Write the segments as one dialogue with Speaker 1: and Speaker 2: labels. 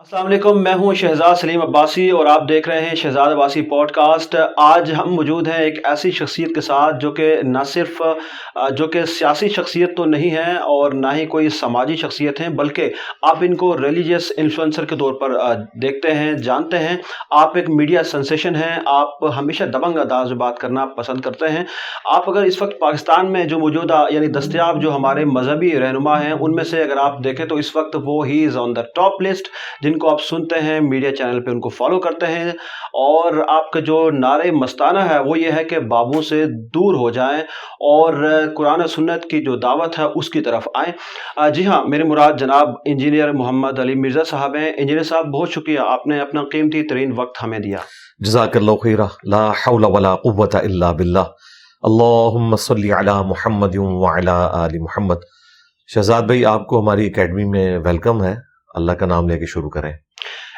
Speaker 1: السلام علیکم، میں ہوں شہزاد سلیم عباسی اور آپ دیکھ رہے ہیں شہزاد عباسی پوڈ کاسٹ۔ آج ہم موجود ہیں ایک ایسی شخصیت کے ساتھ جو کہ نہ صرف جو کہ سیاسی شخصیت تو نہیں ہے اور نہ ہی کوئی سماجی شخصیت ہیں، بلکہ آپ ان کو ریلیجیس انفلوئنسر کے طور پر دیکھتے ہیں، جانتے ہیں۔ آپ ایک میڈیا سنسیشن ہیں، آپ ہمیشہ دبنگ انداز میں بات کرنا پسند کرتے ہیں۔ آپ اگر اس وقت پاکستان میں جو موجودہ یعنی دستیاب جو ہمارے مذہبی رہنما ہیں، ان میں سے اگر آپ دیکھیں تو اس وقت وہ ہی از آن دا ٹاپ لسٹ جن کو آپ سنتے ہیں، میڈیا چینل پہ ان کو فالو کرتے ہیں اور آپ کا جو نعرے مستانہ ہے وہ یہ ہے کہ بابوں سے دور ہو جائیں اور قرآن سنت کی جو دعوت ہے، اس کی طرف آئیں۔ جی ہاں میرے مراد جناب انجینئر محمد علی مرزا صاحب ہیں۔ انجینئر صاحب، بہت شکریہ، آپ نے اپنا قیمتی ترین وقت ہمیں دیا۔
Speaker 2: جزاک اللہ خیرہ، لا حول ولا قوة الا باللہ۔ اللہم صلی علی محمد وعلی آل محمد۔ شہزاد بھائی، آپ کو ہماری اکیڈمی میں ویلکم ہے۔ اللہ کا نام لے کے شروع کریں۔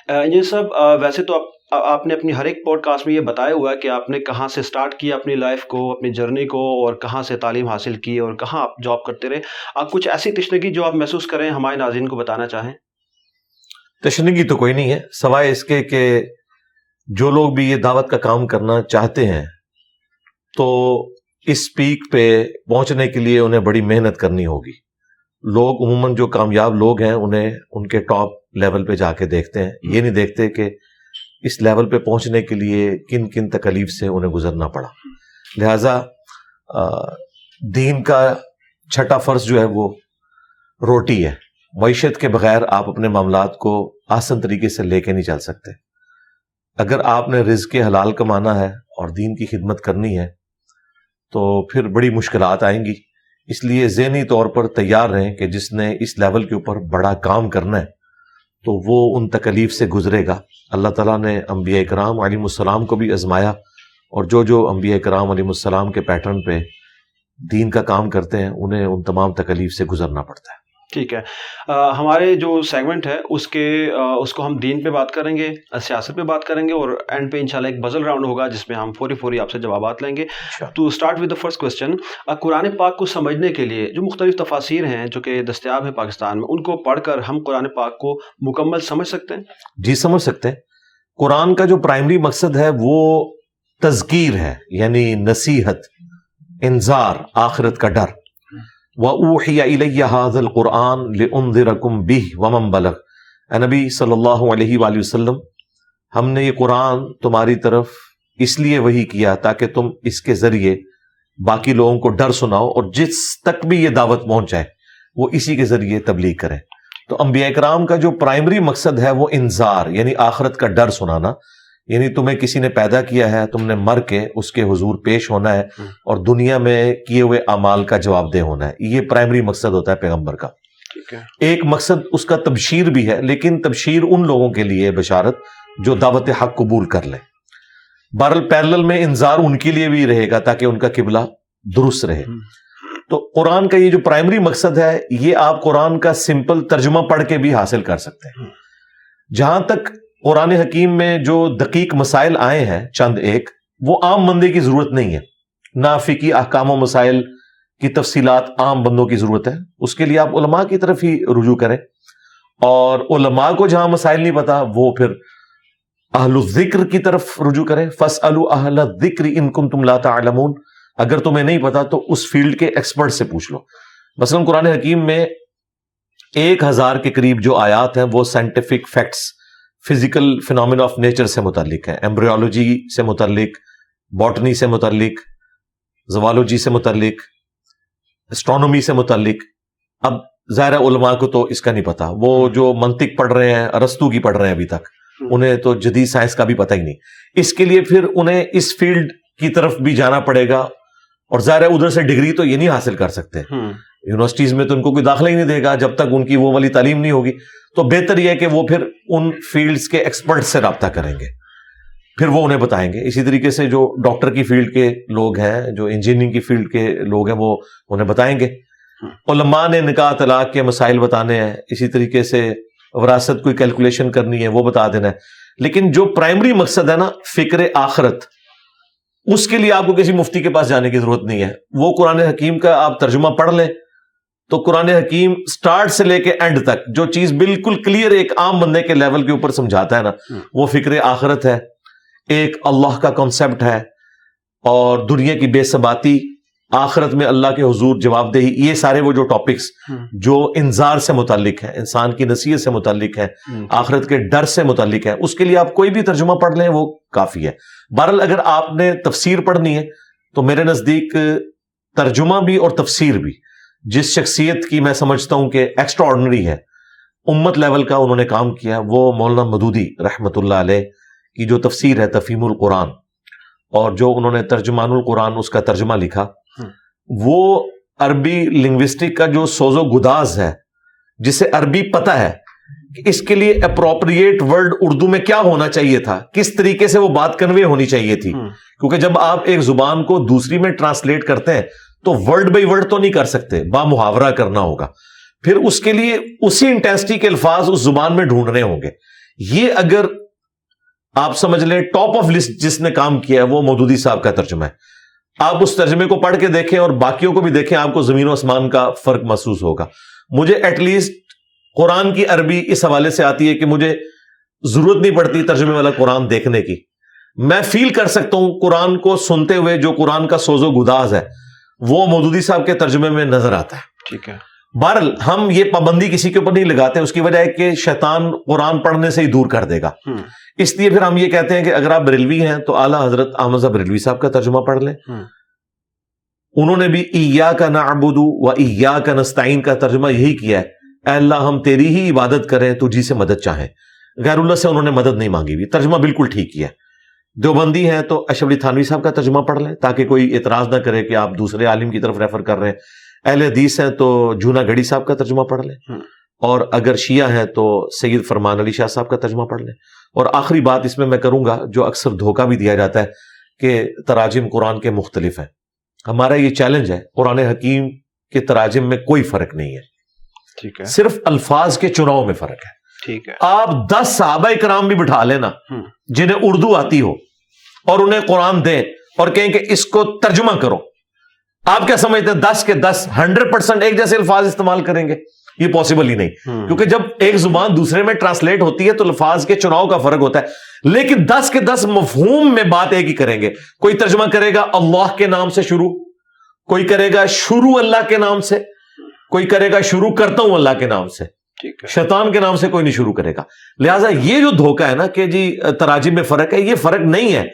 Speaker 1: انجینئر صاحب ویسے تو آپ آپ نے اپنی ہر ایک پوڈ کاسٹ میں یہ بتایا ہوا ہے کہ آپ نے کہاں سے سٹارٹ کیا اپنی لائف کو اپنی جرنی کو اور کہاں سے تعلیم حاصل کی اور کہاں آپ جاب کرتے رہے۔ آپ کچھ ایسی تشنگی جو آپ محسوس کریں ہمارے ناظرین کو بتانا چاہیں؟
Speaker 2: تشنگی تو کوئی نہیں ہے سوائے اس کے کہ جو لوگ بھی یہ دعوت کا کام کرنا چاہتے ہیں تو اس پیک پہ پہنچنے کے لیے انہیں بڑی محنت کرنی ہوگی۔ لوگ عموماً جو کامیاب لوگ ہیں، انہیں ان کے ٹاپ لیول پہ جا کے دیکھتے ہیں۔ یہ نہیں دیکھتے کہ اس لیول پہ پہنچنے کے لیے کن کن تکلیف سے انہیں گزرنا پڑا۔ لہذا دین کا چھٹا فرض جو ہے وہ روٹی ہے۔ معیشت کے بغیر آپ اپنے معاملات کو آسن طریقے سے لے کے نہیں چل سکتے۔ اگر آپ نے رزق کے حلال کمانا ہے اور دین کی خدمت کرنی ہے، تو پھر بڑی مشکلات آئیں گی۔ اس لیے ذہنی طور پر تیار رہیں کہ جس نے اس لیول کے اوپر بڑا کام کرنا ہے، تو وہ ان تکلیف سے گزرے گا۔ اللہ تعالیٰ نے انبیاء کرام علیم السلام کو بھی آزمایا اور جو جو انبیاء کرام علیہ السلام کے پیٹرن پہ دین کا کام کرتے ہیں، انہیں ان تمام تکلیف سے گزرنا پڑتا ہے۔
Speaker 1: ٹھیک ہے۔ ہمارے جو سیگمنٹ ہے اس کے اس کو ہم دین پہ بات کریں گے سیاست پہ بات کریں گے اور اینڈ پہ انشاءاللہ ایک بزل راؤنڈ ہوگا جس میں ہم فوری فوری آپ سے جوابات لیں گے۔ تو start with the first question Quran پاک کو سمجھنے کے لیے جو مختلف تفاصیر ہیں جو کہ دستیاب ہیں پاکستان میں ان کو پڑھ کر ہم قرآن پاک کو مکمل سمجھ سکتے ہیں؟
Speaker 2: جی سمجھ سکتے ہیں۔ قرآن کا جو پرائمری مقصد ہے وہ تذکیر ہے یعنی نصیحت انذار آخرت کا ڈر۔ وَأُوحِيَ إِلَيَّ هَذَا الْقُرْآنِ لِأُنذِرَكُمْ بِهِ وَمَنْ بَلَغْ. اے نبی صلی اللہ علیہ وآلہ وسلم، ہم نے یہ قرآن تمہاری طرف اس لیے وہی کیا تاکہ تم اس کے ذریعے باقی لوگوں کو ڈر سناؤ اور جس تک بھی یہ دعوت پہنچ جائے، وہ اسی کے ذریعے تبلیغ کریں تو انبیاء اکرام کا جو پرائمری مقصد ہے، وہ انذار یعنی آخرت کا ڈر سنانا۔ یعنی تمہیں کسی نے پیدا کیا ہے تم نے مر کے اس کے حضور پیش ہونا ہے اور دنیا میں کیے ہوئے اعمال کا جواب دہ ہونا ہے۔ یہ پرائمری مقصد ہوتا ہے پیغمبر کا۔ ایک مقصد اس کا تبشیر بھی ہے لیکن تبشیر ان لوگوں کے لیے بشارت جو دعوت حق قبول کر لیں۔ بارل پیرل میں انظار ان کے لیے بھی رہے گا تاکہ ان کا قبلہ درست رہے۔ تو قرآن کا یہ جو پرائمری مقصد ہے یہ آپ قرآن کا سمپل ترجمہ پڑھ کے بھی حاصل کر سکتے ہیں۔ جہاں تک قرآن حکیم میں جو دقیق مسائل آئے ہیں، چند ایک، وہ عام بندے کی ضرورت نہیں ہے۔ نہ فقی احکام و مسائل کی تفصیلات عام بندوں کی ضرورت ہے۔ اس کے لیے آپ علماء کی طرف ہی رجوع کریں۔ اور علماء کو جہاں مسائل نہیں پتا، وہ پھر اہل الذکر کی طرف رجوع کریں۔ فس اہل ذکر ان کم تم لاتا اگر تمہیں نہیں پتا، تو اس فیلڈ کے ایکسپرٹ سے پوچھ لو۔ مثلاً قرآن حکیم میں ایک ہزار کے قریب جو آیات ہیں، وہ scientific facts physical phenomenon of nature سے متعلق ہے ایمبریولوجی سے متعلق باٹنی سے متعلق زوالوجی سے متعلق اسٹرانومی سے متعلق۔ اب ظاہر علماء کو تو اس کا نہیں پتا۔ وہ جو منطق پڑھ رہے ہیں ارستو کی پڑھ رہے ہیں ابھی تک۔ انہیں تو جدید سائنس کا بھی پتہ ہی نہیں۔ اس کے لیے پھر انہیں اس فیلڈ کی طرف بھی جانا پڑے گا۔ اور ظاہر ادھر سے ڈگری تو یہ نہیں حاصل کر سکتے۔ یونیورسٹیز میں تو ان کو کوئی داخلہ ہی نہیں دے گا جب تک ان کی وہ والی تعلیم نہیں ہوگی۔ تو بہتر یہ ہے کہ وہ پھر ان فیلڈز کے ایکسپرٹ سے رابطہ کریں گے۔ پھر وہ انہیں بتائیں گے۔ اسی طریقے سے جو ڈاکٹر کی فیلڈ کے لوگ ہیں، جو انجینئرنگ کی فیلڈ کے لوگ ہیں، وہ انہیں بتائیں گے۔ علماء نے نکاح طلاق کے مسائل بتانے ہیں۔ اسی طریقے سے وراثت کوئی کیلکولیشن کرنی ہے، وہ بتا دینا ہے۔ لیکن جو پرائمری مقصد ہے نا، فکر آخرت، اس کے لیے آپ کو کسی مفتی کے پاس جانے کی ضرورت نہیں ہے۔ وہ قرآن حکیم کا آپ ترجمہ پڑھ لیں۔ تو قرآن حکیم سٹارٹ سے لے کے اینڈ تک جو چیز بالکل کلیئر ایک عام بندے کے لیول کے اوپر سمجھاتا ہے نا وہ فکر آخرت ہے۔ ایک اللہ کا کانسیپٹ ہے اور دنیا کی بے ثباتی آخرت میں اللہ کے حضور جواب دہی یہ سارے وہ جو ٹاپکس جو انظار سے متعلق ہے انسان کی نصیحت سے متعلق ہے آخرت کے ڈر سے متعلق ہے اس کے لیے آپ کوئی بھی ترجمہ پڑھ لیں وہ کافی ہے۔ بہرحال اگر آپ نے تفسیر پڑھنی ہے تو میرے نزدیک ترجمہ بھی اور تفسیر بھی۔ جس شخصیت کی میں سمجھتا ہوں کہ ایکسٹرا آرڈنری ہے امت لیول کا انہوں نے کام کیا وہ مولانا مدودی رحمت اللہ علیہ کی جو تفسیر ہے تفیم القرآن اور جو انہوں نے ترجمان القرآن اس کا ترجمہ لکھا وہ عربی لنگوسٹک کا جو سوزو گداز ہے جسے عربی پتا ہے کہ اس کے لیے اپروپریٹ ورڈ اردو میں کیا ہونا چاہیے تھا کس طریقے سے وہ بات کنوے ہونی چاہیے تھی۔ کیونکہ جب آپ ایک زبان کو دوسری میں ٹرانسلیٹ کرتے ہیں تو ورڈ بائی ورڈ تو نہیں کر سکتے، با محاورہ کرنا ہوگا۔ پھر اس کے لیے اسی انٹینسٹی کے الفاظ اس زبان میں ڈھونڈنے ہوں گے۔ یہ اگر آپ سمجھ لیں ٹاپ آف لسٹ جس نے کام کیا ہے، وہ مودودی صاحب کا ترجمہ ہے۔ آپ اس ترجمے کو پڑھ کے دیکھیں اور باقیوں کو بھی دیکھیں، آپ کو زمین و آسمان کا فرق محسوس ہوگا۔ مجھے ایٹ لیسٹ قرآن کی عربی اس حوالے سے آتی ہے کہ مجھے ضرورت نہیں پڑتی ترجمے والا قرآن دیکھنے کی۔ میں فیل کر سکتا ہوں قرآن کو سنتے ہوئے جو قرآن کا سوز و گداز ہے۔ وہ مودودی صاحب کے ترجمے میں نظر آتا ہے۔
Speaker 1: ٹھیک ہے۔
Speaker 2: بہرل ہم یہ پابندی کسی کے اوپر نہیں لگاتے اس کی وجہ ہے کہ شیطان قرآن پڑھنے سے ہی دور کر دے گا۔ اس لیے پھر ہم یہ کہتے ہیں کہ اگر آپ بریلوی ہیں تو اعلیٰ حضرت احمد بریلوی صاحب کا ترجمہ پڑھ لیں۔ انہوں نے بھی ایا کا نعبدو و ایا کا نستعین کا ترجمہ یہی کیا ہے۔ اے اللہ ہم تیری ہی عبادت کریں تو جی سے مدد چاہیں۔ غیر اللہ سے انہوں نے مدد نہیں مانگی بھی ترجمہ بالکل ٹھیک کیا دیوبندی ہیں تو اشف علی تھانوی صاحب کا ترجمہ پڑھ لیں تاکہ کوئی اعتراض نہ کرے کہ آپ دوسرے عالم کی طرف ریفر کر رہے ہیں۔ اہل حدیث ہیں تو جونا گڑی صاحب کا ترجمہ پڑھ لیں۔ اور اگر شیعہ ہیں تو سید فرمان علی شاہ صاحب کا ترجمہ پڑھ لیں۔ اور آخری بات اس میں میں کروں گا جو اکثر دھوکہ بھی دیا جاتا ہے کہ تراجم قرآن کے مختلف ہیں۔ ہمارا یہ چیلنج ہے قرآن حکیم کے تراجم میں کوئی فرق نہیں ہے۔
Speaker 1: ٹھیک ہے۔
Speaker 2: صرف الفاظ کے چناؤ میں فرق ہے۔
Speaker 1: ٹھیک ہے۔
Speaker 2: آپ دس صحابہ کرام بھی بٹھا لینا جنہیں اردو آتی ہو اور انہیں قرآن دیں اور کہیں کہ اس کو ترجمہ کرو۔ آپ کیا سمجھتے ہیں دس کے دس ہنڈریڈ پرسینٹ ایک جیسے الفاظ استعمال کریں گے؟ یہ پاسبل ہی نہیں۔ کیونکہ جب ایک زبان دوسرے میں ٹرانسلیٹ ہوتی ہے تو الفاظ کے چناؤ کا فرق ہوتا ہے۔ لیکن دس کے دس مفہوم میں بات ایک ہی کریں گے۔ کوئی ترجمہ کرے گا اللہ کے نام سے شروع کوئی کرے گا شروع اللہ کے نام سے کوئی کرے گا شروع کرتا ہوں اللہ کے نام سے۔ شیطان کے نام سے کوئی نہیں شروع کرے گا۔ لہٰذا یہ جو دھوکا ہے نا کہ جی تراجم میں فرق ہے یہ فرق نہیں ہے۔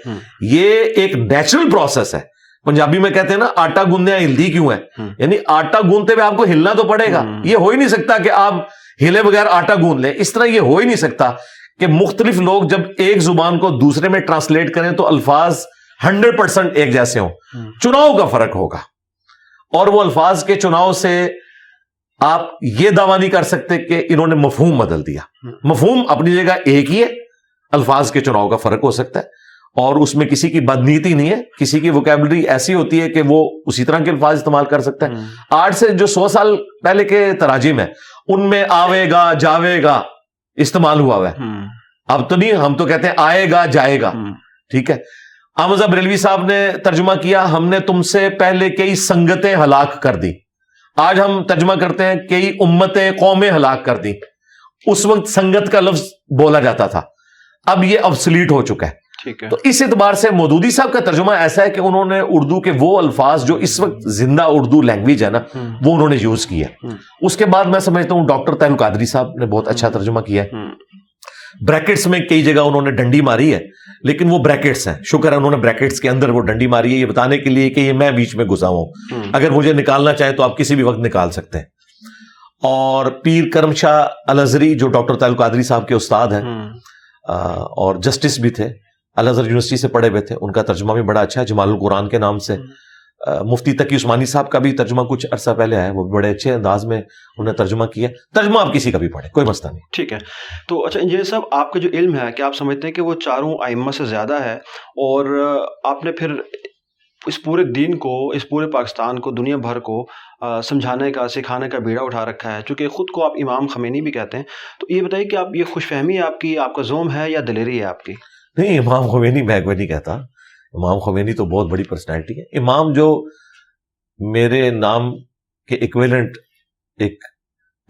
Speaker 2: یہ ایک نیچرل پروسیس ہے۔ پنجابی میں کہتے ہیں نا آٹا گوندے ہلدی کیوں ہے؟ یعنی آٹا گوندتے ہوئے آپ کو ہلنا تو پڑے گا۔ یہ ہو ہی نہیں سکتا کہ آپ ہلے بغیر آٹا گوند لیں۔ اس طرح یہ ہو ہی نہیں سکتا کہ مختلف لوگ جب ایک زبان کو دوسرے میں ٹرانسلیٹ کریں تو الفاظ ہنڈریڈ پرسینٹ ایک جیسے ہوں۔ چناؤ کا فرق ہوگا۔ اور وہ الفاظ کے چناؤ سے آپ یہ دعویٰ نہیں کر سکتے کہ انہوں نے مفہوم بدل دیا۔ مفہوم اپنی جگہ ایک ہی ہے۔ الفاظ کے چناؤ کا فرق ہو سکتا ہے۔ اور اس میں کسی کی بدنیتی نہیں ہے۔ کسی کی وکیبلری ایسی ہوتی ہے کہ وہ اسی طرح کے الفاظ استعمال کر سکتا ہے۔ آج سے جو سو سال پہلے کے تراجم ہے ان میں آوے گا جاوے گا استعمال ہوا ہوا ہے۔ اب تو نہیں ہم تو کہتے ہیں آئے گا جائے گا۔ ٹھیک ہے۔ احمد بریلوی صاحب نے ترجمہ کیا ہم نے تم سے پہلے کئی سنگتیں ہلاک کر دی آج ہم ترجمہ کرتے ہیں کئی امتیں قومیں ہلاک کر دی اس وقت سنگت کا لفظ بولا جاتا تھا۔ اب یہ ابسلیٹ ہو چکا ہے۔ تو اس اعتبار سے مودودی صاحب کا ترجمہ ایسا ہے کہ انہوں نے اردو کے وہ الفاظ جو اس وقت زندہ اردو لینگویج ہے نا وہ انہوں نے یوز کیا اس کے بعد میں سمجھتا ہوں ڈاکٹر تعلق قادری صاحب نے بہت اچھا ترجمہ کیا ہے۔ بریکٹس میں کئی جگہ انہوں نے ڈنڈی ماری ہے۔ لیکن وہ بریکٹس ہیں۔ شکر ہے انہوں نے بریکٹس کے اندر وہ ڈنڈی ماری ہے۔ یہ بتانے کے لیے کہ یہ میں بیچ میں گزا ہوں۔ اگر مجھے نکالنا چاہیں تو آپ کسی بھی وقت نکال سکتے ہیں۔ اور پیر کرم شاہ الزری جو ڈاکٹر تعلق قادری صاحب کے استاد ہیں اور جسٹس بھی تھے۔ الازہر یونیورسٹی سے پڑھے ہوئے تھے۔ ان کا ترجمہ بھی بڑا اچھا ہے جمال القرآن کے نام سے۔ مفتی تقی عثمانی صاحب کا بھی ترجمہ کچھ عرصہ پہلے آیا وہ بڑے اچھے انداز میں انہیں ترجمہ کیا ترجمہ آپ کسی کا بھی پڑھیں کوئی مسئلہ نہیں۔
Speaker 1: ٹھیک ہے۔ تو اچھا انجینئر صاحب آپ کا جو علم ہے کہ آپ سمجھتے ہیں کہ وہ چاروں آئمہ سے زیادہ ہے؟ اور آپ نے پھر اس پورے دین کو اس پورے پاکستان کو دنیا بھر کو سمجھانے کا سکھانے کا بیڑا اٹھا رکھا ہے؟ چونکہ خود کو آپ امام خمینی بھی کہتے ہیں۔ تو یہ بتائیے کہ آپ یہ خوش فہمی ہے آپ کی آپ کا زوم ہے یا دلیری ہے آپ کی؟
Speaker 2: نہیں امام خمینی میں کوئی نہیں کہتا۔ امام خمینی تو بہت بڑی پرسنالٹی ہے۔ امام جو میرے نام کے اکویلنٹ ایک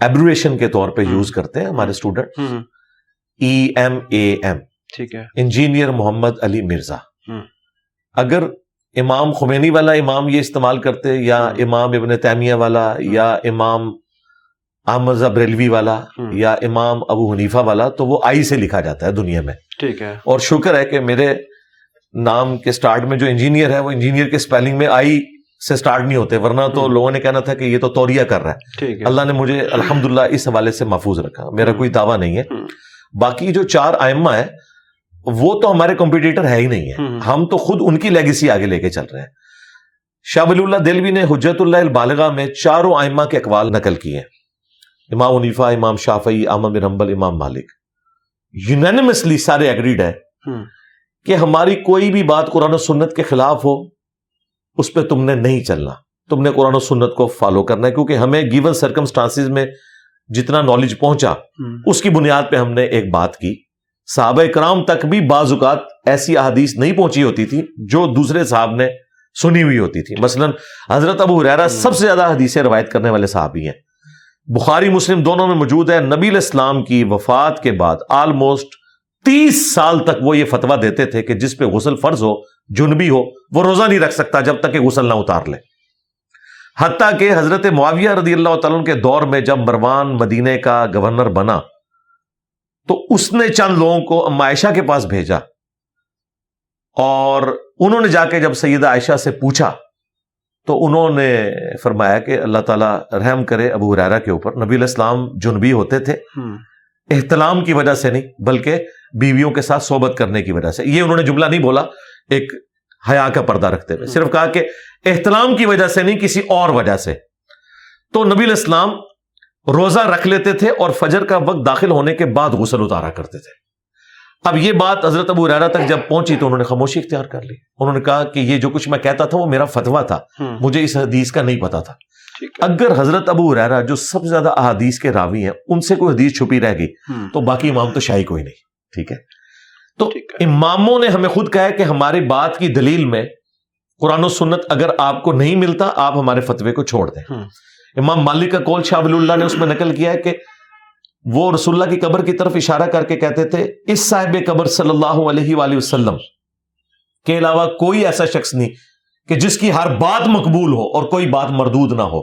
Speaker 2: ایبرویشن کے طور پہ۔ یوز کرتے ہیں ہمارے student E M A M
Speaker 1: ٹھیک ہے۔
Speaker 2: انجینئر محمد علی مرزا۔ اگر امام خمینی والا امام یہ استعمال کرتے یا۔ امام ابن تیمیہ والا یا امام احمد بریلوی والا۔ یا امام ابو حنیفہ والا تو وہ آئی سے لکھا جاتا ہے دنیا میں۔
Speaker 1: ٹھیک ہے۔
Speaker 2: اور شکر ہے کہ میرے نام کے سٹارٹ میں جو انجینئر ہے وہ انجینئر کے سپیلنگ میں آئی سے سٹارٹ نہیں ہوتے ورنہ تو۔ لوگوں نے کہنا تھا کہ یہ تو توریہ کر رہا ہے اللہ نے مجھے الحمدللہ اس حوالے سے محفوظ رکھا میرا۔ کوئی دعویٰ نہیں ہے۔ باقی جو چار آئمہ ہے وہ تو ہمارے کمپٹیٹر ہے ہی نہیں ہے
Speaker 1: ہم۔
Speaker 2: تو خود ان کی لیگیسی آگے لے کے چل رہے ہیں شاہ ولی اللہ دلوی نے حجت اللہ البالغہ میں چاروں آئمہ کے اقوال نقل کیے ہیں امام عنیفہ امام شافعی احمد بن حنبل امام مالک یونینمسلی سارے ایگریڈ ہے۔ کہ ہماری کوئی بھی بات قرآن و سنت کے خلاف ہو اس پہ تم نے نہیں چلنا۔ تم نے قرآن و سنت کو فالو کرنا ہے کیونکہ ہمیں گیون سرکمسٹانسز میں جتنا نالج پہنچا۔ اس کی بنیاد پہ ہم نے ایک بات کی۔ صحابہ کرام تک بھی بعض اوقات ایسی احادیث نہیں پہنچی ہوتی تھی جو دوسرے صاحب نے سنی ہوئی ہوتی تھی۔ مثلا حضرت ابو حریرہ
Speaker 1: ہم۔
Speaker 2: سب سے زیادہ حدیثیں روایت کرنے والے صحابی ہیں۔ بخاری مسلم دونوں میں موجود ہے۔ نبی الاسلام کی وفات کے بعد آلموسٹ تیس سال تک وہ یہ فتویٰ دیتے تھے کہ جس پہ غسل فرض ہو جنبی ہو وہ روزہ نہیں رکھ سکتا جب تک کہ غسل نہ اتار لے۔ حتیٰ کہ حضرت معاویہ رضی اللہ تعالیٰ کے دور میں جب مروان مدینے کا گورنر بنا تو اس نے چند لوگوں کو عائشہ کے پاس بھیجا۔ اور انہوں نے جا کے جب سیدہ عائشہ سے پوچھا تو انہوں نے فرمایا کہ اللہ تعالیٰ رحم کرے ابو حریرہ کے اوپر۔ نبی علیہ السلام جنبی ہوتے تھے۔ احتلام کی وجہ سے نہیں بلکہ بیویوں کے ساتھ صحبت کرنے کی وجہ سے۔ یہ انہوں نے جملہ نہیں بولا ایک حیا کا پردہ رکھتے ہوئے صرف کہا کہ احتلام کی وجہ سے نہیں کسی اور وجہ سے۔ تو نبی علیہ السلام روزہ رکھ لیتے تھے اور فجر کا وقت داخل ہونے کے بعد غسل اتارا کرتے تھے۔ اب یہ بات حضرت ابو ریرا تک جب پہنچی تو انہوں نے خاموشی اختیار کر لی۔ انہوں نے کہا کہ یہ جو کچھ میں کہتا تھا وہ میرا فتویٰ تھا۔
Speaker 1: ہم۔
Speaker 2: مجھے اس حدیث کا نہیں پتا تھا۔ اگر حضرت ابو ریرا جو سب سے زیادہ احادیث کے راوی ہیں ان سے کوئی حدیث چھپی رہ گئی
Speaker 1: ہم۔
Speaker 2: تو باقی امام تو شاہی کوئی نہیں۔ ٹھیک ہے؟ تو اماموں نے ہمیں خود کہا ہے کہ ہماری بات کی دلیل میں قرآن و سنت اگر آپ کو نہیں ملتا آپ ہمارے فتوے کو چھوڑ دیں۔
Speaker 1: ہم۔
Speaker 2: امام مالک کا کول شاہ ولی اللہ نے اس میں نقل کیا ہے کہ وہ رسول اللہ کی قبر کی طرف اشارہ کر کے کہتے تھے اس صاحب قبر صلی اللہ علیہ وآلہ وسلم کے علاوہ کوئی ایسا شخص نہیں کہ جس کی ہر بات مقبول ہو اور کوئی بات مردود نہ ہو۔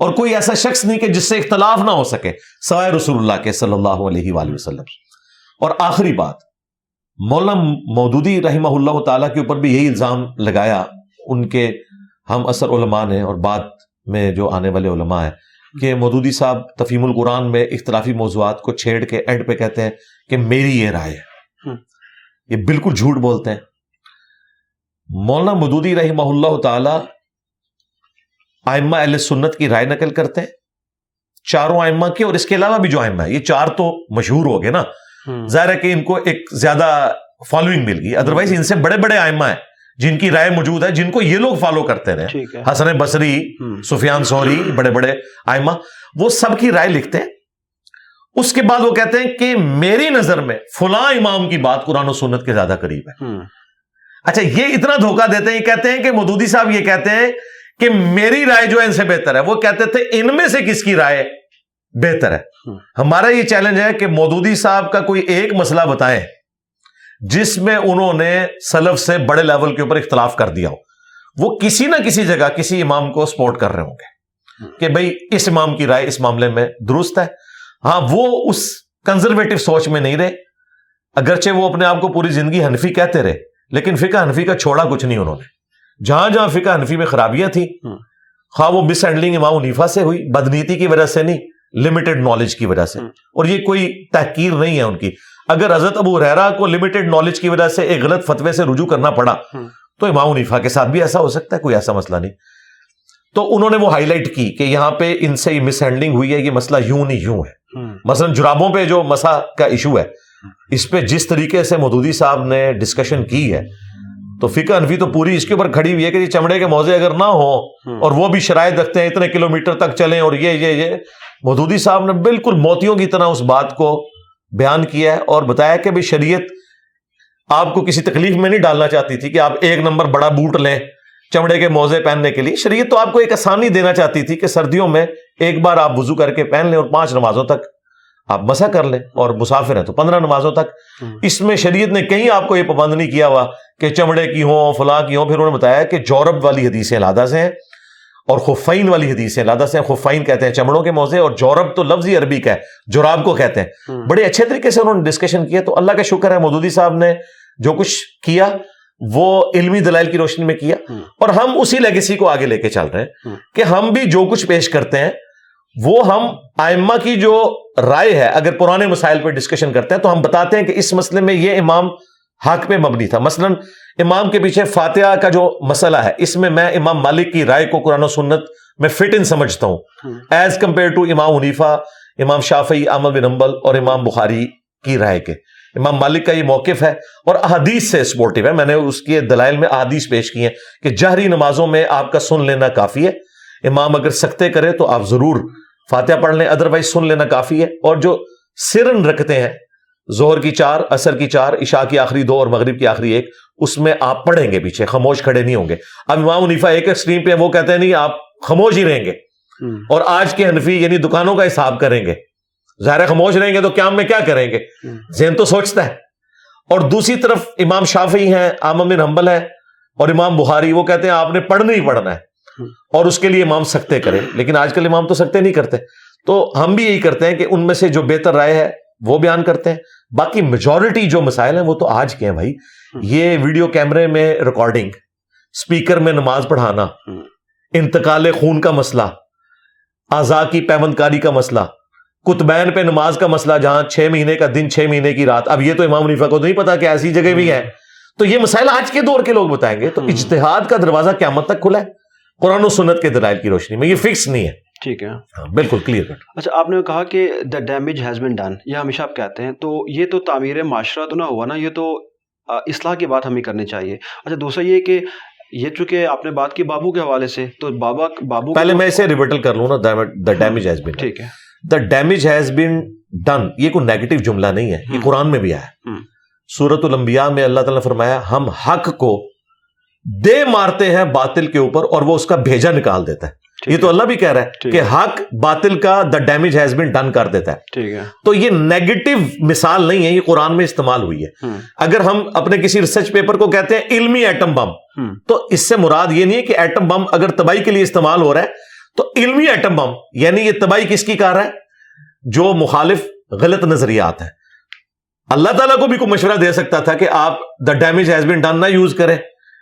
Speaker 2: اور کوئی ایسا شخص نہیں کہ جس سے اختلاف نہ ہو سکے سوائے رسول اللہ کے صلی اللہ علیہ وآلہ وسلم۔ اور آخری بات مولانا مودودی رحمہ اللہ تعالیٰ کے اوپر بھی یہی الزام لگایا ان کے ہم اثر علماء نے اور بعد میں جو آنے والے علماء ہیں کہ مودودی صاحب تفیم القرآن میں اختلافی موضوعات کو چھیڑ کے اینڈ پہ کہتے ہیں کہ میری یہ رائے ہے۔ یہ بالکل جھوٹ بولتے ہیں مولانا مودودی رحمہ اللہ تعالی آئمہ اہل سنت کی رائے نقل کرتے ہیں چاروں آئمہ کی اور اس کے علاوہ بھی جو آئمہ ہے یہ چار تو مشہور ہو گئے نا۔ ظاہر ہے کہ ان کو ایک زیادہ فالوئنگ مل گئی۔ ادروائز ان سے بڑے بڑے آئمہ ہیں جن کی رائے موجود ہے جن کو یہ لوگ فالو کرتے رہے۔ حسن بصری۔ سفیان سوری بڑے بڑے آئمہ وہ سب کی رائے لکھتے ہیں۔ اس کے بعد وہ کہتے ہیں کہ میری نظر میں فلاں امام کی بات قرآن و سنت کے زیادہ قریب ہے۔ اچھا یہ اتنا دھوکہ دیتے ہیں یہ کہتے ہیں کہ مودودی صاحب یہ کہتے ہیں کہ میری رائے جو ہے ان سے بہتر ہے۔ وہ کہتے تھے ان میں سے کس کی رائے بہتر ہے۔
Speaker 1: ہم۔
Speaker 2: ہمارا یہ چیلنج ہے کہ مودودی صاحب کا کوئی ایک مسئلہ بتائیں جس میں انہوں نے سلف سے بڑے لیول کے اوپر اختلاف کر دیا ہو۔ وہ کسی نہ کسی جگہ کسی امام کو سپورٹ کر رہے ہوں گے کہ بھئی اس امام کی رائے اس معاملے میں درست ہے۔ ہاں وہ اس کنزرویٹو سوچ میں نہیں رہے۔ اگرچہ وہ اپنے آپ کو پوری زندگی حنفی کہتے رہے لیکن فقہ حنفی کا چھوڑا کچھ نہیں انہوں نے۔ جہاں جہاں فقہ حنفی میں خرابیاں تھیں
Speaker 1: ہم۔
Speaker 2: خواہ وہ مس ہینڈلنگ امام عنیفا سے ہوئی بدنیتی کی وجہ سے نہیں لمیٹڈ نالج کی وجہ سے۔ اور یہ کوئی تحقیر نہیں ہے ان کی اگر حضرت ابو ریرا کو لمیٹڈ نالج کی وجہ سے ایک غلط فتوے سے رجوع کرنا پڑا۔ تو امام عنیفا کے ساتھ بھی ایسا ہو سکتا ہے کوئی ایسا مسئلہ نہیں تو انہوں نے وہ ہائی لائٹ کی کہ یہاں پہ ان سے یہ مس ہینڈلنگ ہوئی ہے یہ مسئلہ یوں نہیں یوں ہے۔ مثلا جرابوں پہ جو مسا کا ایشو ہے اس پہ جس طریقے سے مودودی صاحب نے ڈسکشن کی ہے تو فقہ انفی تو پوری اس کے اوپر کھڑی ہوئی ہے کہ یہ چمڑے کے موزے اگر نہ ہو
Speaker 1: ہم۔
Speaker 2: اور وہ بھی شرائط رکھتے ہیں اتنے کلومیٹر تک چلیں اور یہ یہ یہ۔ مودودی صاحب نے بالکل موتیوں کی طرح اس بات کو بیان کیا ہے اور بتایا کہ بھی شریعت آپ کو کسی تکلیف میں نہیں ڈالنا چاہتی تھی کہ آپ ایک نمبر بڑا بوٹ لیں چمڑے کے موزے پہننے کے لیے۔ شریعت تو آپ کو ایک آسانی دینا چاہتی تھی کہ سردیوں میں ایک بار آپ وضو کر کے پہن لیں اور پانچ نمازوں تک۔ آپ مسا کر لیں اور مسافر ہیں تو پندرہ نمازوں تک۔ اس میں شریعت نے کہیں آپ کو یہ پابند نہیں کیا ہوا کہ چمڑے کی ہوں فلاں کی ہوں پھر انہوں نے بتایا کہ جورب والی حدیثیں لادہ سے ہیں اور خفین والی حدیثیں لادہ سے ہیں۔ خفین کہتے ہیں چمڑوں کے موزے اور جورب تو لفظ ہی عربی کا ہے جوراب کو کہتے ہیں۔ بڑے اچھے طریقے سے انہوں نے ڈسکشن کیا تو اللہ کا شکر ہے مودودی صاحب نے جو کچھ کیا وہ علمی دلائل کی روشنی میں کیا۔ اور ہم اسی لیگیسی کو آگے لے کے چل رہے ہیں کہ ہم بھی جو کچھ پیش کرتے ہیں وہ ہم آئمہ کی جو رائے ہے، اگر پرانے مسائل پہ ڈسکشن کرتے ہیں تو ہم بتاتے ہیں کہ اس مسئلے میں یہ امام حق پہ مبنی تھا۔ مثلا امام کے پیچھے فاتحہ کا جو مسئلہ ہے، اس میں میں امام مالک کی رائے کو قرآن و سنت میں فٹ ان سمجھتا ہوں۔ ایز کمپیئر ٹو امام حنیفہ، امام شافی احمد بن امبل اور امام بخاری کی رائے کے۔ امام مالک کا یہ موقف ہے اور احادیث سے سپورٹو ہے۔ میں نے اس کے دلائل میں احادیث پیش کی ہیں کہ جہری نمازوں میں آپ کا سن لینا کافی ہے۔ امام اگر سکتے کرے تو آپ ضرور فاتحہ پڑھ لیں ادروائز سن لینا کافی ہے۔ اور جو سرن رکھتے ہیں زہر کی چار اثر کی چار عشاء کی آخری دو اور مغرب کی آخری ایک اس میں آپ پڑھیں گے پیچھے خاموش کھڑے نہیں ہوں گے۔ اب امام منیفا ایک اسٹریم پہ وہ کہتے ہیں نہیں آپ خاموش ہی رہیں گے۔ اور آج کے حنفی یعنی دکانوں کا حساب کریں گے۔ ظاہر خاموش رہیں گے تو قیام میں کیا کریں گے؟ ذہن تو سوچتا ہے۔ اور دوسری طرف امام شافی ہیں آمم بن حنبل ہے اور امام بخاری وہ کہتے ہیں آپ نے پڑھنا ہی پڑھنا ہے۔ اور اس کے لیے امام سکتے کریں۔ لیکن آج کل امام تو سکتے نہیں کرتے۔ تو ہم بھی یہی کرتے ہیں کہ ان میں سے جو بہتر رائے ہے، وہ بیان کرتے ہیں۔ باقی میجورٹی جو مسائل ہیں، وہ تو آج کے ہیں بھائی۔ یہ ویڈیو کیمرے میں ریکارڈنگ اسپیکر میں نماز پڑھانا، انتقال خون کا مسئلہ آزا کی پیمند کاری کا مسئلہ کتبین پہ نماز کا مسئلہ، جہاں چھ مہینے کا دن، چھ مہینے کی رات۔ اب یہ تو امام منیفا کو نہیں پتا کہ ایسی جگہ بھی ہے تو یہ مسائل آج کے دور کے لوگ بتائیں گے۔ تو اجتہاد کا دروازہ قیامت تک کھلا ہے۔ قرآن و سنت کے دلائل کی روشنی میں یہ فکس نہیں ہے۔
Speaker 1: ٹھیک ہے۔
Speaker 2: ہاں، بالکل کلیئر کٹ
Speaker 1: اچھا آپ نے کہا کہ the damage has been done یہ ہمیشہ آپ کہتے ہیں۔ تو یہ تو تعمیر معاشرہ تو نہ ہوا نا یہ تو اصلاح کی بات ہمیں کرنی چاہیے۔ اچھا دوسرا یہ کہ یہ چونکہ آپ نے بات کی بابو کے حوالے سے تو بابا بابو
Speaker 2: پہلے میں اسے ریبٹل کر لوں نا دا ڈیمیج ہیز بن
Speaker 1: ٹھیک ہے۔
Speaker 2: The damage has been done یہ کوئی نیگیٹو جملہ نہیں ہے یہ قرآن میں بھی آیا۔ سورت الانبیاء میں اللہ تعالیٰ نے فرمایا ہم حق کو دے مارتے ہیں باطل کے اوپر اور وہ اس کا بھیجا نکال دیتا ہے۔ یہ تو اللہ بھی کہہ رہا ہے کہ حق باطل کا the damage has been done کر دیتا ہے۔ تو یہ نیگیٹو مثال نہیں ہے یہ قرآن میں استعمال ہوئی ہے۔ اگر ہم اپنے کسی ریسرچ پیپر کو کہتے ہیں علمی ایٹم بم تو اس سے مراد یہ نہیں ہے کہ ایٹم بم اگر تباہی کے لیے استعمال ہو رہا ہے تو علمی ایٹم بم یعنی یہ تباہی کس کی کار ہے؟ جو مخالف غلط نظریات ہیں۔ اللہ تعالیٰ کو بھی کوئی مشورہ دے سکتا تھا کہ آپ the damage has been done نہ یوز کریں۔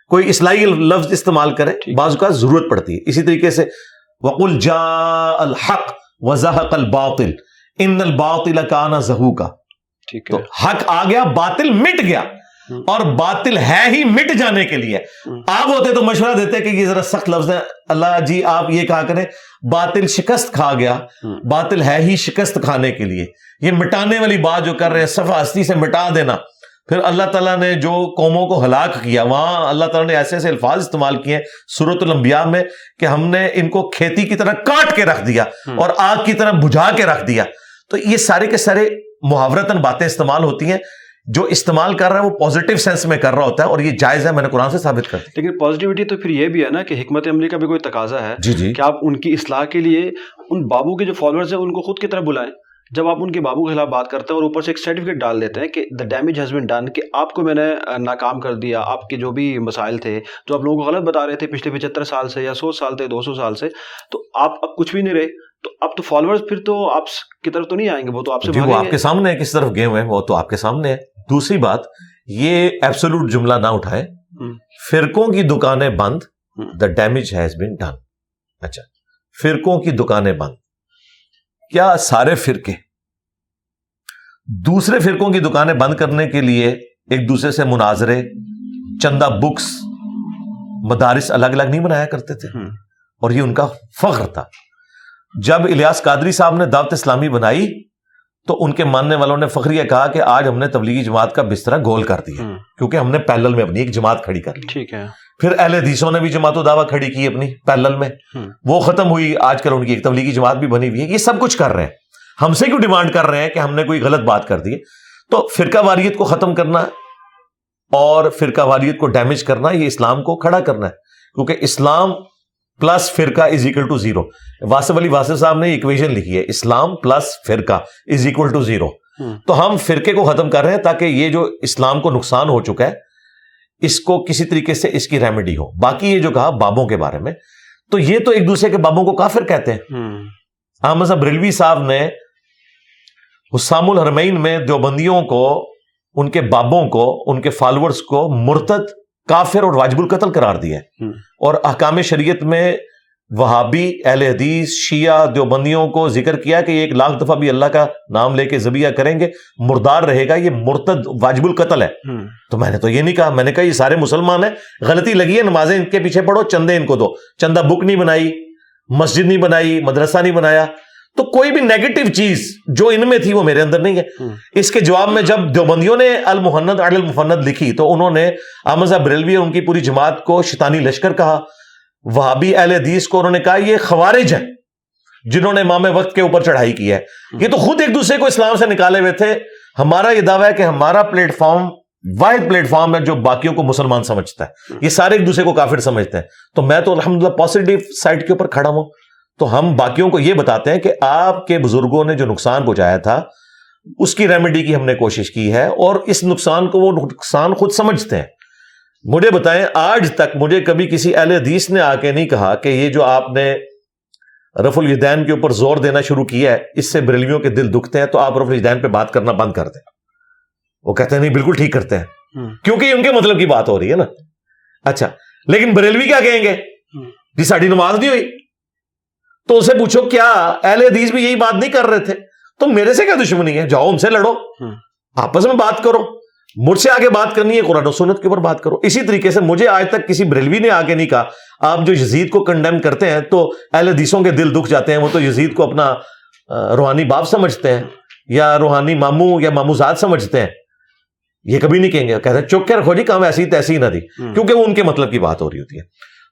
Speaker 2: کوئی اصلاحی لفظ استعمال کرے بعض کا ضرورت پڑتی ہے۔ اسی طریقے سے وقل جا الحق وضحق الباطل ان الباطل کانا زہو کا تو حق آ گیا باطل مٹ گیا۔ اور باطل ہے ہی مٹ جانے کے لیے۔ آپ ہوتے تو مشورہ دیتے کہ یہ ذرا سخت لفظ ہے۔ اللہ جی آپ یہ کہا کریں باطل شکست کھا گیا۔ باطل ہے ہی شکست کھانے کے لیے۔ یہ مٹانے والی بات جو کر رہے ہیں صفا ہستی سے مٹا دینا۔ پھر اللہ تعالیٰ نے جو قوموں کو ہلاک کیا وہاں اللہ تعالیٰ نے ایسے ایسے الفاظ استعمال کیے صورت الانبیاء میں کہ ہم نے ان کو کھیتی کی طرح کاٹ کے رکھ دیا اور آگ کی طرح بجھا کے رکھ دیا۔ تو یہ سارے کے سارے محاورتن باتیں استعمال ہوتی ہیں۔ جو استعمال کر رہا ہے وہ پازیٹیو سینس میں کر رہا ہوتا ہے اور یہ جائز ہے میں نے قرآن سے ثابت کر
Speaker 1: لیکن پازیٹیوٹی تو پھر یہ بھی ہے نا کہ حکمت عملی کا بھی کوئی تقاضا ہے
Speaker 2: جی جی۔
Speaker 1: کہ آپ ان کی اصلاح کے لیے ان بابو کے جو فالوورز ہیں ان کو خود کی طرف بلائیں۔ جب آپ ان کے بابو کے خلاف بات کرتے ہیں اور اوپر سے ایک سرٹیفکیٹ ڈال دیتے ہیں کہ the damage has been done کہ آپ کو میں نے ناکام کر دیا آپ کے جو بھی مسائل تھے جو آپ لوگوں کو غلط بتا رہے تھے پچھلے پچہتر سال سے یا سو سال تھے دو سو سال سے تو آپ اب کچھ بھی نہیں رہے۔ تو اب تو فالوورز پھر تو آپ کی طرف تو نہیں آئیں گے وہ تو آپ سے
Speaker 2: جی وہ آپ کے سامنے ہے کس طرف گئے ہوئے ہیں وہ تو آپ کے سامنے ہے دوسری بات یہ ایبسولوٹ جملہ نہ اٹھائے فرقوں کی دکانیں بند the damage has been done اچھا۔ فرقوں کی دکانیں بند۔ کیا سارے فرقے؟ دوسرے فرقوں کی دکانیں بند کرنے کے لیے ایک دوسرے سے مناظرے چندہ بکس مدارس الگ الگ نہیں بنایا کرتے تھے؟ اور یہ ان کا فخر تھا۔ جب الیاس قادری صاحب نے دعوت اسلامی بنائی تو ان کے ماننے والوں نے فخریہ کہا کہ آج ہم نے تبلیغی جماعت کا بستر گول کر دیا۔ کیونکہ ہم نے پیلل میں اپنی ایک جماعت کھڑی کر لی۔
Speaker 1: ٹھیک ہے۔
Speaker 2: پھر اہل حدیثوں نے بھی جماعت و دعویٰ کھڑی کی اپنی پیلل میں۔ وہ ختم ہوئی آج کل ان کی ایک تبلیغی جماعت بھی بنی ہوئی ہے۔ یہ سب کچھ کر رہے ہیں۔ ہم سے کیوں ڈیمانڈ کر رہے ہیں کہ ہم نے کوئی غلط بات کر دی تو فرقہ واریت کو ختم کرنا اور فرقہ واریت کو ڈیمیج کرنا یہ اسلام کو کھڑا کرنا ہے۔ کیونکہ اسلام پلس فرقہ is equal to zero Wasif Ali Wasif صاحب نے اکویژن لکھی ہے۔ اسلام پلس فرقہ از اکول ٹو زیرو تو ہم فرقے کو ختم کر رہے ہیں تاکہ یہ جو اسلام کو نقصان ہو چکا ہے اس کو کسی طریقے سے اس کی ریمیڈی ہو۔ باقی یہ جو کہا بابوں کے بارے میں تو یہ تو ایک دوسرے کے بابوں کو کافر کہتے ہیں۔ احمد صاحب ریلوی صاحب نے حسام الحرمین میں دیوبندیوں کو ان کے بابوں کو ان کے فالوورز کو مرتد کافر اور واجب القتل قرار دیا اور احکام شریعت میں وہابی اہل حدیث شیعہ دیوبندیوں کو ذکر کیا کہ یہ ایک لاکھ دفعہ بھی اللہ کا نام لے کے زبیہ کریں گے مردار رہے گا یہ مرتد واجب القتل ہے۔ تو میں نے تو یہ نہیں کہا میں نے کہا یہ سارے مسلمان ہیں غلطی لگی ہے نمازیں ان کے پیچھے پڑھو چندے ان کو دو۔ چندہ بک نہیں بنائی مسجد نہیں بنائی مدرسہ نہیں بنایا۔ تو کوئی بھی نیگیٹو چیز جو ان میں تھی وہ میرے اندر نہیں ہے۔ اس کے جواب میں جب دیوبندیوں نے المحنت عدل المفند لکھی تو انہوں نے احمد صاحب بریلوی اور ان کی پوری جماعت کو شیطانی لشکر کہا۔ وہابی اہل حدیث کو انہوں نے کہا یہ خوارج ہیں جنہوں نے امام وقت کے اوپر چڑھائی کی ہے۔ یہ تو خود ایک دوسرے کو اسلام سے نکالے ہوئے تھے۔ ہمارا یہ دعویٰ ہے کہ ہمارا پلیٹ فارم واحد پلیٹ فارم ہے جو باقیوں کو مسلمان سمجھتا ہے۔ یہ سارے ایک دوسرے کو کافر سمجھتے ہیں۔ تو میں تو الحمدللہ پازیٹیو سائڈ کے اوپر کھڑا ہوں۔ تو ہم باقیوں کو یہ بتاتے ہیں کہ آپ کے بزرگوں نے جو نقصان پہنچایا تھا، اس کی ریمیڈی کی ہم نے کوشش کی ہے اور اس نقصان کو وہ نقصان خود سمجھتے ہیں۔ مجھے بتائیں آج تک مجھے کبھی کسی اہل حدیث نے آ کے نہیں کہا کہ یہ جو آپ نے رف الدین کے اوپر زور دینا شروع کیا ہے اس سے بریلویوں کے دل دکھتے ہیں تو آپ رف الدین پہ بات کرنا بند کر دیں۔ وہ کہتے ہیں نہیں بالکل ٹھیک کرتے ہیں۔ کیونکہ ان کے مطلب کی بات ہو رہی ہے نا۔ اچھا لیکن بریلوی کیا کہیں گے؟ جی ساڑھی نماز نہیں ہوئی۔ تو اسے پوچھو کیا اہل حدیث بھی یہی بات نہیں کر رہے تھے؟ تو میرے سے کیا دشمنی ہے؟ جاؤ ان سے لڑو۔ آپس میں بات کرو۔ مجھ سے آگے بات کرنی ہے قرآن و سنت کے اوپر بات کرو۔ اسی طریقے سے مجھے آج تک کسی بریلوی نے آگے نہیں کہا۔ آپ جو یزید کو کنڈیم کرتے ہیں تو اہل حدیثوں کے دل دکھ جاتے ہیں۔ وہ تو یزید کو اپنا روحانی باپ سمجھتے ہیں یا روحانی ماموں یا ماموزاد سمجھتے ہیں۔ یہ کبھی نہیں کہیں گے۔ کہتے ہیں چوک کے رکھو جی کام ایسی تیسی نہ دی۔ کیونکہ وہ ان کے مطلب کی بات ہو رہی ہوتی ہے۔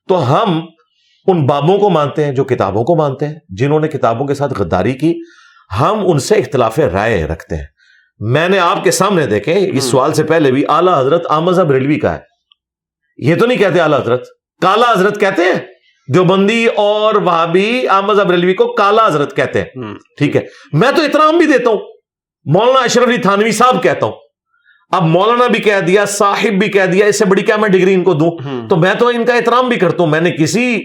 Speaker 2: تو ہم ان بابوں کو مانتے ہیں جو کتابوں کو مانتے ہیں جنہوں نے کتابوں کے ساتھ غداری کی۔ ہم ان سے اختلاف رائے رکھتے ہیں۔ میں نے آپ کے سامنے دیکھے اس سوال سے پہلے بھی اعلیٰ حضرت آمد ریلوی کا ہے۔ یہ تو نہیں کہتے اعلیٰ حضرت کالا حضرت کہتے ہیں۔ دیوبندی اور وہاں بھی آمد ریلوی کو کالا حضرت کہتے ہیں۔ ٹھیک ہے۔ میں تو احترام بھی دیتا ہوں۔ مولانا اشرف علی تھانوی صاحب کہتا ہوں۔ اب مولانا بھی کہہ دیا صاحب بھی کہہ دیا اس سے بڑی کیا میں ڈگری ان کو دوں؟ تو میں تو ان کا احترام بھی کرتا ہوں۔ میں نے کسی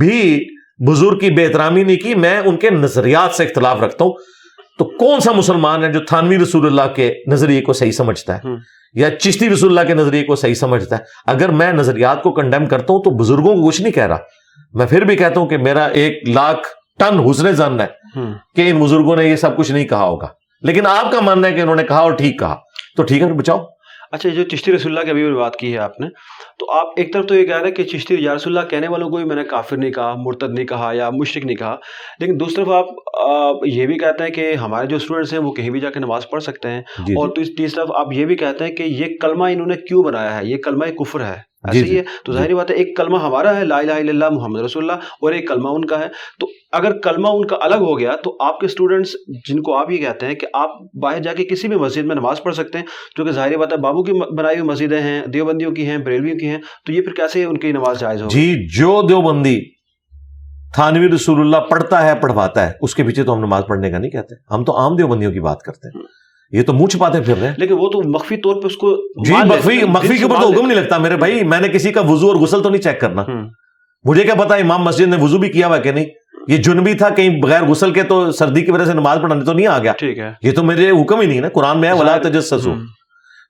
Speaker 2: بھی بزرگ کی بے احترامی نہیں کی میں ان کے نظریات سے اختلاف رکھتا ہوں۔ تو کون سا مسلمان ہے جو تھانوی رسول اللہ کے نظریے کو صحیح سمجھتا ہے؟ یا چشتی رسول اللہ کے نظریے کو صحیح سمجھتا ہے؟ اگر میں نظریات کو کنڈیم کرتا ہوں تو بزرگوں کو کچھ نہیں کہہ رہا۔ میں پھر بھی کہتا ہوں کہ میرا ایک لاکھ ٹن حسن زن ہے کہ ان بزرگوں نے یہ سب کچھ نہیں کہا ہوگا۔ لیکن آپ کا ماننا ہے کہ انہوں نے کہا اور ٹھیک کہا۔ تو ٹھیک ہے بچاؤ۔
Speaker 1: اچھا جو چشتی رسول اللہ کی ابھی بھی بات کی ہے آپ نے تو آپ ایک طرف تو یہ کہہ رہے ہیں کہ چشتی یا رسول اللہ کہنے والوں کو بھی میں نے کافر نہیں کہا مرتد نہیں کہا یا مشرق نہیں کہا لیکن دوسری طرف آپ یہ بھی کہتے ہیں کہ ہمارے جو اسٹوڈنٹس ہیں وہ کہیں بھی جا کے نماز پڑھ سکتے ہیں جی, جی۔ اور تیسری طرف آپ یہ بھی کہتے ہیں کہ یہ کلمہ انہوں نے کیوں بنایا ہے یہ کلمہ کفر ہے ایسے ہی جی۔ ہے۔ تو ظاہری بات ہے ایک کلمہ ہمارا ہے لا الہ الا اللہ محمد رسول اللہ اور ایک کلمہ ان کا ہے۔ تو اگر کلمہ ان کا الگ ہو گیا تو آپ کے اسٹوڈنٹس جن کو آپ یہ کہتے ہیں کہ آپ باہر جا کے کسی بھی مسجد میں نماز پڑھ سکتے ہیں جو کہ ظاہری بات ہے بابو کی بنائی ہوئی مسجدیں ہیں دیوبندیوں کی ہیں بریلویوں کی ہیں تو یہ پھر کیسے ان کی نماز جائز ہو
Speaker 2: جی جو دیوبندی تھانوی رسول اللہ پڑھتا ہے پڑھواتا ہے اس کے پیچھے تو ہم نماز پڑھنے کا نہیں کہتے۔ ہم تو عام دیوبندیوں کی بات کرتے ہیں۔ یہ تو منہ چھپاتے پھر رہے ہیں۔
Speaker 1: لیکن وہ تو مخفی طور پہ اس کو
Speaker 2: جی مخفی مخفی کے اوپر تو حکم نہیں لگتا میرے بھائی۔ میں نے کسی کا وضو اور غسل تو نہیں چیک کرنا۔ مجھے کیا پتا امام مسجد نے وضو بھی کیا ہوا کہ نہیں؟ یہ جنبی تھا کہیں بغیر غسل کے تو سردی کی وجہ سے نماز پڑھانے تو نہیں آ گیا۔
Speaker 1: ٹھیک ہے۔
Speaker 2: یہ تو میرے حکم ہی نہیں نا۔ قرآن میں ہے ولا تجسسو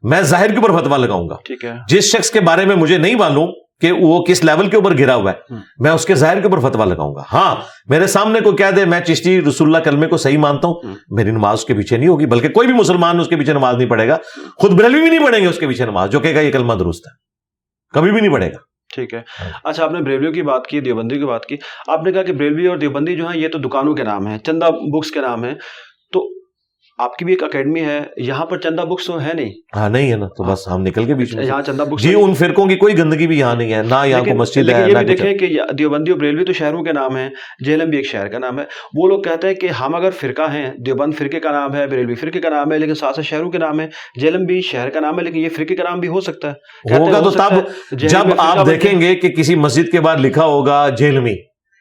Speaker 2: میں ظاہر کے اوپر فتوا لگاؤں گا۔
Speaker 1: ٹھیک ہے۔
Speaker 2: جس شخص کے بارے میں مجھے نہیں معلوم کہ وہ کس لیول کے اوپر گرا ہوا ہے۔ میں اس کے ظاہر کے اوپر فتوا لگاؤں گا۔ ہاں میرے سامنے کوئی کہہ دے میں چشتی رسول اللہ کلمے کو صحیح مانتا ہوں۔ میری نماز اس کے پیچھے نہیں ہوگی بلکہ کوئی بھی مسلمان اس کے پیچھے نماز نہیں پڑھے گا۔ خود بریلوی بھی نہیں پڑھیں گے اس کے پیچھے نماز جو کہے گا یہ کلمہ درست ہے۔ کبھی بھی نہیں پڑھے گا۔
Speaker 1: ٹھیک ہے۔ اچھا آپ نے بریلویوں کی بات کی دیوبندی کی بات کی۔ آپ نے کہا کہ بریلوی اور دیوبندی جو ہیں یہ تو دکانوں کے نام ہیں چندہ بکس کے نام ہیں۔ آپ کی بھی ایک اکیڈمی ہے یہاں پر چندہ بکس تو ہے نہیں۔
Speaker 2: ہاں نہیں ہے نا تو بس ہم نکل کے بیچ میں۔
Speaker 1: یہاں چندہ بکس
Speaker 2: جی ان فرقوں کی کوئی گندگی بھی یہاں نہیں ہے نہ یہاں کو مسجد ہے
Speaker 1: یہ بھی دیکھیں کہ دیوبندی اور بریلوی تو شہروں کے نام ہیں جہلم بھی ایک شہر کا نام ہے۔ وہ لوگ کہتے ہیں کہ ہم اگر فرقہ ہیں دیوبند فرقے کا نام ہے بریلوی فرقے کا نام ہے لیکن ساتھ ساتھ شہروں کے نام ہے جہلم بھی شہر کا نام ہے لیکن یہ فرقے کا نام بھی ہو سکتا ہے۔
Speaker 2: ہوگا
Speaker 1: ہو
Speaker 2: تو تب جب آپ دیکھیں گے کہ کسی مسجد کے بعد لکھا ہوگا جیلمی۔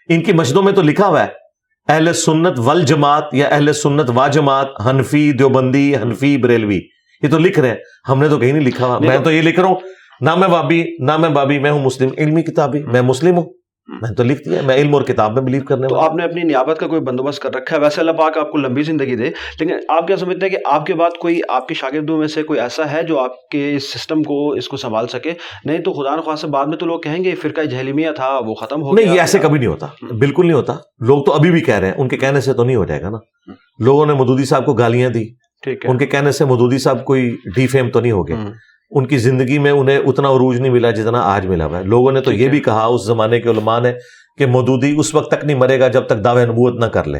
Speaker 2: ان کی مسجدوں میں تو لکھا ہوا ہے۔ اہل سنت ول جماعت یا اہل سنت وا جماعت حنفی دیوبندی حنفی بریلوی یہ تو لکھ رہے ہیں۔ ہم نے تو کہیں نہیں لکھا ہوا میں
Speaker 1: تو-
Speaker 2: تو یہ لکھ رہا ہوں۔ نہ میں بابی نہ میں بابی میں ہوں مسلم علمی کتابی میں مسلم ہوں۔ میں تو لکھ دیا میں علم اور کتاب میں بلیو کرنے
Speaker 1: تو آپ نے اپنی نیابت کا کوئی بندوبست کر رکھا ہے؟ ویسے اللہ پاک آپ کو لمبی زندگی دے لیکن آپ کیا سمجھتے ہیں کہ آپ کے بعد کوئی آپ کے شاگردوں میں سے کوئی ایسا ہے جو آپ کے اس سسٹم کو اس کو سنبھال سکے؟ نہیں تو خدا نخواست بعد میں تو لوگ کہیں گے فرقہ جہلمیہ تھا وہ ختم ہو
Speaker 2: نہیں یہ ایسے کبھی نہیں ہوتا بالکل نہیں ہوتا۔ لوگ تو ابھی بھی کہہ رہے ہیں ان کے کہنے سے تو نہیں ہو جائے گا نا۔ لوگوں نے مدودی صاحب کو گالیاں دی
Speaker 1: ٹھیک ہے۔
Speaker 2: ان کے کہنے سے مدودی صاحب کوئی ڈی فیم تو نہیں ہو گئے ان کی زندگی میں انہیں اتنا عروج نہیں ملا جتنا آج ملا ہوا ہے لوگوں نے تو یہ۔ بھی کہا اس زمانے کے علماء نے کہ مودودی اس وقت تک نہیں مرے گا جب تک دعوے نبوت نہ کر لے۔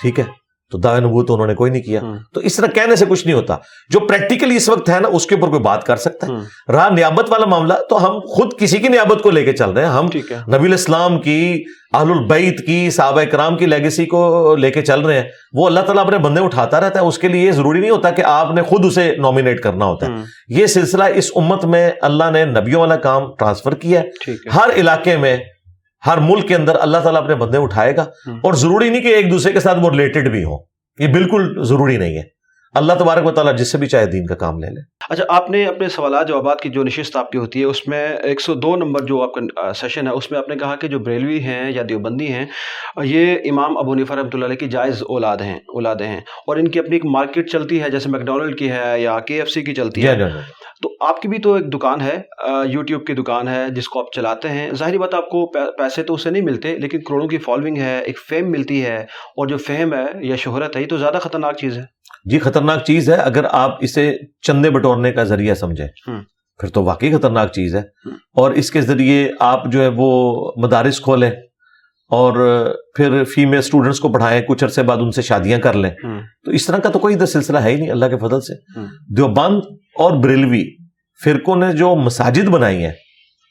Speaker 2: ٹھیک ہے تو دعوے نبوت تو انہوں نے کوئی نہیں کیا۔ تو اس طرح کہنے سے کچھ نہیں ہوتا۔ جو پریکٹیکلی اس وقت ہے نا اس کے اوپر کوئی بات کر سکتا ہے۔ رہا نیابت والا معاملہ تو ہم خود کسی کی نیابت کو لے کے چل رہے ہیں۔ ہم نبی الاسلام کی اہل البیت کی صحابہ کرام کی لیگیسی کو لے کے چل رہے ہیں۔ وہ اللہ تعالیٰ اپنے بندے اٹھاتا رہتا ہے۔ اس کے لیے یہ ضروری نہیں ہوتا کہ آپ نے خود اسے نامینیٹ کرنا ہوتا ہے۔ یہ سلسلہ اس امت میں اللہ نے نبیوں والا کام ٹرانسفر کیا ہے۔ ہر علاقے میں ہر ملک کے اندر اللہ تعالیٰ اپنے بندے اٹھائے گا۔ اور ضروری نہیں کہ ایک دوسرے کے ساتھ وہ ریلیٹڈ بھی ہوں۔ یہ بالکل ضروری نہیں ہے۔ اللہ تبارک و تعالیٰ جس سے بھی چاہے دین کا کام لے لے۔
Speaker 1: اچھا آپ نے اپنے سوالات جوابات کی جو نشست آپ کی ہوتی ہے اس میں ایک سو دو نمبر جو آپ کا سیشن ہے اس میں آپ نے کہا کہ جو بریلوی ہیں یا دیوبندی ہیں یہ امام ابو نیفا رحمۃ اللہ علیہ کی جائز اولاد ہیں اولادیں ہیں۔ اور ان کی اپنی ایک مارکیٹ چلتی ہے جیسے میکڈونلڈ کی ہے یا کے ایف سی کی چلتی
Speaker 2: جی
Speaker 1: ہے
Speaker 2: جی جی۔
Speaker 1: تو آپ کی بھی تو ایک دکان ہے یوٹیوب کی دکان ہے جس کو آپ چلاتے ہیں۔ ظاہری بات آپ کو پیسے تو اس سے نہیں ملتے لیکن کروڑوں کی فالوئنگ ہے ایک فیم ملتی ہے اور جو فیم ہے یا شہرت ہے یہ تو زیادہ خطرناک چیز ہے۔
Speaker 2: جی خطرناک چیز ہے اگر آپ اسے چندے بٹورنے کا ذریعہ سمجھیں۔ پھر تو واقعی خطرناک چیز ہے۔ اور اس کے ذریعے آپ جو ہے وہ مدارس کھولیں۔ اور پھر فیمیل اسٹوڈنٹس کو پڑھائیں کچھ عرصے بعد ان سے شادیاں کر لیں۔ تو اس طرح کا تو کوئی ادھر سلسلہ ہے ہی نہیں اللہ کے فضل سے۔ دیوبند اور بریلوی فرقوں نے جو مساجد بنائی ہیں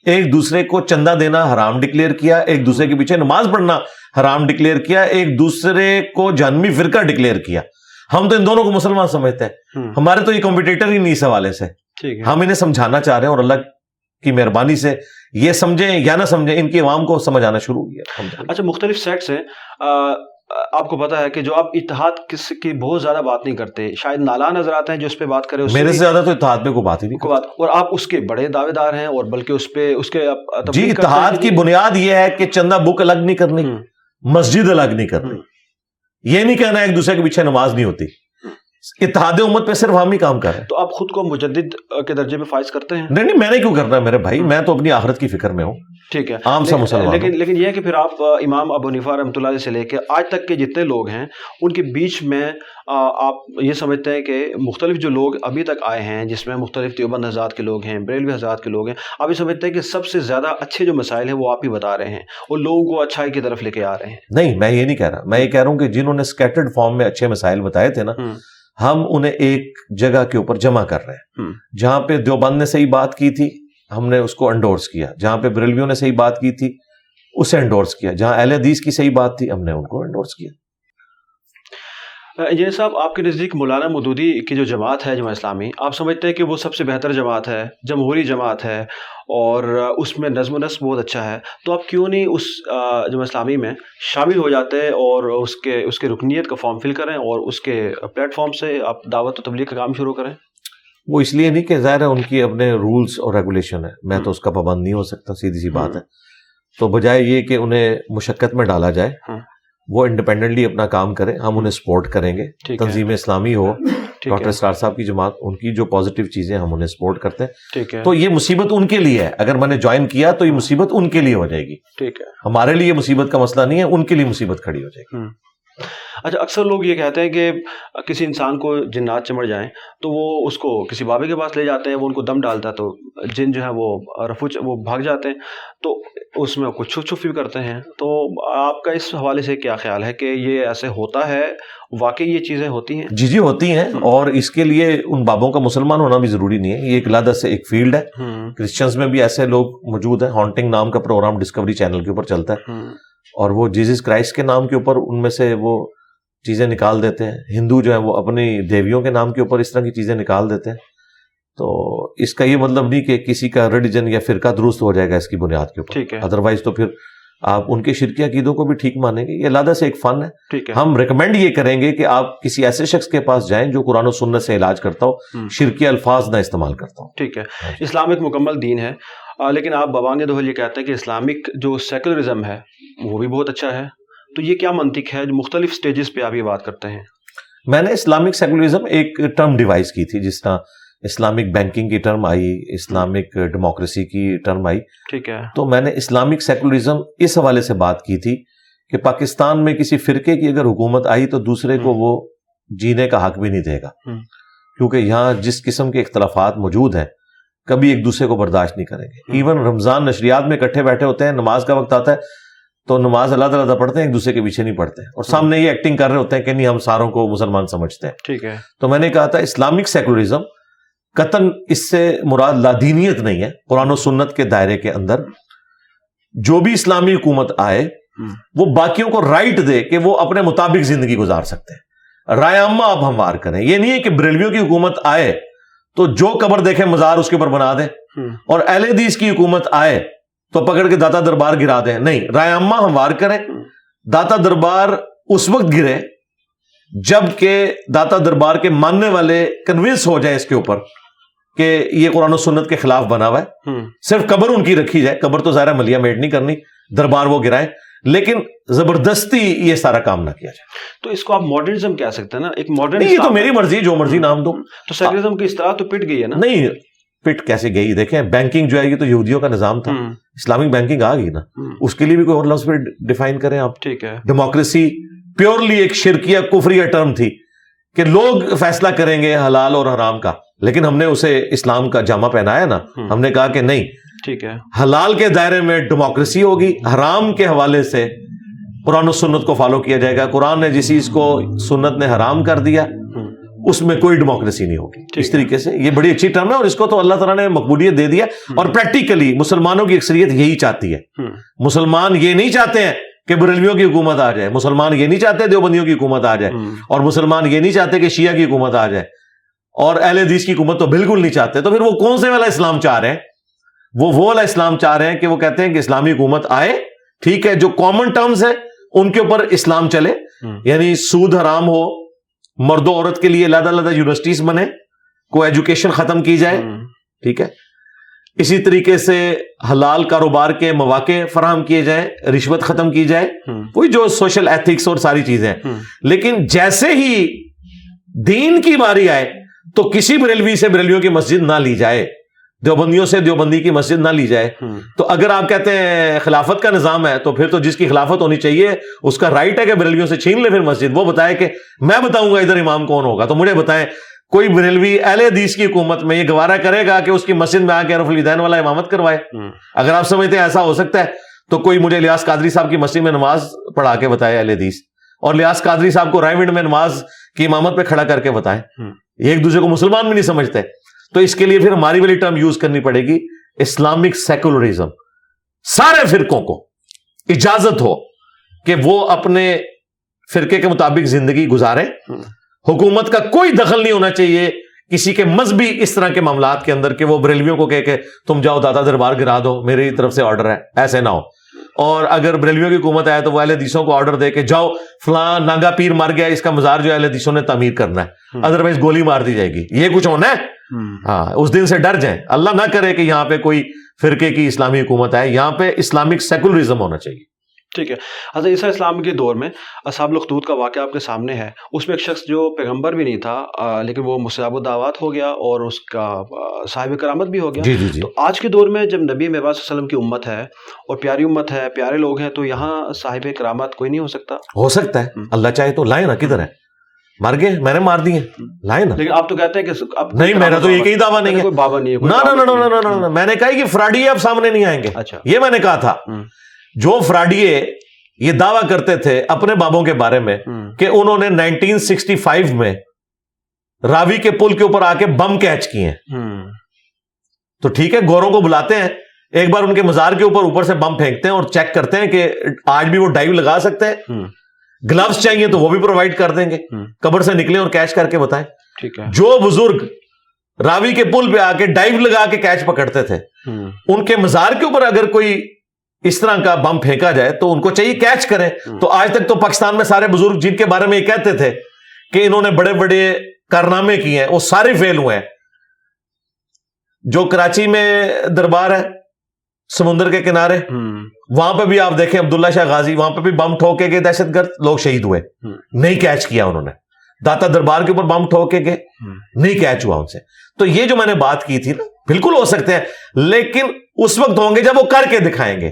Speaker 2: ایک دوسرے کو چندہ دینا حرام ڈکلیئر کیا ایک دوسرے کے پیچھے نماز پڑھنا حرام ڈکلیئر کیا ایک دوسرے کو جانوی فرقہ ڈکلیئر کیا۔ ہم تو ان دونوں کو مسلمان سمجھتے ہیں۔
Speaker 1: ہم،
Speaker 2: ہمارے تو یہ کمپٹیٹر ہی نہیں اس حوالے سے۔ ہم انہیں سمجھانا چاہ رہے ہیں اور اللہ کی مہربانی سے یہ سمجھیں یا نہ سمجھیں ان کی عوام کو سمجھ آنا شروع ہو گیا۔
Speaker 1: اچھا مختلف سیٹس ہیں۔ آپ کو پتا ہے کہ جو آپ اتحاد کس کی بہت زیادہ بات نہیں کرتے شاید نالا نظر آتے ہیں جو اس پہ بات کرے
Speaker 2: میرے سے زیادہ تو اتحاد پہ کوئی بات ہی نہیں
Speaker 1: کو بات اور آپ اس کے بڑے دعوے دار ہیں اور بلکہ اس پہ اس کے
Speaker 2: جی اتحاد کی بنیاد یہ ہے کہ چندہ بک الگ نہیں کرنی مسجد الگ نہیں کرنی۔ یہ نہیں کہنا ایک دوسرے کے پیچھے نماز نہیں ہوتی۔ اتحاد امت پہ صرف ہم ہی کام کر رہے ہیں۔
Speaker 1: تو آپ خود کو مجدد کے درجے میں فائز کرتے ہیں؟
Speaker 2: نہیں نہیں میں نے کیوں کرنا ہے میرے بھائی؟ میں تو اپنی آخرت کی فکر میں ہوں۔
Speaker 1: ٹھیک ہے۔
Speaker 2: عام سا مسلمان
Speaker 1: لیکن لیکن یہ ہے کہ پھر آپ امام ابو نفا رحمۃ اللہ علیہ سے لے کے آج تک کے جتنے لوگ ہیں ان کے بیچ میں آپ یہ سمجھتے ہیں کہ مختلف جو لوگ ابھی تک آئے ہیں جس میں مختلف دیوبند حضرات کے لوگ ہیں بریلوی حضرات کے لوگ ہیں آپ یہ سمجھتے ہیں کہ سب سے زیادہ اچھے جو مسائل ہیں وہ آپ ہی بتا رہے ہیں اور لوگوں کو اچھائی کی طرف لے کے آ رہے ہیں۔
Speaker 2: نہیں میں یہ نہیں کہہ رہا۔ میں یہ کہہ رہا ہوں کہ جنہوں نے اسکیٹرڈ فارم میں اچھے مسائل بتائے تھے نا
Speaker 1: ہم۔
Speaker 2: انہیں ایک جگہ کے اوپر جمع کر رہے ہیں۔ جہاں پہ دیوبند نے صحیح بات کی تھی ہم نے اس کو انڈورس کیا جہاں پہ بریلویوں نے صحیح بات کی تھی اسے انڈورس کیا جہاں اہل حدیث کی صحیح بات تھی ہم نے ان کو انڈورس کیا
Speaker 1: یہ صاحب آپ کے نزدیک مولانا مودودی کی جو جماعت ہے جماعت اسلامی آپ سمجھتے ہیں کہ وہ سب سے بہتر جماعت ہے جمہوری جماعت ہے اور اس میں نظم و نسق بہت اچھا ہے۔ تو آپ کیوں نہیں اس جماعت اسلامی میں شامل ہو جاتے اور اس کے اس کے رکنیت کا فارم فل کریں اور اس کے پلیٹ فارم سے آپ دعوت و تبلیغ کا کام شروع کریں؟
Speaker 2: وہ اس لیے نہیں کہ ظاہر ہے ان کی اپنے رولز اور ریگولیشن ہے۔ میں تو اس کا پابند نہیں ہو سکتا سیدھی سی بات ہے۔ تو بجائے یہ کہ انہیں مشقت میں ڈالا جائے
Speaker 1: ہاں۔
Speaker 2: وہ انڈیپینڈنٹلی اپنا کام کریں ہم انہیں سپورٹ کریں گے۔ تنظیم اسلامی ہو ڈاکٹر
Speaker 1: ہے۔
Speaker 2: اسٹار صاحب کی جماعت ان کی جو پازیٹیو چیزیں ہم انہیں سپورٹ کرتے ہیں۔ تو یہ مصیبت ان کے لیے ہے۔ اگر میں نے جوائن کیا تو یہ مصیبت ان کے لیے ہو جائے گی۔
Speaker 1: ٹھیک ہے۔
Speaker 2: ہمارے لیے مصیبت کا مسئلہ نہیں ہے ان کے لیے مصیبت کھڑی ہو جائے گی۔
Speaker 1: اچھا اکثر لوگ یہ کہتے ہیں کہ کسی انسان کو جنات چمڑ جائیں تو وہ اس کو کسی بابے کے پاس لے جاتے ہیں وہ ان کو دم ڈالتا ہے تو جن جو ہے وہ رفو وہ بھاگ جاتے ہیں۔ تو اس میں کچھ چھپ چھپ بھی کرتے ہیں۔ تو آپ کا اس حوالے سے کیا خیال ہے کہ یہ ایسے ہوتا ہے؟ واقعی یہ چیزیں ہوتی ہیں؟
Speaker 2: جی جی ہوتی ہیں۔ اور اس کے لیے ان بابوں کا مسلمان ہونا بھی ضروری نہیں ہے۔ یہ ایک لادہ سے ایک فیلڈ ہے۔ کرسچنز میں بھی ایسے لوگ موجود ہیں۔ ہانٹنگ نام کا پروگرام ڈسکوری چینل کے اوپر چلتا ہے۔ اور وہ جیزس کرائسٹ کے نام کے اوپر ان میں سے وہ چیزیں نکال دیتے ہیں۔ ہندو جو ہیں وہ اپنی دیویوں کے نام کے اوپر اس طرح کی چیزیں نکال دیتے ہیں۔ تو اس کا یہ مطلب نہیں کہ کسی کا ریلیجن یا فرقہ درست ہو جائے گا اس کی بنیاد کے اوپر۔
Speaker 1: ٹھیک ہے۔
Speaker 2: ادروائز تو پھر آپ ان کے شرکی عقیدوں کو بھی ٹھیک مانیں گے۔ یہ لادہ سے ایک فن ہے۔
Speaker 1: ٹھیک ہے۔
Speaker 2: ہم ریکمینڈ یہ کریں گے کہ آپ کسی ایسے شخص کے پاس جائیں جو قرآن و سنت سے علاج کرتا ہو شرکی الفاظ نہ استعمال کرتا ہو۔
Speaker 1: ٹھیک ہے۔ اسلام ایک مکمل دین ہے۔ لیکن آپ بابانگ دوہل یہ کہتے ہیں کہ اسلامک جو سیکولرزم ہے وہ بھی بہت اچھا ہے۔ تو یہ کیا منطق ہے؟ جو مختلف سٹیجز پہ آپ یہ بات کرتے ہیں۔
Speaker 2: میں نے اسلامک سیکولرزم ایک ٹرم ڈیوائز کی تھی جس طرح اسلامک بینکنگ کی ٹرم آئی اسلامک ڈیموکریسی کی ٹرم آئی۔
Speaker 1: ٹھیک ہے۔
Speaker 2: تو میں نے اسلامک سیکولرزم اس حوالے سے بات کی تھی کہ پاکستان میں کسی فرقے کی اگر حکومت آئی تو دوسرے کو۔ وہ جینے کا حق بھی نہیں دے گا۔ کیونکہ یہاں جس قسم کے اختلافات موجود ہیں کبھی ایک دوسرے کو برداشت نہیں کریں گے۔ ایون رمضان نشریات میں اکٹھے بیٹھے ہوتے ہیں نماز کا وقت آتا ہے تو نماز اللہ تعالیٰ پڑھتے ہیں ایک دوسرے کے پیچھے نہیں پڑھتے۔ اور سامنے یہ ایکٹنگ کر رہے ہوتے ہیں کہ نہیں ہم ساروں کو مسلمان سمجھتے ہیں۔
Speaker 1: ٹھیک ہے۔
Speaker 2: تو میں نے کہا تھا اسلامک سیکولرزم قطن اس سے مراد لادینیت نہیں ہے۔ قرآن و سنت کے دائرے کے اندر جو بھی اسلامی حکومت آئے۔ وہ باقیوں کو رائٹ دے کہ وہ اپنے مطابق زندگی گزار سکتے ہیں۔ رائے عامہ آپ ہموار کریں۔ یہ نہیں ہے کہ بریلویوں کی حکومت آئے تو جو قبر دیکھے مزار اس کے اوپر بنا دیں۔ اور اہل حدیث کی حکومت آئے تو پکڑ کے داتا دربار گرا دیں۔ نہیں رائے عامہ ہموار کریں۔ داتا دربار اس وقت گرے جبکہ داتا دربار کے ماننے والے کنوینس ہو جائے اس کے اوپر کہ یہ قرآن و سنت کے خلاف بنا ہوا ہے۔
Speaker 1: ہم،
Speaker 2: صرف قبر ان کی رکھی جائے قبر تو ظاہر ملیا میٹ نہیں کرنی دربار وہ گرائے لیکن زبردستی یہ سارا کام نہ کیا جائے۔
Speaker 1: تو اس کو آپ ماڈرنزم کہہ سکتے ہیں نا؟ ایک ماڈرن
Speaker 2: یہ تو میری مرضی جو مرضی نام دو۔
Speaker 1: تو سیکولرزم کی اصطلاح تو پٹ گئی ہے نا؟
Speaker 2: نہیں پٹ کیسے گئی؟ دیکھیں بینکنگ جو ہے یہ تو یہودیوں کا نظام تھا۔ اسلامک بینکنگ آ گئی نا۔ اس کے لیے بھی کوئی اور لفظ پہ ڈیفائن کریں آپ۔
Speaker 1: ٹھیک ہے۔
Speaker 2: ڈیموکریسی پیورلی ایک شرکیہ کفریہ ٹرم تھی کہ لوگ فیصلہ کریں گے حلال اور حرام کا۔ لیکن ہم نے اسے اسلام کا جامع پہنایا نا۔
Speaker 1: ہم۔
Speaker 2: نے کہا کہ نہیں۔
Speaker 1: ٹھیک ہے۔
Speaker 2: حلال کے دائرے میں ڈیموکریسی ہوگی حرام کے حوالے سے قرآن و سنت کو فالو کیا جائے گا۔ قرآن نے جس چیز کو سنت نے حرام کر دیا اس میں کوئی ڈیموکریسی نہیں ہوگی۔ اس طریقے سے یہ بڑی اچھی ٹرم ہے اور اس کو تو اللہ تعالیٰ نے مقبولیت دے دیا اور پریکٹیکلی مسلمانوں کی اکثریت یہی چاہتی ہے۔ مسلمان یہ نہیں چاہتے ہیں کہ بریلویوں کی حکومت آ جائے۔ مسلمان یہ نہیں چاہتے دیوبندیوں کی حکومت آ جائے۔ اور مسلمان یہ نہیں چاہتے کہ شیعہ کی حکومت آ جائے۔ اور اہل حدیث کی حکومت تو بالکل نہیں چاہتے۔ تو پھر وہ کون سے والا اسلام چاہ رہے ہیں؟ وہ وہ والا اسلام چاہ رہے ہیں کہ وہ کہتے ہیں کہ اسلامی حکومت آئے ٹھیک ہے جو کامن ٹرمز ہے ان کے اوپر اسلام چلے۔ یعنی سود حرام ہو مرد و عورت کے لیے علیحدہ علیحدہ یونیورسٹیز بنے کو ایجوکیشن ختم کی جائے ٹھیک ہے؟ اسی طریقے سے حلال کاروبار کے مواقع فراہم کیے جائیں رشوت ختم کی جائے وہی جو سوشل ایتھکس اور ساری چیزیں لیکن جیسے ہی دین کی باری آئے تو کسی بریلوی سے بریلویوں کی مسجد نہ لی جائے۔ دیوبندیوں سے دیوبندی کی مسجد نہ لی جائے۔ تو اگر آپ کہتے ہیں خلافت کا نظام ہے تو پھر تو جس کی خلافت ہونی چاہیے اس کا رائٹ ہے کہ بریلویوں سے چھین لے پھر مسجد۔ وہ بتائے کہ میں بتاؤں گا ادھر امام کون ہوگا۔ تو مجھے بتائیں کوئی بریلوی اہل حدیث کی حکومت میں یہ گوارا کرے گا کہ اس کی مسجد میں آ کے رف الدین والا امامت کروائے؟ اگر آپ سمجھتے ہیں ایسا ہو سکتا ہے تو کوئی مجھے لیاس قادری صاحب کی مسجد میں نماز پڑھا کے بتائے اہل حدیث۔ اور لیاس قادری صاحب کو رائے ونڈ میں نماز کی امامت پہ کھڑا کر کے بتائیں۔ یہ ایک دوسرے کو مسلمان بھی نہیں سمجھتے۔ تو اس کے لیے پھر ہماری والی ٹرم یوز کرنی پڑے گی اسلامک سیکولرزم۔ سارے فرقوں کو اجازت ہو کہ وہ اپنے فرقے کے مطابق زندگی گزارے۔ حکومت کا کوئی دخل نہیں ہونا چاہیے کسی کے مذہبی اس طرح کے معاملات کے اندر کہ وہ بریلویوں کو کہہ کہ تم جاؤ دادا دربار گرا دو میری طرف سے آرڈر ہے ایسے نہ ہو۔ اور اگر بریلویوں کی حکومت آئے تو وہ اہل حدیثوں کو آرڈر دے کہ جاؤ فلاں ناگا پیر مر گیا اس کا مزار جو اہل حدیثوں نے تعمیر کرنا ہے۔ ادروائز گولی مار دی جائے گی۔ یہ کچھ ہونا ہے؟ ہاں اس دن سے ڈر جائیں۔ اللہ نہ کرے کہ یہاں پہ کوئی فرقے کی اسلامی حکومت آئے۔ یہاں پہ اسلامک سیکولرزم ہونا چاہیے۔
Speaker 1: ٹھیک ہے۔ حضرت عیسیٰ اسلام کے دور میں اصحاب الخدود کا واقعہ آپ کے سامنے ہے۔ اس میں ایک شخص جو پیغمبر بھی نہیں تھا لیکن وہ مصعب الدعوات ہو گیا اور اس کا صاحب کرامت بھی ہو گیا۔
Speaker 2: جی جی جی۔
Speaker 1: تو آج کے دور میں جب نبی صلی اللہ علیہ وسلم کی امت ہے اور پیاری امت ہے پیارے لوگ ہیں تو یہاں صاحب کرامت کوئی نہیں ہو سکتا۔
Speaker 2: ہو سکتا ہے۔ اللہ چاہے تو لائے نا کدھر ہے؟ مر گئے میں نے مار دیے لائے نا
Speaker 1: لیکن آپ تو کہتے ہیں کہ
Speaker 2: نہیں میرا تو ایک ہی دعویٰ نہیں ہے۔
Speaker 1: کوئی بابا نہیں ہے
Speaker 2: میں نے کہا کہ فراڈی اب سامنے نہیں آئیں گے۔
Speaker 1: اچھا۔
Speaker 2: یہ میں نے کہا تھا۔ جو فراڈیے یہ دعویٰ کرتے تھے اپنے بابوں کے بارے میں۔ کہ انہوں نے 1965 میں راوی کے پل کے اوپر آ کے بم کیچ کیے۔ تو ٹھیک ہے گوروں کو بلاتے ہیں ایک بار ان کے مزار کے اوپر اوپر سے بم پھینکتے ہیں اور چیک کرتے ہیں کہ آج بھی وہ ڈائیو لگا سکتے ہیں۔ گلوز چاہیے تو وہ بھی پرووائڈ کر دیں گے۔ قبر سے نکلیں اور کیچ کر کے بتائیں
Speaker 1: ٹھیک ہے
Speaker 2: جو بزرگ راوی کے پل پہ آ کے ڈائیو لگا کے کیچ پکڑتے تھے۔ ان کے مزار کے اوپر اگر کوئی اس طرح کا بم پھینکا جائے تو ان کو چاہیے کیچ کریں۔ تو آج تک تو پاکستان میں سارے بزرگ جن کے بارے میں یہ کہتے تھے کہ انہوں نے بڑے بڑے کارنامے کیے ہیں وہ سارے فیل ہوئے ہیں جو کراچی میں دربار ہے سمندر کے کنارے۔ وہاں پہ بھی آپ دیکھیں عبداللہ شاہ غازی وہاں پہ بھی بم ٹھوکے گئے دہشت گرد لوگ شہید ہوئے۔ نہیں کیچ کیا انہوں نے داتا دربار کے اوپر بم ٹھوکے گئے۔ نہیں کیچ ہوا ان سے تو یہ جو میں نے بات کی تھی نا بالکل ہو سکتے ہیں لیکن اس وقت ہوں گے جب وہ کر کے دکھائیں گے۔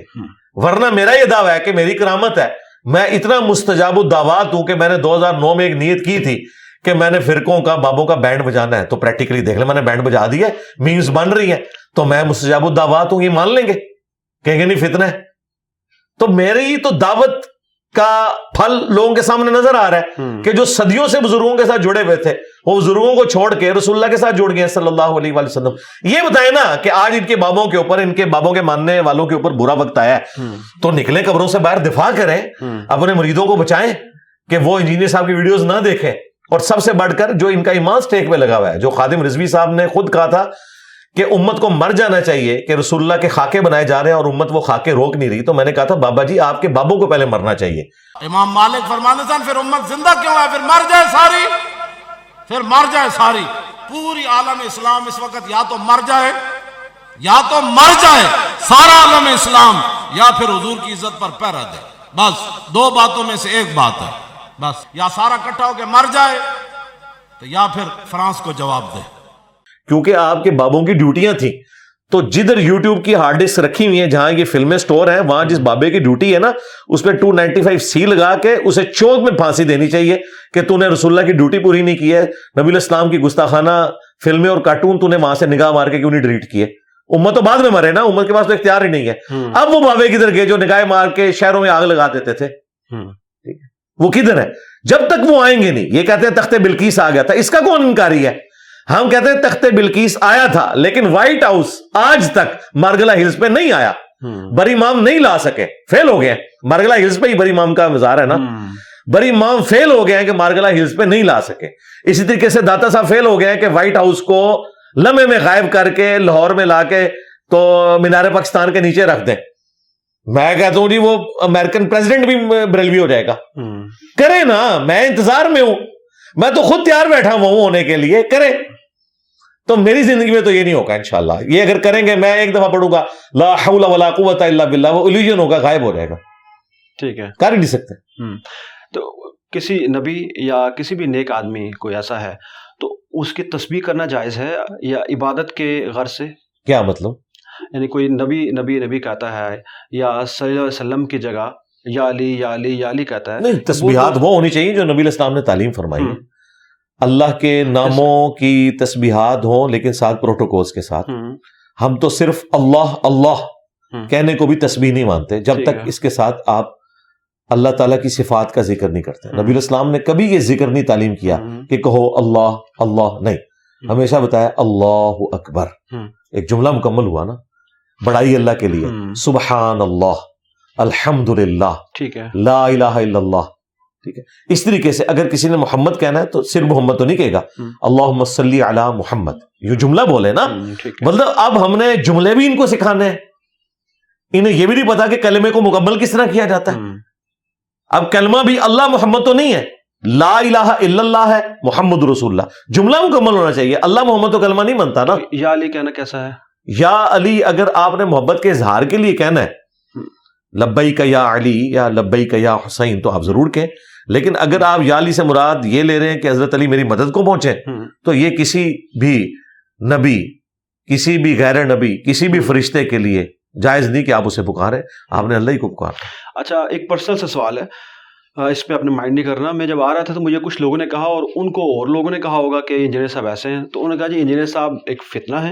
Speaker 2: ورنہ میرا یہ دعویٰ ہے کہ میری کرامت ہے۔ میں اتنا مستجاب الدعوات ہوں کہ میں نے دو ہزار نو میں ایک نیت کی تھی کہ میں نے فرقوں کا بابوں کا بینڈ بجانا ہے۔ تو پریکٹیکلی دیکھ لیں میں نے بینڈ بجا دیا میمز بن رہی ہیں۔ تو میں مستجاب الدعوات ہوں یہ مان لیں گے۔ کہیں گے نہیں فتنہ ہے۔ تو میری تو دعوت کا پھل لوگوں کے سامنے نظر آ رہا ہے۔ کہ جو صدیوں سے بزرگوں کے ساتھ جڑے ہوئے تھے۔ وہ بزرگوں کو چھوڑ کے رسول اللہ کے ساتھ جڑ گئے صلی اللہ علیہ وآلہ وسلم۔ یہ بتائیں نا کہ آج ان کے بابوں کے اوپر ان کے بابوں کے ماننے والوں کے اوپر برا وقت آیا ہے۔ تو نکلیں قبروں سے باہر دفاع کریں۔ اپنے مریدوں کو بچائیں کہ وہ انجینئر صاحب کی ویڈیوز نہ دیکھیں۔ اور سب سے بڑھ کر جو ان کا ایمان سٹیک میں لگا ہوا ہے جو خادم رضوی صاحب نے خود کہا تھا کہ امت کو مر جانا چاہیے کہ رسول اللہ کے خاکے بنائے جا رہے ہیں اور امت وہ خاکے روک نہیں رہی۔ تو میں نے کہا تھا بابا جی آپ کے بابوں کو پہلے مرنا چاہیے۔
Speaker 3: امام مالک فرمانے سن پھر امت زندہ کیوں ہے؟ پھر مر جائے ساری۔ پھر مر جائے ساری۔ پوری عالم اسلام اس وقت یا تو مر جائے، یا تو مر جائے، سارا عالم اسلام، یا پھر حضور کی عزت پر پیرا دے۔ بس، دو باتوں میں سے ایک بات ہے۔ بس، یا سارا کٹھا ہو کے مر جائے، تو یا پھر فرانس کو جواب دے۔
Speaker 2: کیونکہ آپ کے بابوں کی ڈیوٹیاں تھیں۔ تو جدھر یوٹیوب کی ہارڈ ڈسک رکھی ہوئی ہیں جہاں یہ فلمیں سٹور ہیں وہاں جس بابے کی ڈیوٹی ہے نا اس پہ ٹو نائنٹی فائیو سی لگا کے اسے چوک میں پھانسی دینی چاہیے کہ تو نے رسول اللہ کی ڈیوٹی پوری نہیں کی ہے نبی الاسلام کی گستاخانہ فلمیں اور کارٹون تو نے وہاں سے نگاہ مار کے کیوں نہیں ڈیلیٹ کیے؟ امت تو بعد میں مرے نا امت کے پاس تو اختیار ہی نہیں ہے۔ اب وہ بابے کدھر گئے جو نگاہ مار کے شہروں میں آگ لگا دیتے تھے۔ وہ کدھر ہے جب تک وہ آئیں گے نہیں یہ کہتے ہیں تخت بلکیس آ گیا تھا۔ اس کا کون انکاری ہے؟ ہم کہتے ہیں تخت بلکیس آیا تھا لیکن وائٹ ہاؤس آج تک مارگلا ہلز پہ نہیں آیا۔ بری مام نہیں لا سکے فیل ہو گئے مارگلا ہلز پہ ہی بری مام کا مزار ہے نا۔ بری مام فیل ہو گئے ہیں کہ مارگلا ہلز پہ نہیں لا سکے۔ اسی طریقے سے داتا صاحب فیل ہو گئے ہیں کہ وائٹ ہاؤس کو لمحے میں غائب کر کے لاہور میں لا کے تو مینار پاکستان کے نیچے رکھ دیں۔ میں کہتا ہوں جی وہ امریکن پریزیڈنٹ بھی بریلوی ہو جائے گا۔ کرے نا میں انتظار میں ہوں۔ میں تو خود تیار بیٹھا ہوا ہوں ہونے کے لیے کرے۔ تو میری زندگی میں تو یہ نہیں ہوگا انشاءاللہ۔ یہ اگر کریں گے میں ایک دفعہ پڑھوں گا لا حول ولا قوت الا باللہ وہ illusion ہوگا غائب ہو جائے گا۔
Speaker 1: ٹھیک ہے۔
Speaker 2: کر ہی نہیں سکتے۔
Speaker 1: تو کسی نبی یا کسی بھی نیک آدمی کوئی ایسا ہے تو اس کی تسبیح کرنا جائز ہے یا عبادت کے غرض سے؟
Speaker 2: کیا مطلب؟
Speaker 1: یعنی کوئی نبی نبی نبی کہتا ہے یا صلی اللہ علیہ وسلم کی جگہ یا علی یا علی یا علی کہتا ہے
Speaker 2: نہیں تسبیحات وہ ہونی چاہیے جو نبی علیہ السلام نے تعلیم فرمائی۔ ہے اللہ کے ناموں کی تسبیحات ہوں لیکن ساتھ پروٹوکولز کے ساتھ
Speaker 1: ہم۔
Speaker 2: تو صرف اللہ اللہ۔ کہنے کو بھی تسبیح نہیں مانتے جب تک۔ اس کے ساتھ آپ اللہ تعالیٰ کی صفات کا ذکر نہیں کرتے۔ نبی علیہ السلام نے کبھی یہ ذکر نہیں تعلیم کیا۔ کہ کہو اللہ اللہ نہیں
Speaker 1: ہم۔
Speaker 2: ہمیشہ بتایا اللہ اکبر۔ ایک جملہ مکمل ہوا نا بڑائی اللہ کے لیے۔ سبحان اللہ الحمد للہ
Speaker 1: ٹھیک ہے
Speaker 2: لا الہ الا اللہ ٹھیک ہے؟ اس طریقے سے اگر کسی نے محمد کہنا ہے تو صرف محمد تو نہیں کہے گا۔ اللہ صلی علی محمد۔ یہ جملہ بولے نا۔ مطلب اب ہم نے جملے بھی ان کو سکھانے ہیں۔ انہیں یہ بھی نہیں پتا کہ کلمے کو مکمل کس طرح کیا جاتا ہے۔ اب کلمہ بھی اللہ محمد تو نہیں ہے۔ لا الہ الا اللہ ہے محمد رسول اللہ۔ جملہ مکمل ہونا چاہیے۔ اللہ محمد تو کلمہ نہیں بنتا نا۔
Speaker 1: یا علی کہنا کیسا ہے؟
Speaker 2: یا علی اگر آپ نے محبت کے اظہار کے لیے کہنا ہے لبئی کا یا علی یا لبئی کا یا حسین تو آپ ضرور کہیں۔ لیکن اگر آپ یا علی سے مراد یہ لے رہے ہیں کہ حضرت علی میری مدد کو پہنچے تو یہ کسی بھی نبی کسی بھی غیر نبی کسی بھی فرشتے کے لیے جائز نہیں کہ آپ اسے پکاریں آپ نے اللہ ہی کو پکارا۔
Speaker 1: اچھا ایک پرسنل سا سوال ہے۔ اس پہ اپنے مائنڈ نہیں کرنا۔ میں جب آ رہا تھا تو مجھے کچھ لوگوں نے کہا اور ان کو اور لوگوں نے کہا ہوگا کہ انجینئر صاحب ایسے ہیں۔ تو انہوں نے کہا جی انجینئر صاحب ایک فتنہ ہے۔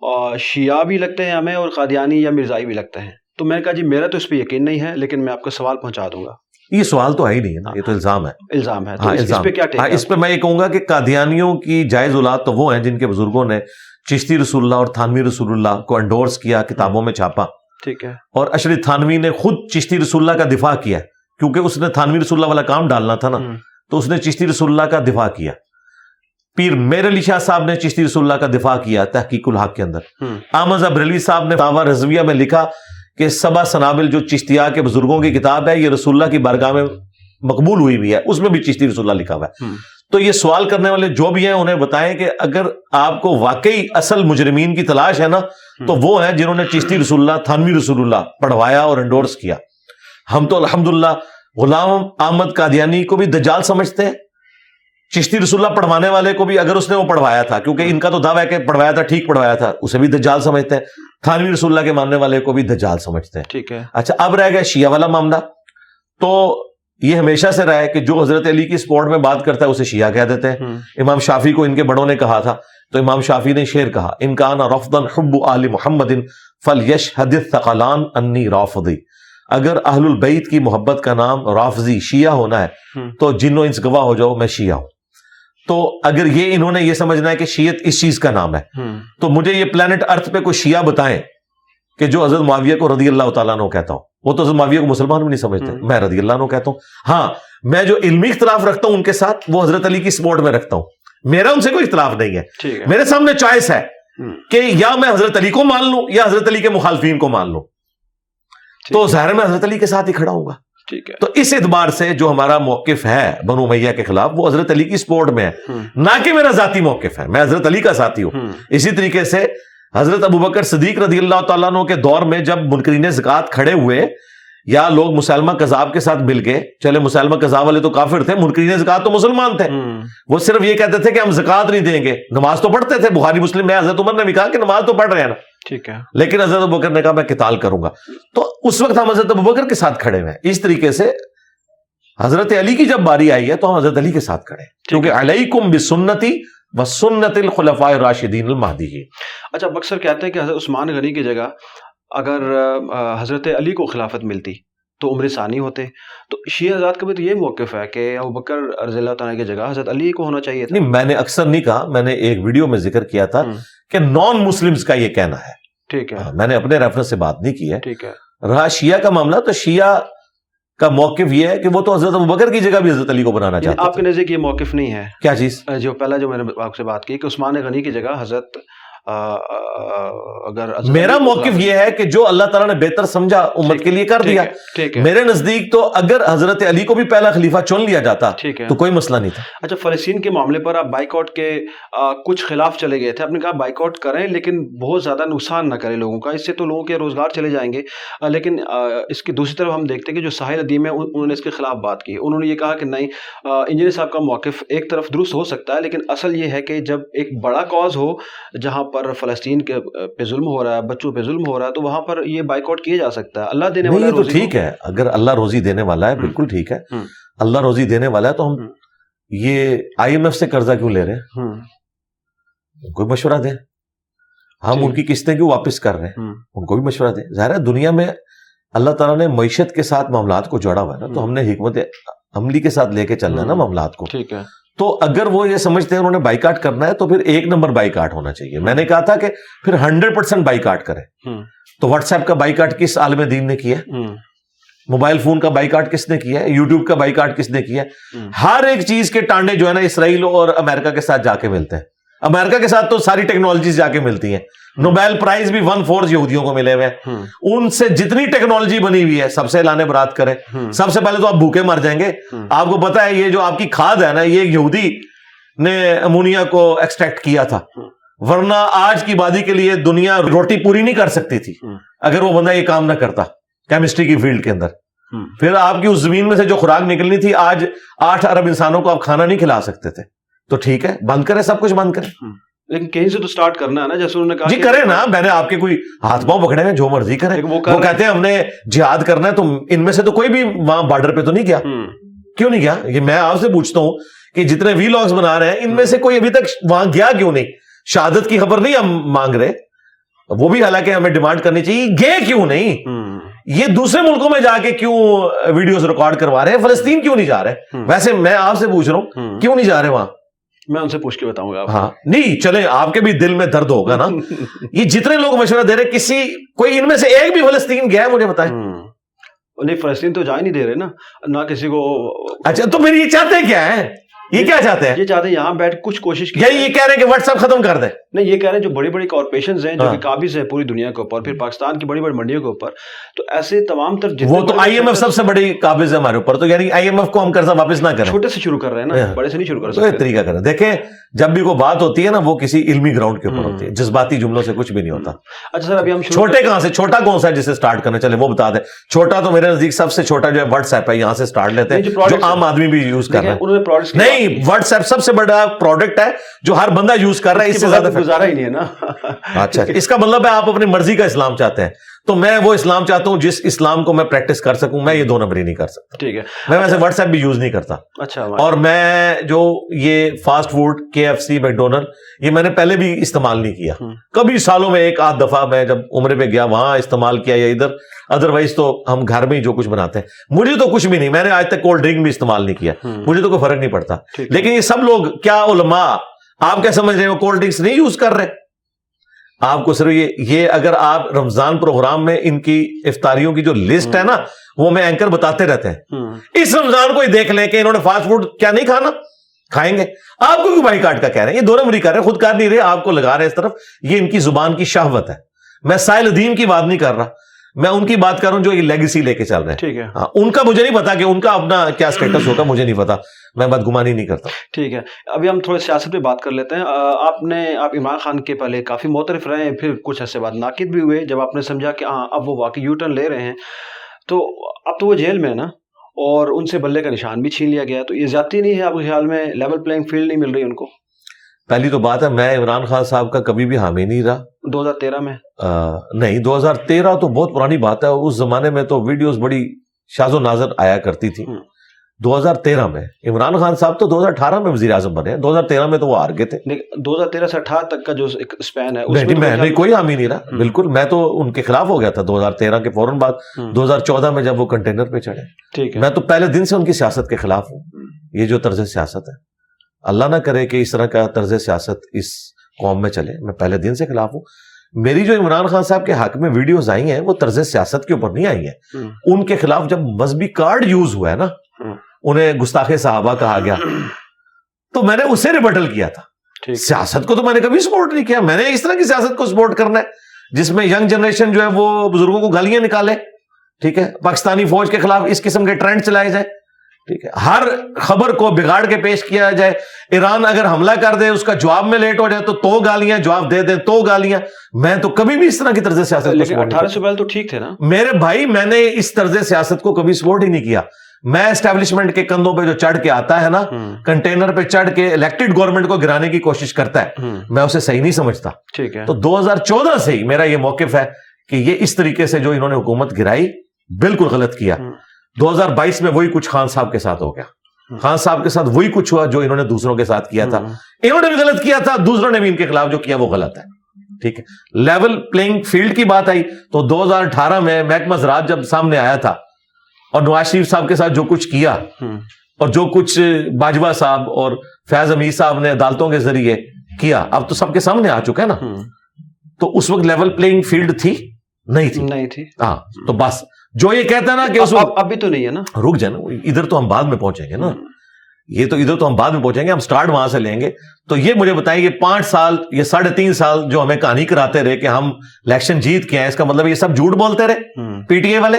Speaker 1: اور شیعہ بھی لگتے ہیں ہمیں اور قادیانی یا مرزائی بھی لگتے ہیں۔ تو میں نے کہا جی میرا تو اس پہ یقین نہیں ہے لیکن میں آپ کا سوال پہنچا دوں گا۔
Speaker 2: یہ سوال تو ہے ہی نہیں ہے نا یہ تو الزام ہے۔
Speaker 1: الزام ہے
Speaker 2: ہاں الزام۔
Speaker 1: پہ کیا
Speaker 2: ہاں اس پہ میں یہ کہوں گا کہ قادیانیوں کی جائز اولاد تو وہ ہیں جن کے بزرگوں نے چشتی رسول اللہ اور تھانوی رسول اللہ کو انڈورس کیا کتابوں میں چھاپا۔
Speaker 1: ٹھیک ہے۔
Speaker 2: اور اشرف تھانوی نے خود چشتی رسول اللہ کا دفاع کیا کیونکہ اس نے تھانوی رسول اللہ والا کام ڈالنا تھا نا۔
Speaker 1: ہوں،
Speaker 2: تو اس نے چشتی رسول اللہ کا دفاع کیا۔ پیر میر علی شاہ صاحب نے چشتی رسول اللہ کا دفاع کیا تحقیق الحق کے اندر۔
Speaker 1: ہوں،
Speaker 2: احمد ابریلوی صاحب نے رضویہ میں لکھا کہ سبا سنابل جو چشتیہ کے بزرگوں کی کتاب ہے یہ رسول اللہ کی بارگاہ میں مقبول ہوئی ہوئی ہے۔ اس میں بھی چشتی رسول اللہ لکھا ہوا ہے۔ تو یہ سوال کرنے والے جو بھی ہیں انہیں بتائیں کہ اگر آپ کو واقعی اصل مجرمین کی تلاش ہے نا تو وہ ہیں جنہوں نے چشتی رسول اللہ تھانوی رسول اللہ پڑھوایا اور انڈورس کیا۔ ہم تو الحمدللہ غلام احمد قادیانی کو بھی دجال سمجھتے ہیں۔ چشتی رسول اللہ پڑھوانے والے کو بھی اگر اس نے وہ پڑھوایا تھا کیونکہ ان کا تو دعویٰ ہے کہ پڑھوایا تھا ٹھیک پڑھوایا تھا اسے بھی دجال سمجھتے ہیں۔ تھانوی رسول اللہ کے ماننے والے کو بھی دجال سمجھتے ہیں۔
Speaker 1: ٹھیک ہے۔
Speaker 2: اچھا اب رہ گیا شیعہ والا معاملہ۔ تو یہ ہمیشہ سے رہا ہے کہ جو حضرت علی کی سپورٹ میں بات کرتا ہے اسے شیعہ کہہ دیتے ہیں۔ امام شافی کو ان کے بڑوں نے کہا تھا۔ تو امام شافی نے شعر کہا ان کا نا رفدن حب آل محمد فل یش حدث ثقلان انی رافضی۔ اگر اہل البیت کی محبت کا نام رافضی شیعہ ہونا ہے۔ تو جنو انس گواہ ہو جاؤ میں شیعہ ہوں۔ تو اگر یہ انہوں نے یہ سمجھنا ہے کہ شیعت اس چیز کا نام ہے تو مجھے یہ پلانٹ ارتھ پہ کوئی شیعہ بتائیں کہ جو حضرت معاویہ کو رضی اللہ تعالیٰ عنہ کہتا ہوں۔ وہ تو حضرت معاویہ کو مسلمان بھی نہیں سمجھتے۔ میں رضی اللہ عنہ کہتا ہوں۔ ہاں میں جو علمی اختلاف رکھتا ہوں ان کے ساتھ وہ حضرت علی کی سپورٹ میں رکھتا ہوں۔ میرا ان سے کوئی اختلاف نہیں ہے۔ میرے سامنے چوائس ہے کہ یا میں حضرت علی کو مان لوں یا حضرت علی کے مخالفین کو مان لوں۔ تو ظاہر میں حضرت علی کے ساتھ ہی کھڑا ہوں گا۔
Speaker 1: ٹھیک ہے۔
Speaker 2: تو اس اعتبار سے جو ہمارا موقف ہے بنو میاں کے خلاف وہ حضرت علی کی سپورٹ میں ہے۔ نہ کہ میرا ذاتی موقف ہے میں حضرت علی کا ساتھی ہوں۔ اسی طریقے سے حضرت ابو بکر صدیق رضی اللہ تعالیٰ عنہ کے دور میں جب منکرین زکوٰۃ کھڑے ہوئے یا لوگ مسلمہ کذاب کے ساتھ مل گئے۔ چلے مسلمہ کذاب والے تو کافر تھے منکرین زکوٰۃ تو مسلمان تھے۔ وہ صرف یہ کہتے تھے کہ ہم زکوٰۃ نہیں دیں گے نماز تو پڑھتے تھے۔ بخاری مسلم میں حضرت عمر نے بھی کہا کہ نماز تو پڑھ رہے ہیں۔ نا
Speaker 1: ٹھیک ہے۔
Speaker 2: لیکن حضرت بکر نے کہا میں قتال کروں گا۔ تو اس وقت ہم حضرت بکر کے ساتھ کھڑے ہوئے ہیں۔ اس طریقے سے حضرت علی کی جب باری آئی ہے تو ہم حضرت علی کے ساتھ کھڑے ہیں۔ کیونکہ علیکم بسنتی و سنت الخلفاء راشدین المہدیین۔
Speaker 1: اچھا بکسر کہتے ہیں کہ حضرت عثمان غنی کی جگہ اگر حضرت علی کو خلافت ملتی تو عمر ثانی ہوتے۔ تو شیعہ حضرات کا بھی تو یہ موقف ہے کہ ابو بکر رضی اللہ تعالیٰ کی جگہ حضرت علی کو ہونا چاہیے تھا۔
Speaker 2: نہیں میں نے اکثر نہیں کہا میں نے ایک ویڈیو میں ذکر کیا تھا کہ نان مسلمز کا یہ کہنا ہے۔
Speaker 1: ٹھیک ہے۔
Speaker 2: ہاں، میں نے اپنے ریفرنس سے بات نہیں کی ہے۔
Speaker 1: ٹھیک ہے۔
Speaker 2: رہا شیعہ کا معاملہ تو شیعہ کا موقف یہ ہے کہ وہ تو حضرت ابو بکر کی جگہ بھی حضرت علی کو بنانا
Speaker 1: یعنی
Speaker 2: چاہتے
Speaker 1: آپ کے نزدیک یہ موقف نہیں ہے۔
Speaker 2: کیا چیز؟
Speaker 1: جو پہلا جو میں نے آپ سے بات کی کہ عثمان غنی کی جگہ حضرت اگر
Speaker 2: میرا موقف یہ ہے کہ جو اللہ تعالیٰ نے بہتر سمجھا امت کے لیے کر دیا میرے نزدیک تو اگر حضرت علی کو بھی پہلا خلیفہ چن لیا جاتا تو کوئی مسئلہ نہیں تھا۔
Speaker 1: اچھا فلسطین کے معاملے پر آپ بائک آؤٹ کے کچھ خلاف چلے گئے تھے۔ آپ نے کہا بائک آؤٹ کریں لیکن بہت زیادہ نقصان نہ کریں لوگوں کا۔ اس سے تو لوگوں کے روزگار چلے جائیں گے۔ لیکن اس کی دوسری طرف ہم دیکھتے ہیں کہ جو ساحل ادیم ہے ان- انہوں نے اس کے خلاف بات کی۔ انہوں نے یہ کہا کہ نہیں انجینئر صاحب کا موقف ایک طرف درست ہو سکتا ہے لیکن اصل یہ ہے کہ جب ایک بڑا کاز ہو جہاں پر فلسطین کے پہ ظلم ہو رہا ہے بچوں پہ ظلم ہو رہا ہے تو وہاں پر یہ بائک آؤٹ کیا جا سکتا ہے اللہ دینے والا
Speaker 2: یہ تو ٹھیک ہے اگر اللہ روزی دینے والا ہے۔ بالکل ٹھیک ہے۔ اللہ روزی دینے والا ہے تو ہم۔ یہ آئی ایم ایف سے قرضہ کیوں لے رہے ہیں
Speaker 1: ہوں،
Speaker 2: ان کو بھی مشورہ دیں ہم
Speaker 1: ٹھیک۔
Speaker 2: ان کی قسطیں کیوں واپس کر رہے ہیں ان کو بھی مشورہ دیں ظاہر ہے دنیا میں اللہ تعالیٰ نے معیشت کے ساتھ معاملات کو جوڑا ہوا ہے نا تو
Speaker 1: ہم۔
Speaker 2: نے حکمت عملی کے ساتھ لے کے چلنا ہے نا۔ معاملات کو
Speaker 1: ٹھیک ہے
Speaker 2: تو اگر وہ یہ سمجھتے ہیں انہوں نے بائیکاٹ کرنا ہے تو پھر ایک نمبر بائیکاٹ ہونا چاہیے۔ میں نے کہا تھا کہ پھر ہنڈریڈ پرسینٹ بائیکاٹ کریں۔
Speaker 1: ہوں،
Speaker 2: تو واٹس ایپ کا بائیکاٹ کس عالم دین نے کیا ہے؟ موبائل فون کا بائیکاٹ کس نے کیا ہے؟ یوٹیوب کا بائیکاٹ کس نے کیا ہے۔ ہر ایک چیز کے ٹانڈے جو ہے نا اسرائیل اور امریکہ کے ساتھ جا کے ملتے ہیں۔ امریکہ کے ساتھ تو ساری ٹیکنالوجیز جا کے ملتی ہیں۔ نوبیل پرائز بھی ون فورس یہودیوں کو ملے ہوئے ہیں۔ ان سے جتنی ٹیکنالوجی بنی ہوئی ہے سب سے لانے برات کرے
Speaker 1: ہوں،
Speaker 2: سب سے پہلے تو آپ بھوکے مر جائیں گے۔ آپ کو پتا ہے یہ جو آپ کی کھاد ہے نا یہ یہودی نے امونیا کو ایکسٹریکٹ کیا تھا۔ ورنہ آج کی بادی کے لیے دنیا روٹی پوری نہیں کر سکتی تھی۔ اگر وہ بندہ یہ کام نہ کرتا کیمسٹری کی فیلڈ کے اندر۔ پھر آپ کی اس زمین میں سے جو خوراک نکلنی تھی آج آٹھ ارب انسانوں کو آپ کھانا نہیں کھلا سکتے تھے۔ تو ٹھیک ہے بند کریں سب کچھ بند کریں۔
Speaker 1: لیکن کہیں سے تو سٹارٹ کرنا ہے نا جیسے انہوں نے کہا
Speaker 2: جی کریں نا میں نے آپ کے کوئی ہاتھ پاؤں پکڑے ہیں جو مرضی کریں۔
Speaker 1: لیکن وہ
Speaker 2: کہتے ہیں ہم نے جہاد کرنا ہے تو ان میں سے تو کوئی بھی وہاں بارڈر پہ تو نہیں گیا۔ کیوں نہیں گیا؟ یہ میں آپ سے پوچھتا ہوں کہ جتنے وی لاگز بنا رہے ہیں ان میں سے کوئی ابھی تک وہاں گیا کیوں نہیں؟ شہادت کی خبر نہیں ہم مانگ رہے۔ وہ بھی حالانکہ ہمیں ڈیمانڈ کرنی چاہیے گئے کیوں نہیں؟ یہ دوسرے ملکوں میں جا کے کیوں ویڈیوز ریکارڈ کروا رہے ہیں؟ فلسطین کیوں نہیں جا رہے۔ ویسے میں آپ سے پوچھ رہا ہوں۔ کیوں نہیں جا رہے وہاں؟
Speaker 1: میں ان سے پوچھ کے بتاؤں گا
Speaker 2: ہاں۔ نہیں چلے آپ کے بھی دل میں درد ہوگا نا۔ یہ جتنے لوگ مشورہ دے رہے کسی کوئی ان میں سے ایک بھی فلسطین گیا ہے مجھے بتائیں۔
Speaker 1: نہیں فلسطین تو جا ہی نہیں دے رہے نا نہ کسی کو
Speaker 2: اچھا تو پھر یہ چاہتے کیا ہے یہ کیا چاہتے ہیں؟
Speaker 1: یہ چاہتے ہیں یہاں بیٹھ کچھ کوشش کی
Speaker 2: یہ کہہ رہے ہیں کہ واٹس ایپ ختم کر دیں۔
Speaker 1: نہیں یہ کہہ رہے ہیں جو بڑی بڑی کارپوریشنز ہیں جو
Speaker 2: ہاں۔
Speaker 1: کہ قابض ہیں پوری دنیا کے اوپر پھر پاکستان کی بڑی بڑی منڈیوں کے اوپر تو ایسے تمام تر
Speaker 2: وہ تو آئی ایم ایف سب سے بڑی قابض ہے ہمارے اوپر تو یعنی آئی ایم ایف کو ہم قرضہ واپس نہ کریں۔
Speaker 1: چھوٹے سے شروع کر رہے ہیں نا
Speaker 2: ہاں۔
Speaker 1: بڑے سے نہیں شروع کر سکتے۔
Speaker 2: طریقہ کریں۔ دیکھیں جب بھی کوئی بات ہوتی ہے نا وہ کسی علمی گراؤنڈ کے اوپر۔ ہوتی ہے۔ جذباتی جملوں سے کچھ بھی نہیں ہوتا۔
Speaker 1: اچھا سر ابھی ہم
Speaker 2: چھوٹے کہاں سے؟ چھوٹا کون سا ہے جسے سٹارٹ کرنا چلے؟ وہ بتا دیں۔ چھوٹا تو میرے نزدیک سب سے چھوٹا جو ہے واٹس ایپ ہے یہاں سے سٹارٹ لیتے ہیں۔
Speaker 1: نہیں، جو
Speaker 2: عام آدمی بھی یوز کر رہے ہیں۔
Speaker 1: پروڈکٹس
Speaker 2: نہیں واٹس ایپ سب سے بڑا پروڈکٹ ہے جو ہر بندہ یوز کر رہا ہے اس سے زیادہ
Speaker 1: گزارا ہی نہیں ہے نا۔
Speaker 2: اچھا اس کا مطلب ہے آپ اپنی مرضی کا اسلام چاہتے ہیں۔ تو میں وہ اسلام چاہتا ہوں جس اسلام کو میں پریکٹس کر سکوں میں یہ دو نمبری نہیں کر سکتا۔
Speaker 1: ٹھیک ہے۔
Speaker 2: میں ویسے واٹس ایپ بھی یوز نہیں کرتا۔
Speaker 1: اچھا
Speaker 2: اور میں جو یہ fast food K F C McDonald یہ میں نے پہلے بھی استعمال نہیں کیا۔ کبھی سالوں میں ایک آدھ دفعہ میں جب عمرے پہ گیا وہاں استعمال کیا یا ادھر۔ ادروائز تو ہم گھر میں ہی جو کچھ بناتے ہیں۔ مجھے تو کچھ بھی نہیں میں نے آج تک کولڈ ڈرنک بھی استعمال نہیں کیا۔ مجھے تو کوئی فرق نہیں پڑتا۔ لیکن یہ سب لوگ کیا علماء آپ کیا سمجھ رہے ہو؟ کولڈ ڈرنکس نہیں یوز کر رہے۔ آپ کو صرف یہ یہ اگر آپ رمضان پروگرام میں ان کی افطاریوں کی جو لسٹ ہے نا وہ میں اینکر بتاتے رہتے ہیں۔ اس رمضان کو ہی دیکھ لیں کہ انہوں نے فاسٹ فوڈ کیا نہیں کھانا کھائیں گے۔ آپ کو کیوں بھائی کاٹ کا کہہ رہے ہیں؟ یہ دو نمبری کر رہے ہیں خود کر نہیں رہے آپ کو لگا رہے ہیں اس طرف یہ ان کی زبان کی شہوت ہے۔ میں سائل الدین کی بات نہیں کر رہا۔ میں ان کی بات کر رہا ہوں جو یہ لیگیسی لے کے چل رہے ہیں۔
Speaker 1: ٹھیک ہے۔
Speaker 2: ہاں ان کا مجھے نہیں پتا کہ ان کا اپنا کیا سٹیٹس ہوگا مجھے نہیں پتا۔ میں بدگمانی نہیں کرتا۔
Speaker 1: ٹھیک ہے۔ ابھی ہم تھوڑے سیاست پہ بات کر لیتے ہیں۔ آپ نے آپ عمران خان کے پہلے کافی موترف رہے ہیں پھر کچھ عرصے بعد ناقد بھی ہوئے۔ جب آپ نے سمجھا کہ ہاں اب وہ واقعی یو ٹرن لے رہے ہیں تو اب تو وہ جیل میں ہے نا۔ اور ان سے بلے کا نشان بھی چھین لیا گیا تو یہ زیادتی نہیں ہے آپ کے خیال میں؟ لیول پلینگ فیلڈ نہیں مل رہی ان کو؟
Speaker 2: پہلی تو بات ہے میں عمران خان صاحب کا کبھی بھی حامی نہیں رہا۔
Speaker 1: دو ہزار تیرہ میں۔
Speaker 2: آ، نہیں دو ہزار تیرہ تو بہت پرانی بات ہے۔ اس زمانے میں تو ویڈیوز بڑی شاز و ناظر آیا کرتی تھی
Speaker 1: ہوں۔
Speaker 2: دو ہزار تیرہ میں عمران خان صاحب تو دو ہزار اٹھارہ میں وزیر اعظم بنے۔ دو ہزار تیرہ میں تو وہ ہار گئے تھے۔
Speaker 1: دو ہزار تیرہ سے اٹھارہ تک کا جو ایک اسپین ہے
Speaker 2: نہیں
Speaker 1: میں
Speaker 2: کوئی حامی نہیں رہا۔
Speaker 1: ہوں۔
Speaker 2: بالکل میں تو ان کے خلاف ہو گیا تھا دو ہزار تیرہ کے فوراً بعد۔
Speaker 1: ہوں۔
Speaker 2: دو ہزار چودہ میں جب وہ کنٹینر پہ چڑھے۔
Speaker 1: ٹھیک ہے۔
Speaker 2: میں تو پہلے دن سے ان کی سیاست کے خلاف ہوں۔ یہ جو طرز سیاست ہے۔ اللہ نہ کرے کہ اس طرح کا طرز سیاست اس قوم میں چلے۔ میں پہلے دن سے خلاف ہوں۔ میری جو عمران خان صاحب کے حق میں ویڈیوز آئی ہیں وہ طرز سیاست کے اوپر نہیں آئی ہیں۔ ان کے خلاف جب مذہبی کارڈ یوز ہوا ہے نا۔ انہیں گستاخ صحابہ کہا گیا۔ تو میں نے اسے ریبٹل کیا تھا۔ سیاست کو تو میں نے کبھی سپورٹ نہیں کیا۔ میں نے اس طرح کی سیاست کو سپورٹ کرنا ہے جس میں ینگ جنریشن جو ہے وہ بزرگوں کو گالیاں نکالے۔ ٹھیک ہے؟ پاکستانی فوج کے خلاف اس قسم کے ٹرینڈ چلائے جائے ٹھیک ہے۔ ہر خبر کو بگاڑ کے پیش کیا جائے۔ ایران اگر حملہ کر دے اس کا جواب میں لیٹ ہو جائے تو تو گالیاں جواب دے دیں تو گالیاں۔ میں تو کبھی بھی اس طرح کی طرز سیاست
Speaker 1: اٹھارہ سے پہلے تو ٹھیک تھے نا۔
Speaker 2: میرے بھائی میں نے اس طرز سیاست کو کبھی سپورٹ ہی نہیں کیا۔ میں اسٹیبلشمنٹ کے کندھوں پہ جو چڑھ کے آتا ہے نا۔ کنٹینر پہ چڑھ کے الیکٹڈ گورنمنٹ کو گرانے کی کوشش کرتا ہے۔ میں اسے صحیح نہیں سمجھتا۔
Speaker 1: ٹھیک ہے۔
Speaker 2: تو دو ہزار چودہ سے ہی میرا یہ موقف ہے کہ یہ اس طریقے سے جو انہوں نے حکومت گرائی بالکل غلط کیا۔ دو ہزار بائیس میں وہی کچھ خان صاحب کے ساتھ ہو گیا۔ خان صاحب کے ساتھ وہی کچھ ہوا جو انہوں نے دوسروں کے ساتھ کیا تھا۔
Speaker 1: ہوں۔
Speaker 2: انہوں نے بھی غلط کیا تھا۔ دوسروں نے بھی ان کے خلاف جو کیا وہ غلط ہے۔ ٹھیک ہے۔ لیول پلینگ فیلڈ کی بات آئی تو دو ہزار اٹھارہ میں محکمہ زراعت جب سامنے آیا تھا اور نواز شریف صاحب کے ساتھ جو کچھ کیا۔ اور جو کچھ باجوہ صاحب اور فیض امیر صاحب نے عدالتوں کے ذریعے کیا اب تو سب کے سامنے آ چکا ہے نا۔ تو اس وقت لیول پلینگ فیلڈ تھی؟ نہیں تھی۔
Speaker 1: نہیں تھی۔
Speaker 2: ہاں تو بس۔ جو یہ کہتا ہے نا کہ اس
Speaker 1: اب
Speaker 2: وقت
Speaker 1: اب بھی تو نہیں ہے نا۔
Speaker 2: رک جائے نا ادھر تو ہم بعد میں پہنچیں گے نا۔ یہ تو ادھر تو ہم بعد میں پہنچیں گے ہم سٹارٹ وہاں سے لیں گے۔ تو یہ مجھے بتائیں یہ پانچ سال یہ ساڑھے تین سال جو ہمیں کہانی کراتے رہے کہ ہم الیکشن جیت کے ہیں اس کا مطلب یہ سب جھوٹ بولتے رہے۔ پی ٹی اے والے۔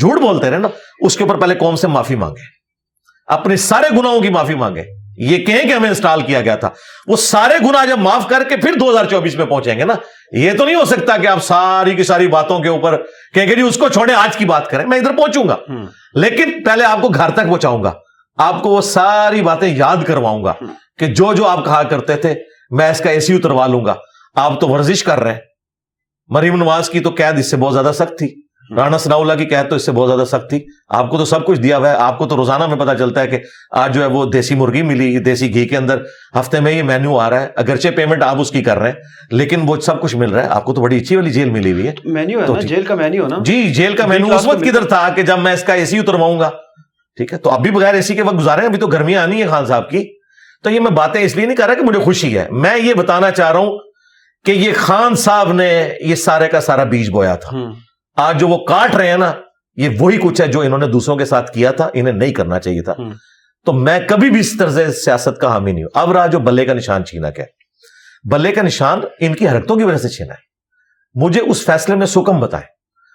Speaker 2: جھوٹ بولتے رہے نا۔ اس کے اوپر پہلے قوم سے معافی مانگے۔ اپنے سارے گناہوں کی معافی مانگے۔ یہ کہیں کہ ہمیں انسٹال کیا گیا تھا۔ وہ سارے گنا جب معاف کر کے پھر دو ہزار چوبیس میں پہنچیں گے نا۔ یہ تو نہیں ہو سکتا کہ آپ ساری کی ساری باتوں کے اوپر کہیں گے جی اس کو چھوڑے آج کی بات کریں۔ میں ادھر پہنچوں گا۔ لیکن پہلے آپ کو گھر تک پہنچاؤں گا۔ آپ کو وہ ساری باتیں یاد کرواؤں گا کہ جو جو آپ کہا کرتے تھے میں اس کا اے سی اتروا لوں گا۔ آپ تو ورزش کر رہے ہیں۔ مریم نواز کی تو قید اس سے بہت زیادہ سخت تھی۔ رانا ثناء اللہ کی قید تو اس سے بہت زیادہ سخت تھی۔ آپ کو تو سب کچھ دیا ہوا ہے۔ آپ کو تو روزانہ میں پتا چلتا ہے کہ آج جو ہے وہ دیسی مرغی ملی دیسی گھی کے اندر۔ ہفتے میں یہ مینیو آ رہا ہے۔ اگرچہ پیمنٹ آپ اس کی کر رہے ہیں لیکن وہ سب کچھ مل رہا ہے۔ آپ کو تو بڑی اچھی والی جیل ملی ہوئی ہے۔
Speaker 1: مینیو ہے جیل کا مینیو نا؟
Speaker 2: جی جیل کا مینیو اس وقت کدھر تھا کہ جب میں اس کا اے سی اترواؤں گا۔ ٹھیک ہے؟ تو اب بھی بغیر اے سی کے وقت گزارے ہیں۔ ابھی تو گرمیاں آنی ہے خان صاحب کی۔ تو یہ میں باتیں اس لیے نہیں کر رہا کہ مجھے خوشی ہے۔ میں یہ بتانا چاہ رہا ہوں کہ یہ خان صاحب نے یہ سارے کا سارا بیج بویا تھا۔ آج جو وہ کاٹ رہے ہیں نا یہ وہی کچھ ہے جو انہوں نے دوسروں کے ساتھ کیا تھا انہیں نہیں کرنا چاہیے تھا۔ تو میں کبھی بھی اس طرح سیاست کا حامی نہیں ہوں۔ اب رہا جو بلے کا نشان چھینا کیا بلے کا نشان ان کی حرکتوں کی وجہ سے چھینا ہے۔ مجھے اس فیصلے میں سکم بتائیں۔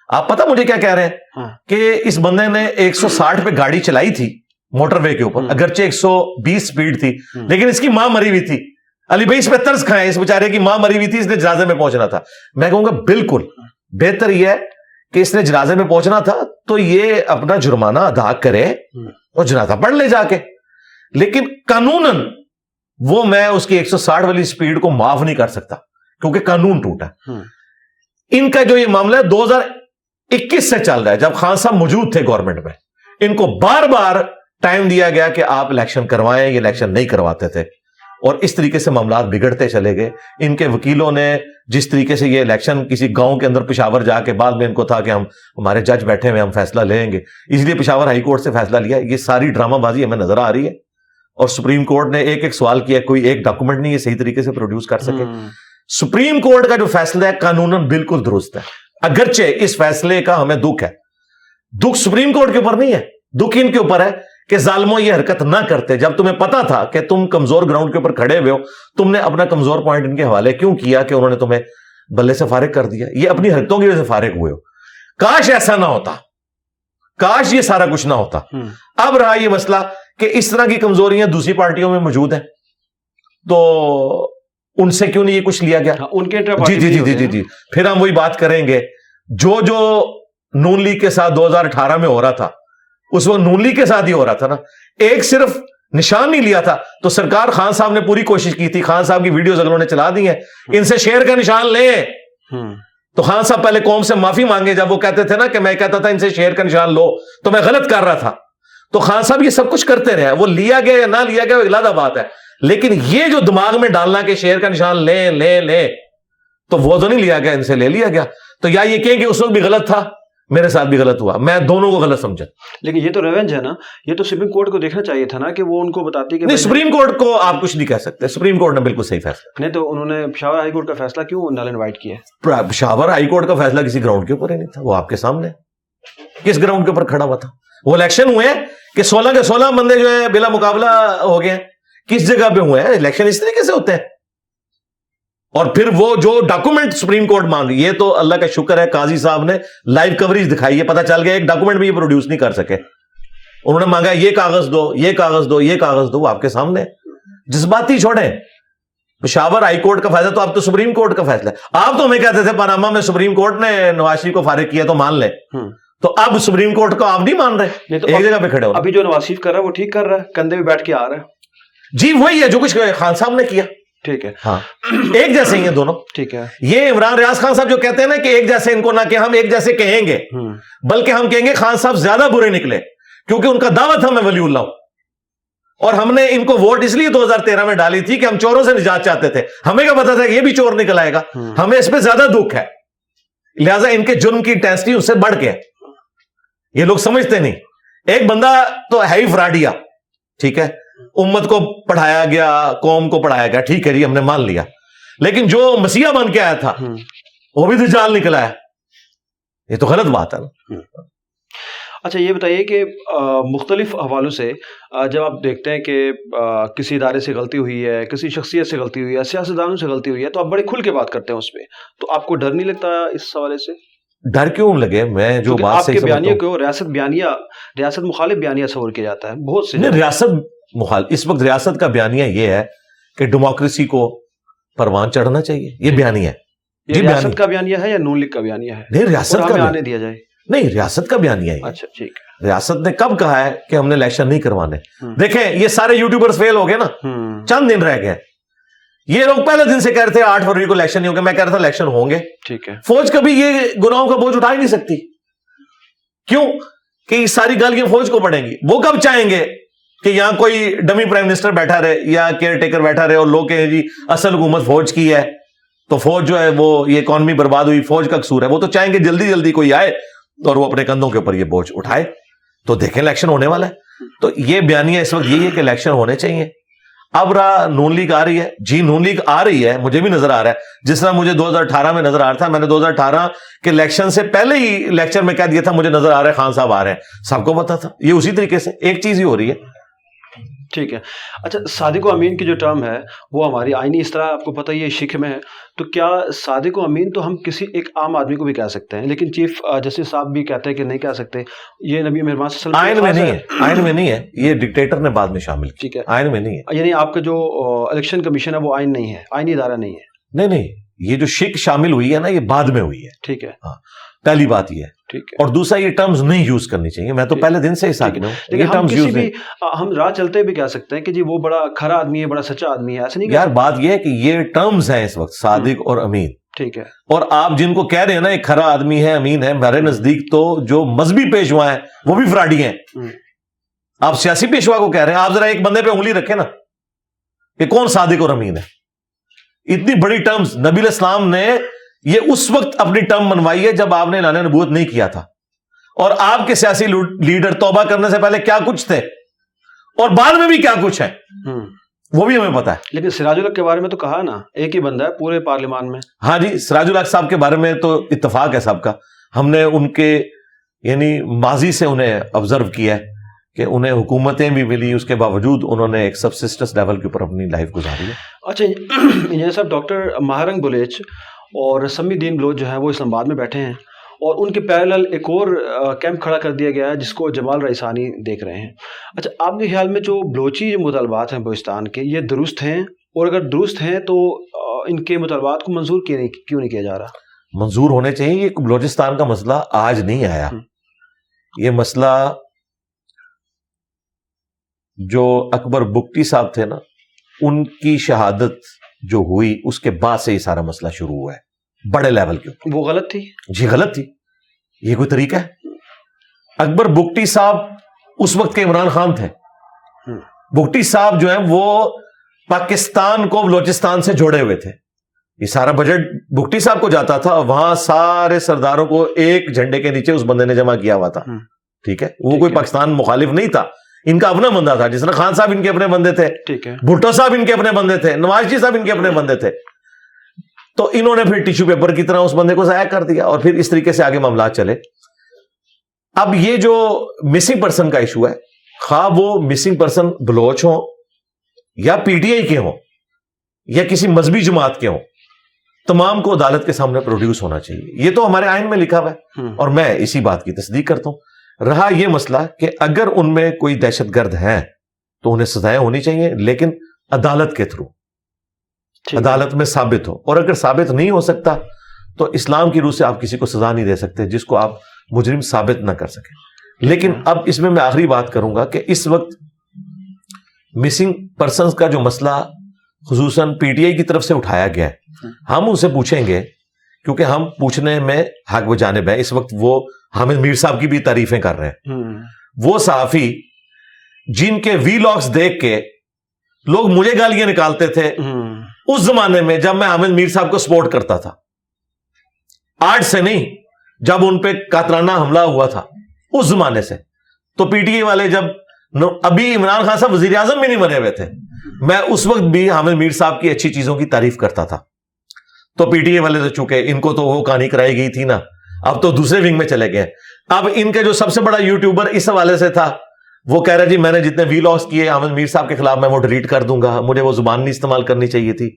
Speaker 2: آپ پتا مجھے کیا کہہ رہے ہیں؟ ہاں۔ کہ اس بندے نے ایک سو ساٹھ پہ گاڑی چلائی تھی موٹر وے کے اوپر اگرچہ ایک سو بیس اسپیڈ تھی لیکن اس کی ماں مری ہوئی تھی۔ علی بھائی اس پہ ترس کھائے اس بیچارے کی ماں مری ہوئی تھی اس نے جنازے میں پہنچنا تھا۔ میں کہوں گا بالکل بہتر یہ ہے کہ اس نے جنازے میں پہنچنا تھا تو یہ اپنا جرمانہ ادا کرے اور جنازہ پڑھ لے جا کے۔ لیکن قانون وہ میں اس کی ایک سو ساٹھ والی اسپیڈ کو معاف نہیں کر سکتا کیونکہ قانون ٹوٹا۔ ان کا جو یہ معاملہ ہے دو ہزار اکیس سے چل رہا ہے جب خان صاحب موجود تھے گورنمنٹ میں۔ ان کو بار بار ٹائم دیا گیا کہ آپ الیکشن کروائیں یہ الیکشن نہیں کرواتے تھے۔ اور اس طریقے سے معاملات بگڑتے چلے گئے۔ ان کے وکیلوں نے جس طریقے سے یہ الیکشن کسی گاؤں کے اندر پشاور جا کے بعد میں ان کو تھا کہ ہم ہمارے جج بیٹھے ہوئے ہم فیصلہ لیں گے۔ اس لیے پشاور ہائی کورٹ سے فیصلہ لیا۔ یہ ساری ڈرامہ بازی ہمیں نظر آ رہی ہے۔ اور سپریم کورٹ نے ایک ایک سوال کیا کوئی ایک ڈاکومنٹ نہیں یہ صحیح طریقے سے پروڈیوس کر سکے۔ سپریم کورٹ کا جو فیصلہ ہے قانون بالکل درست ہے۔ اگرچہ اس فیصلے کا ہمیں دکھ ہے۔ دکھ سپریم کورٹ کے اوپر نہیں ہے دکھ ان کے اوپر ہے۔ کہ ظالموں یہ حرکت نہ کرتے۔ جب تمہیں پتا تھا کہ تم کمزور گراؤنڈ کے اوپر کھڑے ہوئے ہو تم نے اپنا کمزور پوائنٹ ان کے حوالے کیوں کیا کہ انہوں نے تمہیں بلے سے فارغ کر دیا؟ یہ اپنی حرکتوں کی وجہ سے فارغ ہوئے ہو۔ کاش ایسا نہ ہوتا۔ کاش یہ سارا کچھ نہ ہوتا۔ اب رہا یہ مسئلہ کہ اس طرح کی کمزوریاں دوسری پارٹیوں میں موجود ہیں۔ تو ان سے کیوں نہیں یہ کچھ لیا گیا؟ ہاں، ان کے جی جی جی جی جی۔ پھر ہم وہی بات کریں گے۔ جو جو نون لیگ کے ساتھ دو ہزار اٹھارہ میں ہو رہا تھا اس وقت نون لیگ کے ساتھ ہی ہو رہا تھا نا۔ ایک صرف نشان نہیں لیا تھا۔ تو سرکار خان صاحب نے پوری کوشش کی تھی۔ خان صاحب کی ویڈیوز اگر انہوں نے چلا دی ہیں۔ ان سے شیر کا نشان لیں۔ تو خان صاحب پہلے قوم سے معافی مانگے جب وہ کہتے تھے نا کہ میں کہتا تھا ان سے شیر کا نشان لو تو میں غلط کر رہا تھا۔ تو خان صاحب یہ سب کچھ کرتے رہے۔ وہ لیا گیا یا نہ لیا گیا وہ اگلا بات ہے۔ لیکن یہ جو دماغ میں ڈالنا کہ شیر کا نشان لیں لیں لیں تو وہ تو نہیں لیا گیا ان سے لے لیا گیا۔ تو یا یہ کہیں کہ اس وقت بھی غلط تھا؟ میرے ساتھ بھی غلط ہوا۔ میں دونوں کو غلط سمجھا۔
Speaker 1: لیکن یہ تو ریونج ہے نا۔ یہ تو سپریم کورٹ کو دیکھنا چاہیے تھا نا کہ وہ ان کو بتاتی کہ
Speaker 2: نہیں سپریم کورٹ کو آپ کچھ نہیں کہہ سکتے۔ سپریم کورٹ نے بالکل صحیح فیصلہ۔
Speaker 1: نہیں تو انہوں نے پشاور ہائی کورٹ کا فیصلہ کیوں نال انوائٹ
Speaker 2: کیا؟ پشاور ہائی کورٹ کا فیصلہ کسی گراؤنڈ کے اوپر ہی نہیں تھا۔ وہ آپ کے سامنے۔ کس گراؤنڈ کے اوپر کھڑا ہوا تھا؟ وہ الیکشن ہوئے ہیں کہ سولہ کے سولہ بندے جو ہے بلا مقابلہ ہو گئے کس جگہ پہ ہوئے ہیں؟ الیکشن اس طریقے سے ہوتے ہیں۔ اور پھر وہ جو ڈاکومنٹ سپریم کورٹ مانگ یہ تو اللہ کا شکر ہے قاضی صاحب نے لائیو کوریج دکھائی ہے پتا چل گیا ایک ڈاکومنٹ بھی یہ پروڈیوس نہیں کر سکے۔ انہوں نے مانگا یہ کاغذ دو یہ کاغذ دو یہ کاغذ دو آپ کے سامنے۔ جذباتی چھوڑیں۔ پشاور ہائی کورٹ کا فیصلہ تو اب تو سپریم کورٹ کا فیصلہ ہے۔ آپ تو ہمیں کہتے تھے پاناما میں سپریم کورٹ نے نواز شریف کو فارغ کیا تو مان لیں۔ تو اب سپریم کورٹ کو آپ نہیں مان رہے۔ ایک جگہ پہ کھڑے ہو۔
Speaker 1: ابھی جو نواز شریف کر رہا ہے وہ ٹھیک کر رہا ہے کندھے میں بیٹھ کے آ رہا ہے۔
Speaker 2: جی وہی ہے جو کچھ خان صاحب نے کیا۔
Speaker 1: ٹھیک ہے۔
Speaker 2: ہاں۔ ایک جیسے ہی ہیں دونوں۔
Speaker 1: ٹھیک ہے۔
Speaker 2: یہ عمران ریاض خان صاحب جو کہتے ہیں نا کہ ایک جیسے ان کو نہ کہ ہم ایک جیسے کہیں گے۔ بلکہ ہم کہیں گے خان صاحب زیادہ برے نکلے۔ کیونکہ ان کا دعوت ہم ولی اللہ۔ ہوں اور ہم نے ان کو ووٹ اس لیے دو ہزار تیرہ میں ڈالی تھی کہ ہم چوروں سے نجات چاہتے تھے۔ ہمیں کیا پتا تھا کہ یہ بھی چور نکل آئے گا۔ ہمیں اس پہ زیادہ دکھ ہے۔ لہٰذا ان کے جرم کی ٹینسٹی اس سے بڑھ کے یہ لوگ سمجھتے نہیں۔ ایک بندہ تو ہے ہی فراڈیا۔ ٹھیک ہے۔ امت کو پڑھایا گیا قوم کو پڑھایا گیا ٹھیک ہے جی ہم نے مان لیا۔ لیکن جو مسیح بن کے آیا تھا وہ بھی دجال نکلا ہے۔ یہ تو غلط بات ہے۔ نا
Speaker 1: اچھا یہ بتائیے کہ مختلف حوالوں سے جب آپ دیکھتے ہیں کہ کسی ادارے سے غلطی ہوئی ہے کسی شخصیت سے غلطی ہوئی ہے سیاستدانوں سے غلطی ہوئی ہے تو آپ بڑے کھل کے بات کرتے ہیں اس پہ تو آپ کو ڈر نہیں لگتا اس حوالے سے؟
Speaker 2: ڈر کیوں لگے؟ میں جو بات
Speaker 1: بیانیے
Speaker 2: ہوں۔
Speaker 1: کو ریاست بیانیہ ریاست مخالف بیانیہ تصور کیا جاتا ہے بہت سے
Speaker 2: ریاست مخال اس وقت ریاست کا بیانیہ یہ ہے کہ ڈیموکریسی کو پروان چڑھنا چاہیے۔ یہ بیانیہ ہے۔
Speaker 1: یہ
Speaker 2: جی،
Speaker 1: ریاست۔ کا بیانیہ ہے یا نون لیگ کا بیانیہ ہے؟
Speaker 2: نہیں ریاست کا بیانیہ-
Speaker 1: آنے دیا جائے۔
Speaker 2: نہیں ریاست کا بیانیہ ہے۔
Speaker 1: اچھا ٹھیک ہے۔
Speaker 2: ریاست نے کب کہا ہے کہ ہم نے الیکشن نہیں کروانے۔ دیکھیں یہ سارے یوٹیوبرز فیل ہو گئے نا۔ چند دن رہ گئے۔ یہ لوگ پہلے دن سے کہہ رہے تھے آٹھ فروری کو الیکشن نہیں ہوگا میں کہہ رہا تھا الیکشن ہوں گے۔
Speaker 1: ٹھیک ہے۔
Speaker 2: فوج کبھی یہ گناہوں کا بوجھ اٹھا ہی نہیں سکتی۔ کیوں؟ کہ یہ ساری گالیاں فوج کو پڑیں گی۔ وہ کب چاہیں گے؟ کہ یہاں کوئی ڈمی پرائم منسٹر بیٹھا رہے یا کیئر ٹیکر بیٹھا رہے اور لوگ کہیں جی اصل حکومت فوج کی ہے، تو فوج جو ہے وہ یہ اکانومی برباد ہوئی، فوج کا قصور ہے۔ وہ تو چاہیں گے جلدی جلدی کوئی آئے اور وہ اپنے کندھوں کے اوپر یہ بوجھ اٹھائے۔ تو دیکھیں الیکشن ہونے والا ہے۔ تو یہ بیانیہ اس وقت یہی ہے کہ الیکشن ہونے چاہیے۔ اب رہا نون لیگ آ رہی ہے۔ جی نون لیگ آ رہی ہے، مجھے بھی نظر آ رہا ہے۔ جس طرح مجھے دو ہزار اٹھارہ میں نظر آ رہا تھا، میں نے دو ہزار اٹھارہ کے الیکشن سے پہلے ہی لیکچر میں کہہ دیا تھا، مجھے نظر آ رہا ہے خان صاحب آ رہے ہیں۔ سب کو پتا تھا۔ یہ اسی طریقے سے ایک چیز ہی ہو رہی ہے۔
Speaker 1: ٹھیک ہے۔ اچھا صادق و امین کی جو ٹرم ہے وہ ہماری آئینی اس طرح آپ کو پتہ ہی ہے شک میں ہے۔ تو کیا صادق و امین تو ہم کسی ایک عام آدمی کو بھی کہہ سکتے ہیں لیکن چیف جسٹس صاحب بھی کہتے ہیں کہ نہیں کہہ سکتے۔ یہ نبی مہربان صلی اللہ علیہ
Speaker 2: آئین میں
Speaker 1: وسلم
Speaker 2: نہیں ہے آئین میں نہیں ہے۔ یہ ڈکٹیٹر نے بعد میں شامل
Speaker 1: ٹھیک ہے۔
Speaker 2: آئین میں نہیں ہے۔
Speaker 1: یعنی آپ کا جو الیکشن کمیشن ہے وہ آئین نہیں ہے۔ آئینی ادارہ نہیں ہے۔
Speaker 2: نہیں نہیں یہ جو شک شامل ہوئی ہے نا یہ بعد میں ہوئی ہے۔
Speaker 1: ٹھیک ہے۔
Speaker 2: پہلی بات یہ ہے۔
Speaker 1: ٹھیک ہے۔
Speaker 2: اور دوسرا یہ ٹرمز نہیں یوز کرنی چاہیے۔ میں تو
Speaker 1: ٹھیک-
Speaker 2: پہلے دن سے
Speaker 1: ٹھیک
Speaker 2: میں ہوں۔
Speaker 1: لیکن
Speaker 2: یہ ٹرمز یوز
Speaker 1: بھی
Speaker 2: نہیں۔
Speaker 1: ہم راہ چلتے بھی کہہ سکتے ہیں کہ جی وہ بڑا کھرا آدمی ہے بڑا سچا آدمی ہے ایسا نہیں
Speaker 2: یار بات یہ ہے کہ یہ ٹرمز ہیں اس وقت صادق اور امین؟
Speaker 1: ٹھیک ہے۔
Speaker 2: اور آپ جن کو کہہ رہے ہیں نا ایک کھرا آدمی ہے امین ہے میرے نزدیک تو جو مذہبی پیشوا ہیں وہ بھی فراڈی ہیں۔
Speaker 1: ہوں۔
Speaker 2: آپ سیاسی پیشوا کو کہہ رہے ہیں آپ ذرا ایک بندے پہ انگلی رکھیں نا کہ کون صادق اور امین ہے۔ اتنی بڑی ٹرمز نبی علیہ السلام نے یہ اس وقت اپنی ٹرم منوائی ہے جب آپ نے اعلان نبوت نہیں کیا تھا۔ اور آپ کے سیاسی لیڈر توبہ کرنے سے پہلے کیا کچھ تھے؟ اور بعد میں بھی کیا کچھ ہے وہ بھی ہمیں پتا ہے۔
Speaker 1: لیکن سراج الحق کے بارے میں تو کہا نا ایک ہی بندہ ہے پورے پارلیمان میں۔
Speaker 2: ہاں جی سراج الحق صاحب کے بارے میں تو اتفاق ہے سب کا۔ ہم نے ان کے یعنی ماضی سے انہیں آبزرو کیا ہے کہ انہیں حکومتیں بھی ملی اس کے باوجود انہوں نے ایک سبسسٹنس لیول کے اوپر اپنی لائف گزاری ہے۔
Speaker 1: اچھا انجینئر صاحب ڈاکٹر مہارنگ بلیچ اور سمی دین بلوچ جو ہے وہ اسلام آباد میں بیٹھے ہیں اور ان کے پیرل ایک اور کیمپ کھڑا کر دیا گیا ہے جس کو جمال رئیسانی دیکھ رہے ہیں۔ اچھا آپ کے خیال میں جو بلوچی جو مطالبات ہیں بلوچستان کے یہ درست ہیں؟ اور اگر درست ہیں تو ان کے مطالبات کو منظور کیوں نہیں کیا جا رہا؟
Speaker 2: منظور ہونے چاہیے یہ بلوچستان کا مسئلہ آج نہیں آیا۔ یہ مسئلہ جو اکبر بکٹی صاحب تھے نا ان کی شہادت جو ہوئی اس کے بعد سے یہ سارا مسئلہ شروع ہوا ہے۔ بڑے لیول کے اوپر۔
Speaker 1: وہ غلط تھی؟
Speaker 2: جی غلط تھی۔ یہ کوئی طریقہ ہے؟ اکبر بگٹی صاحب اس وقت کے عمران خان تھے۔
Speaker 1: ہم۔
Speaker 2: بگٹی صاحب جو ہیں وہ پاکستان کو بلوچستان سے جوڑے ہوئے تھے۔ یہ سارا بجٹ بگٹی صاحب کو جاتا تھا وہاں سارے سرداروں کو ایک جھنڈے کے نیچے اس بندے نے جمع کیا ہوا تھا۔ ٹھیک ہے؟ وہ کوئی۔ پاکستان مخالف نہیں تھا۔ ان کا اپنا بندہ تھا جس نے خان صاحب ان کے اپنے بندے تھے
Speaker 1: ٹھیک ہے۔
Speaker 2: بھٹو صاحب ان کے اپنے بندے تھے نواز جی صاحب ان کے اپنے بندے تھے۔ تو انہوں نے پھر ٹیشو پیپر کی طرح اس بندے کو ضائع کر دیا اور پھر اس طریقے سے آگے معاملات چلے۔ اب یہ جو مسنگ پرسن کا ایشو ہے خواہ وہ مسنگ پرسن بلوچ ہوں یا پی ٹی آئی کے ہوں یا کسی مذہبی جماعت کے ہوں تمام کو عدالت کے سامنے پروڈیوس ہونا چاہیے۔ یہ تو ہمارے آئین میں لکھا ہوا ہے۔ اور میں اسی بات کی تصدیق کرتا ہوں۔ رہا یہ مسئلہ کہ اگر ان میں کوئی دہشت گرد ہیں تو انہیں سزائیں ہونی چاہیے لیکن عدالت کے تھرو۔ عدالت میں ثابت ہو۔ اور اگر ثابت نہیں ہو سکتا تو اسلام کی روح سے آپ کسی کو سزا نہیں دے سکتے جس کو آپ مجرم ثابت نہ کر سکیں۔ لیکن اب اس میں میں آخری بات کروں گا کہ اس وقت مسنگ پرسنز کا جو مسئلہ خصوصاً پی ٹی آئی کی طرف سے اٹھایا گیا ہے۔ ہم ان سے پوچھیں گے کیونکہ ہم پوچھنے میں حق و جانب ہے اس وقت وہ حامد میر صاحب کی بھی تعریفیں کر رہے ہیں۔ وہ صحافی جن کے وی لاگس دیکھ کے لوگ مجھے گالیاں نکالتے تھے۔ اس زمانے میں جب میں حامد میر صاحب کو سپورٹ کرتا تھا۔ آج سے نہیں جب ان پہ کاترانہ حملہ ہوا تھا اس زمانے سے۔ تو پی ٹی اے والے جب ابھی عمران خان صاحب وزیر اعظم بھی نہیں بنے ہوئے تھے۔ میں اس وقت بھی حامد میر صاحب کی اچھی چیزوں کی تعریف کرتا تھا۔ تو پی ٹی اے والے تو چونکہ ان کو تو وہ کہانی کرائی گئی تھی نا اب تو دوسرے ونگ میں چلے گئے۔ اب ان کے جو سب سے بڑا یوٹیوبر اس حوالے سے تھا، وہ کہہ رہا جی میں نے جتنے وی لاس کیے حامد میر صاحب کے خلاف میں وہ ڈیلیٹ کر دوں گا، مجھے وہ زبان نہیں استعمال کرنی چاہیے تھی۔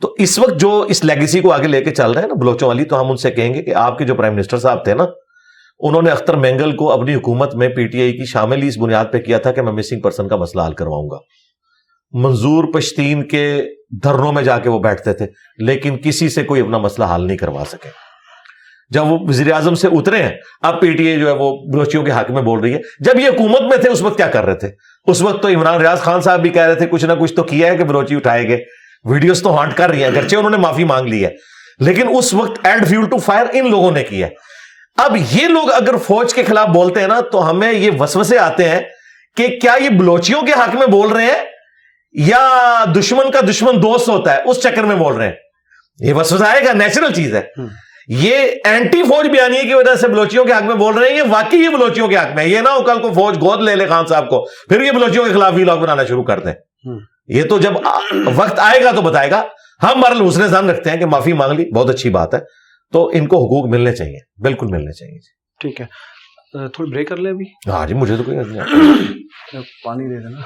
Speaker 2: تو اس وقت جو اس لیگیسی کو آگے لے کے چل رہے ہیں نا بلوچوں والی، تو ہم ان سے کہیں گے کہ آپ کے جو پرائم منسٹر صاحب تھے نا، انہوں نے اختر مینگل کو اپنی حکومت میں پی ٹی آئی کی شامل ہی اس بنیاد پہ کیا تھا کہ میں مسنگ پرسن کا مسئلہ حل کرواؤں گا۔ منظور پشتین کے دھرنوں میں جا کے وہ بیٹھتے تھے، لیکن کسی سے کوئی اپنا مسئلہ حل نہیں کروا سکے۔ جب وہ وزیر اعظم سے اترے ہیں، اب پی ٹی اے جو ہے وہ بلوچیوں کے حق میں بول رہی ہے۔ جب یہ حکومت میں تھے، اس وقت کیا کر رہے تھے؟ اس وقت تو عمران ریاض خان صاحب بھی کہہ رہے تھے، کچھ نہ کچھ تو کیا ہے کہ بلوچی اٹھائے گئے۔ ویڈیوز تو ہانٹ کر رہی ہیں، اگرچہ انہوں نے معافی مانگ لی ہے۔ لیکن اس وقت ایڈ فیول ٹو فائر ان لوگوں نے کیا۔ اب یہ لوگ اگر فوج کے خلاف بولتے ہیں نا، تو ہمیں یہ وسوسے آتے ہیں کہ کیا یہ بلوچیوں کے حق میں بول رہے ہیں؟ یا دشمن کا دشمن دوست ہوتا ہے، اس چکر میں بول رہے ہیں۔ یہ وسوسہ آئے گا، نیچرل چیز ہے۔ یہ اینٹی فوج بیانیے کی وجہ سے بلوچیوں کے حق میں بول رہے ہیں یہ واقعی یہ بلوچیوں کے حق میں یہ نہ ہو کل کو فوج گود لے لے خان صاحب کو پھر یہ بلوچیوں کے خلاف ویلاگ بنانا شروع کر دیں۔ یہ تو جب وقت آئے گا تو بتائے گا۔ ہم مرل حسن زن رکھتے ہیں کہ معافی مانگ لی بہت اچھی بات ہے۔ تو ان کو حقوق ملنے چاہیے بالکل ملنے چاہیے
Speaker 1: ٹھیک ہے۔ تھوڑی بریک کر لیں ابھی؟
Speaker 2: ہاں جی مجھے تو کوئی نہیں۔
Speaker 1: پانی دے دینا۔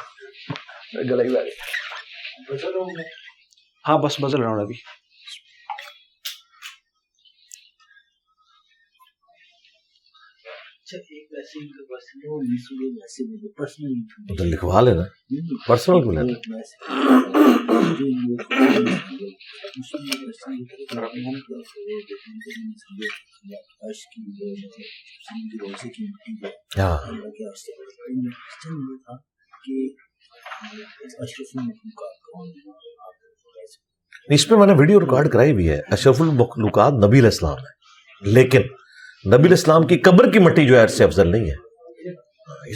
Speaker 1: ہاں بس بزل رہا ہوں ابھی۔
Speaker 2: تو لکھوا لینا پرسنل کو لینا ہاں۔ اس پہ میں نے ویڈیو ریکارڈ کرائی بھی ہے۔ اشرف المخلوقات نبی الاسلام ہے لیکن نبی الاسلام کی قبر کی مٹی جو ہے عرصے افضل نہیں ہے۔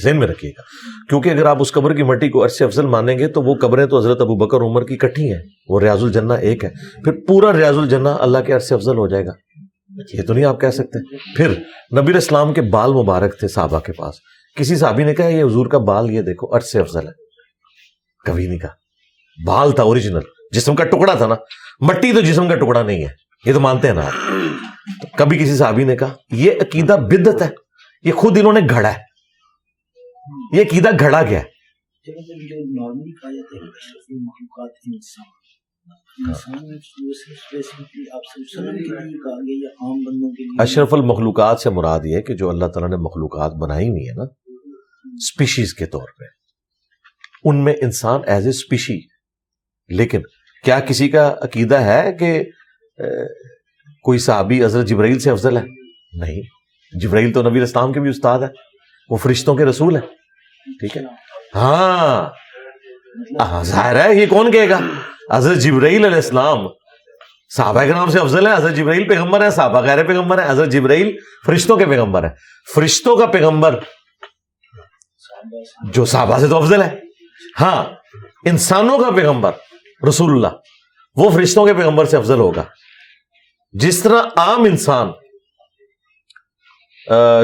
Speaker 2: ذہن میں رکھیے گا۔ کیونکہ اگر آپ اس قبر کی مٹی کو عرصے افضل مانیں گے تو وہ قبریں تو حضرت ابو بکر عمر کی کٹھی ہیں۔ وہ ریاض الجنہ ایک ہے۔ پھر پورا ریاض الجنہ اللہ کے عرصے افضل ہو جائے گا۔ یہ تو نہیں آپ کہہ سکتے۔ پھر نبی الاسلام کے بال مبارک تھے صحابہ کے پاس۔ کسی صحابی نے کہا، یہ حضور کا بال، یہ دیکھو، عرصے افضل ہے۔ کبھی نہیں کہا۔ بال تھا اوریجنل جسم کا ٹکڑا تھا نا۔ مٹی تو جسم کا ٹکڑا نہیں ہے۔ یہ تو مانتے ہیں نا کبھی کسی صحابی نے کہا، یہ عقیدہ بدت ہے، یہ خود انہوں نے گھڑا ہے۔ یہ عقیدہ گھڑا گیا ہے۔ اشرف المخلوقات سے مراد یہ کہ جو اللہ تعالیٰ نے مخلوقات بنائی ہوئی ہے نا اسپیشیز کے طور پہ۔ ان میں انسان ایز اے اسپیشی لیکن کیا کسی کا عقیدہ ہے کہ کوئی صحابی حضرت جبرائیل سے افضل ہے؟ نہیں، جبرائیل تو نبی اسلام کے بھی استاد ہے۔ وہ فرشتوں کے رسول ہے ٹھیک ہے؟ ہاں۔ ظاہر ہے، یہ کون کہے گا؟ حضرت جبرائیل علیہ السلام۔ صحابہ کے نام سے افضل ہے حضرت جبرائیل پیغمبر ہے صحابہ غیر پیغمبر ہے حضرت جبرائیل فرشتوں کے پیغمبر ہے فرشتوں کا پیغمبر جو صحابہ سے تو افضل ہے۔ ہاں انسانوں کا پیغمبر، رسول اللہ، وہ فرشتوں کے پیغمبر سے افضل ہوگا۔ جس طرح عام انسان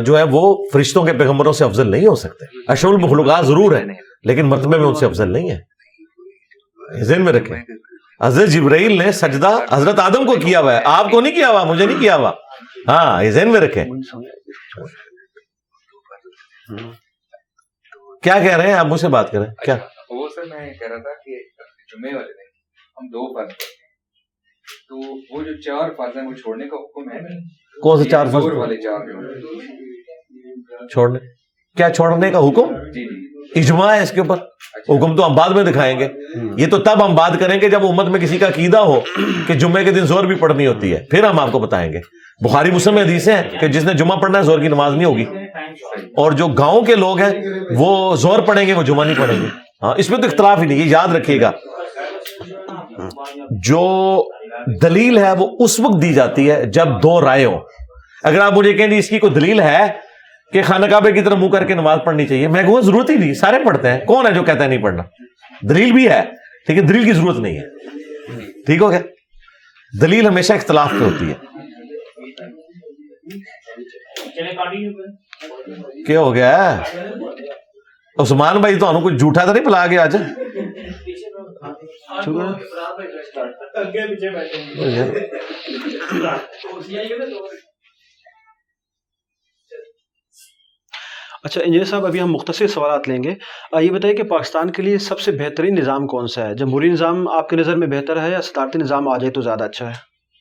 Speaker 2: جو ہے وہ فرشتوں کے پیغمبروں سے افضل نہیں ہو سکتے۔ اشول المخلوقات ضرور ہے لیکن مرتبے میں ان سے افضل نہیں ہے ذہن میں رکھیں۔ حضرت جبرائیل نے سجدہ حضرت آدم کو کیا ہوا ہے، آپ کو نہیں کیا ہوا، مجھے نہیں کیا ہوا۔ ہاں یہ ذہن میں رکھیں۔ کیا کہہ رہے ہیں؟ آپ مجھ سے بات کریں۔ کیا؟
Speaker 4: وہ سر میں کہہ رہا تھا کہ جمعے والے دن ہم دو فرض تو وہ جو چار فرض ہیں وہ چھوڑنے کا حکم ہے۔
Speaker 2: کون سے چار فرض
Speaker 4: والے چار
Speaker 2: چھوڑنے۔ کیا چھوڑنے کا حکم؟
Speaker 4: جی جی۔
Speaker 2: اجماع ہے اس کے اوپر۔ حکم تو ہم بعد میں دکھائیں گے۔ یہ تو تب ہم بات کریں گے جب امت میں کسی کا عقیدہ ہو کہ جمعے کے دن زور بھی پڑھنی ہوتی ہے۔ پھر ہم آپ کو بتائیں گے۔ بخاری مسلم میں حدیثیں ہیں کہ جس نے جمعہ پڑھنا ہے زور کی نماز نہیں ہوگی۔ اور جو گاؤں کے لوگ ہیں وہ زور پڑھیں گے وہ جمعہ نہیں پڑھیں گے۔ ہاں اس میں تو اختلاف ہی نہیں یہ یاد رکھیے گا۔ جو دلیل ہے وہ اس وقت دی جاتی ہے جب دو رائے ہوں۔ اگر آپ مجھے کہیں اس کی کوئی دلیل ہے کہ خانہ کعبے کی طرف منہ کر کے نماز پڑھنی چاہیے، میں کہوں ضرورت ہی نہیں، سارے پڑھتے ہیں۔ کون ہے جو کہتا ہے نہیں پڑھنا؟ دلیل بھی ہے، لیکن دلیل کی ضرورت نہیں ہے۔ ٹھیک ہو گیا؟ دلیل ہمیشہ اختلاف پہ ہوتی ہے۔ کیا ہو گیا؟ عثمان بھائی تو کچھ جھوٹا تو نہیں پلا گیا آج؟
Speaker 1: اچھا انجینئر صاحب ابھی ہم مختصر سوالات لیں گے۔ یہ بتائیے کہ پاکستان کے لیے سب سے بہترین نظام کون سا ہے؟ جمہوری نظام آپ کی نظر میں بہتر ہے یا صدارتی نظام آ جائے تو زیادہ اچھا ہے؟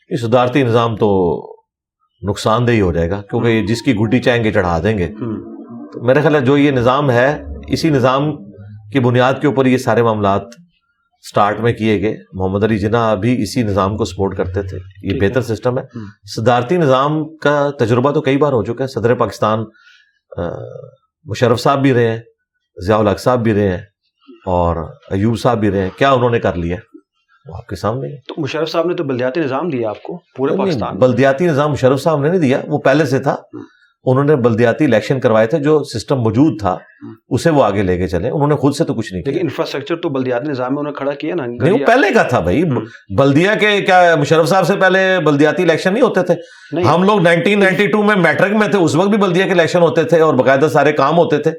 Speaker 2: یہ صدارتی نظام تو نقصان دہ ہو جائے گا کیونکہ یہ جس کی گڈی چاہیں گے چڑھا دیں گے۔ تو میرے خیال ہے جو یہ نظام ہے اسی نظام کی بنیاد کے اوپر یہ سارے معاملات سٹارٹ میں کیے گئے۔ محمد علی جناح بھی اسی نظام کو سپورٹ کرتے تھے۔ یہ بہتر سسٹم ہے۔ صدارتی نظام کا تجربہ تو کئی بار ہو چکا ہے۔ صدر پاکستان مشرف صاحب بھی رہے ہیں ضیاء الحق صاحب بھی رہے ہیں اور ایوب صاحب بھی رہے ہیں۔ کیا انہوں نے کر لیا؟ وہ آپ کے سامنے
Speaker 1: تو مشرف صاحب نے تو بلدیاتی نظام دیا آپ کو پورے پاکستان۔
Speaker 2: بلدیاتی نظام مشرف صاحب نے نہیں دیا۔ وہ پہلے سے تھا۔ انہوں نے بلدیاتی الیکشن کروائے تھے جو سسٹم موجود تھا۔ اسے وہ آگے لے کے چلے۔ انہوں نے خود سے تو کچھ نہیں
Speaker 1: لیکن انفراسٹرکچر تو بلدیاتی نظام میں انہوں نے کھڑا کیا نا۔
Speaker 2: نہیں وہ پہلے کا تھا بھائی۔ بلدیا کے کیا مشرف صاحب سے پہلے بلدیاتی الیکشن نہیں ہوتے تھے۔ ہم لوگ 1992 میں میٹرک میں تھے اس وقت بھی بلدیا کے الیکشن ہوتے تھے اور باقاعدہ سارے کام ہوتے تھے۔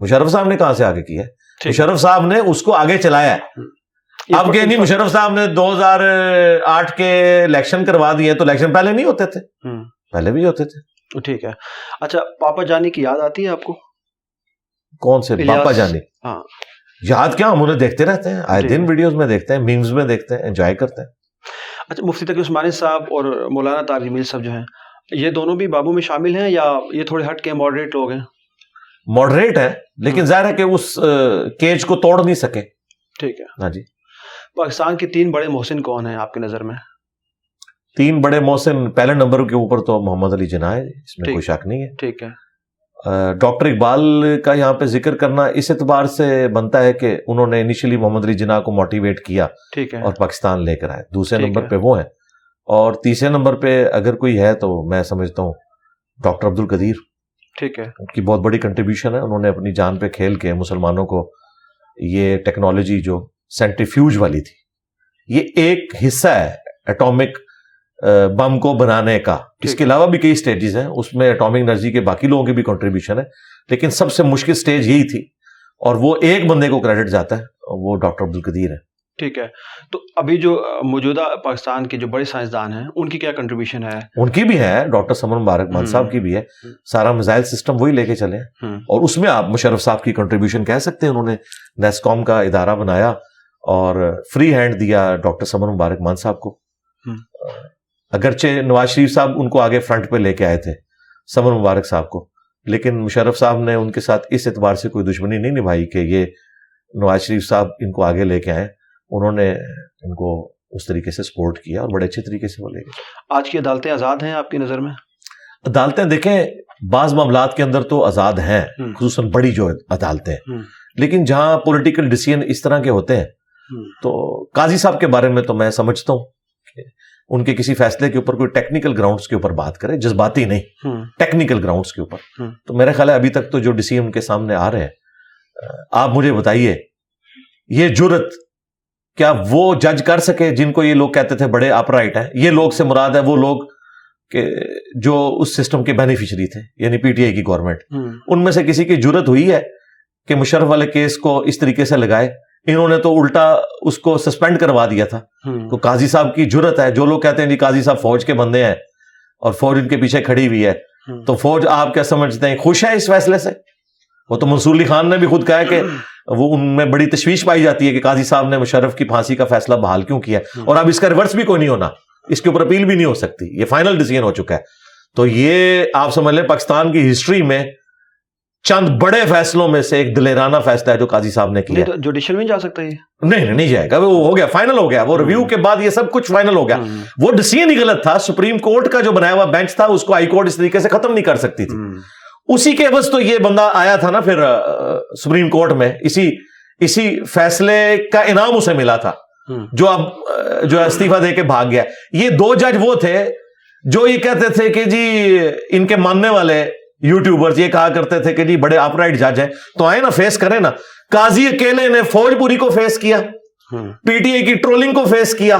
Speaker 2: مشرف صاحب نے کہاں سے آگے کیا ہے۔ مشرف صاحب نے اس کو آگے چلایا۔ ہے اب کہ نہیں مشرف صاحب نے دو ہزار آٹھ کے الیکشن کروا دیے تو الیکشن پہلے نہیں ہوتے تھے۔ پہلے بھی ہوتے تھے۔
Speaker 1: ٹھیک ہے۔ اچھا پاپا جانی کی یاد آتی ہے آپ کو؟
Speaker 2: کون سے۔ باپا جانی۔
Speaker 1: ہاں۔
Speaker 2: یاد کیا؟ ہم انہیں دیکھتے رہتے ہیں۔ آئے
Speaker 1: جی۔
Speaker 2: دن ویڈیوز میں دیکھتے ہیں میمز میں دیکھتے ہیں انجوائے کرتے ہیں۔
Speaker 1: اچھا مفتی تقی عثمانی صاحب اور مولانا طارق جمیل صاحب جو ہیں یہ دونوں بھی بابو میں شامل ہیں یا یہ تھوڑے ہٹ کے ماڈریٹ لوگ ہیں؟
Speaker 2: ماڈریٹ ہے لیکن
Speaker 1: ہم۔
Speaker 2: ظاہر ہے کہ اس کیج کو توڑ نہیں سکے۔
Speaker 1: ٹھیک ہے۔
Speaker 2: ہاں جی۔
Speaker 1: پاکستان کے تین بڑے محسن کون ہیں آپ کی نظر میں؟
Speaker 2: تین بڑے محسن پہلے نمبر کے اوپر تو محمد علی جناح ہے اس میں۔ کوئی شک نہیں ہے۔
Speaker 1: ٹھیک ہے۔
Speaker 2: ڈاکٹر اقبال کا یہاں پہ ذکر کرنا اس اعتبار سے بنتا ہے کہ انہوں نے انیشلی محمد علی جناح کو موٹیویٹ کیا اور پاکستان لے کر آئے۔ دوسرے نمبر۔ پہ وہ ہیں۔ اور تیسرے نمبر پہ اگر کوئی ہے تو میں سمجھتا ہوں ڈاکٹر عبد القدیر۔
Speaker 1: ٹھیک ہے۔
Speaker 2: ان کی بہت بڑی کنٹریبیوشن ہے۔ انہوں نے اپنی جان پہ کھیل کے مسلمانوں کو یہ ٹیکنالوجی جو سینٹریفیوج والی تھی یہ ایک حصہ ہے اٹامک بم کو بنانے کا۔ اس کے علاوہ بھی کئی سٹیجز ہیں اس میں اٹامک انرجی کے باقی لوگوں کی بھی کنٹریبیوشن ہے لیکن سب سے مشکل سٹیج یہی تھی۔ اور وہ ایک بندے کو کریڈٹ جاتا ہے وہ ڈاکٹر عبد القدیر ہے
Speaker 1: ٹھیک ہے۔ تو ابھی جو موجودہ پاکستان کے جو بڑے سائنسدان ہیں ان کی کیا کنٹریبیوشن ہے؟
Speaker 2: ان کی بھی ہے ڈاکٹر سمر مبارک مان۔ صاحب کی بھی ہے۔ سارا میزائل سسٹم وہی لے کے چلے۔ ہیں۔ اور اس میں آپ مشرف صاحب کی کنٹریبیوشن کہہ سکتے ہیں انہوں نے نیس کام کا ادارہ بنایا اور فری ہینڈ دیا ڈاکٹر سمر مبارک مان صاحب کو۔ اگرچہ نواز شریف صاحب ان کو آگے فرنٹ پہ لے کے آئے تھے سمر مبارک صاحب کو لیکن مشرف صاحب نے ان کے ساتھ اس اعتبار سے کوئی دشمنی نہیں نبھائی کہ یہ نواز شریف صاحب ان کو آگے لے کے آئے انہوں نے ان کو اس طریقے سے سپورٹ کیا اور بڑے اچھے طریقے سے وہ لے گئے
Speaker 1: آج کی عدالتیں آزاد ہیں آپ کی نظر میں
Speaker 2: عدالتیں دیکھیں بعض معاملات کے اندر تو آزاد ہیں۔ خصوصاً بڑی جو عدالتیں۔ لیکن جہاں پولیٹیکل ڈیسیجن اس طرح کے ہوتے ہیں۔ تو قاضی صاحب کے بارے میں تو میں سمجھتا ہوں ان کے کسی فیصلے کے اوپر کوئی ٹیکنیکل گراؤنڈز کے اوپر بات کرے جذباتی نہیں۔ ٹیکنیکل گراؤنڈز کے اوپر۔ تو میرا خیال ہے ابھی تک تو جو ڈیسیجن ان کے سامنے آ رہے ہیں آپ مجھے بتائیے یہ جرت کیا وہ جج کر سکے جن کو یہ لوگ کہتے تھے بڑے اپ رائٹ ہیں یہ لوگ سے مراد ہے وہ لوگ کہ جو اس سسٹم کے بینیفیشری تھے یعنی پی ٹی آئی کی گورنمنٹ۔ ان میں سے کسی کی جرت ہوئی ہے کہ مشرف والے کیس کو اس طریقے سے لگائے انہوں نے تو الٹا اس کو سسپینڈ کروا دیا تھا۔ تو قاضی صاحب کی جرت ہے۔ جو لوگ کہتے ہیں جی قاضی صاحب فوج کے بندے ہیں اور فوج ان کے پیچھے کھڑی ہوئی ہے۔ تو فوج آپ کیا سمجھتے ہیں؟ خوش ہے اس فیصلے سے؟ وہ تو منصور علی خان نے بھی خود کہا کہ وہ ان میں بڑی تشویش پائی جاتی ہے کہ قاضی صاحب نے مشرف کی پھانسی کا فیصلہ بحال کیوں کیا۔ اور اب اس کا ریورس بھی کوئی نہیں ہونا۔ اس کے اوپر اپیل بھی نہیں ہو سکتی۔ یہ فائنل ڈیسیجن ہو چکا ہے۔ تو یہ آپ سمجھ لیں پاکستان کی ہسٹری میں چند بڑے فیصلوں میں سے ایک دلیرانہ فیصلہ ہے جو قاضی صاحب نے کیا
Speaker 1: جوڈیشل میں جا سکتا ہے
Speaker 2: نہیں نہیں نہیں جائے گا۔ وہ ہو گیا فائنل ہو گیا۔ وہ ریویو کے بعد یہ سب کچھ فائنل ہو گیا۔ وہ ڈیسیجن ہی غلط تھا۔ سپریم کورٹ کا جو بنایا ہوا بینچ تھا اس کو ہائی کورٹ اس طریقے سے ختم نہیں کر سکتی تھی۔ اسی کے بس تو یہ بندہ آیا تھا نا پھر سپریم کورٹ میں۔ اسی اسی فیصلے کا انعام اسے ملا تھا۔ جو اب جو استعفی دے کے بھاگ گیا۔ یہ دو جج وہ تھے جو یہ کہتے تھے کہ جی ان کے ماننے والے یوٹیوبر یہ کہا کرتے تھے کہ جی بڑے اپ رائٹ جج ہیں۔ تو آئے نا فیس کریں نا۔ قاضی اکیلے نے فوج پوری کو فیس کیا۔ پی ٹی اے کی ٹرولنگ کو فیس کیا۔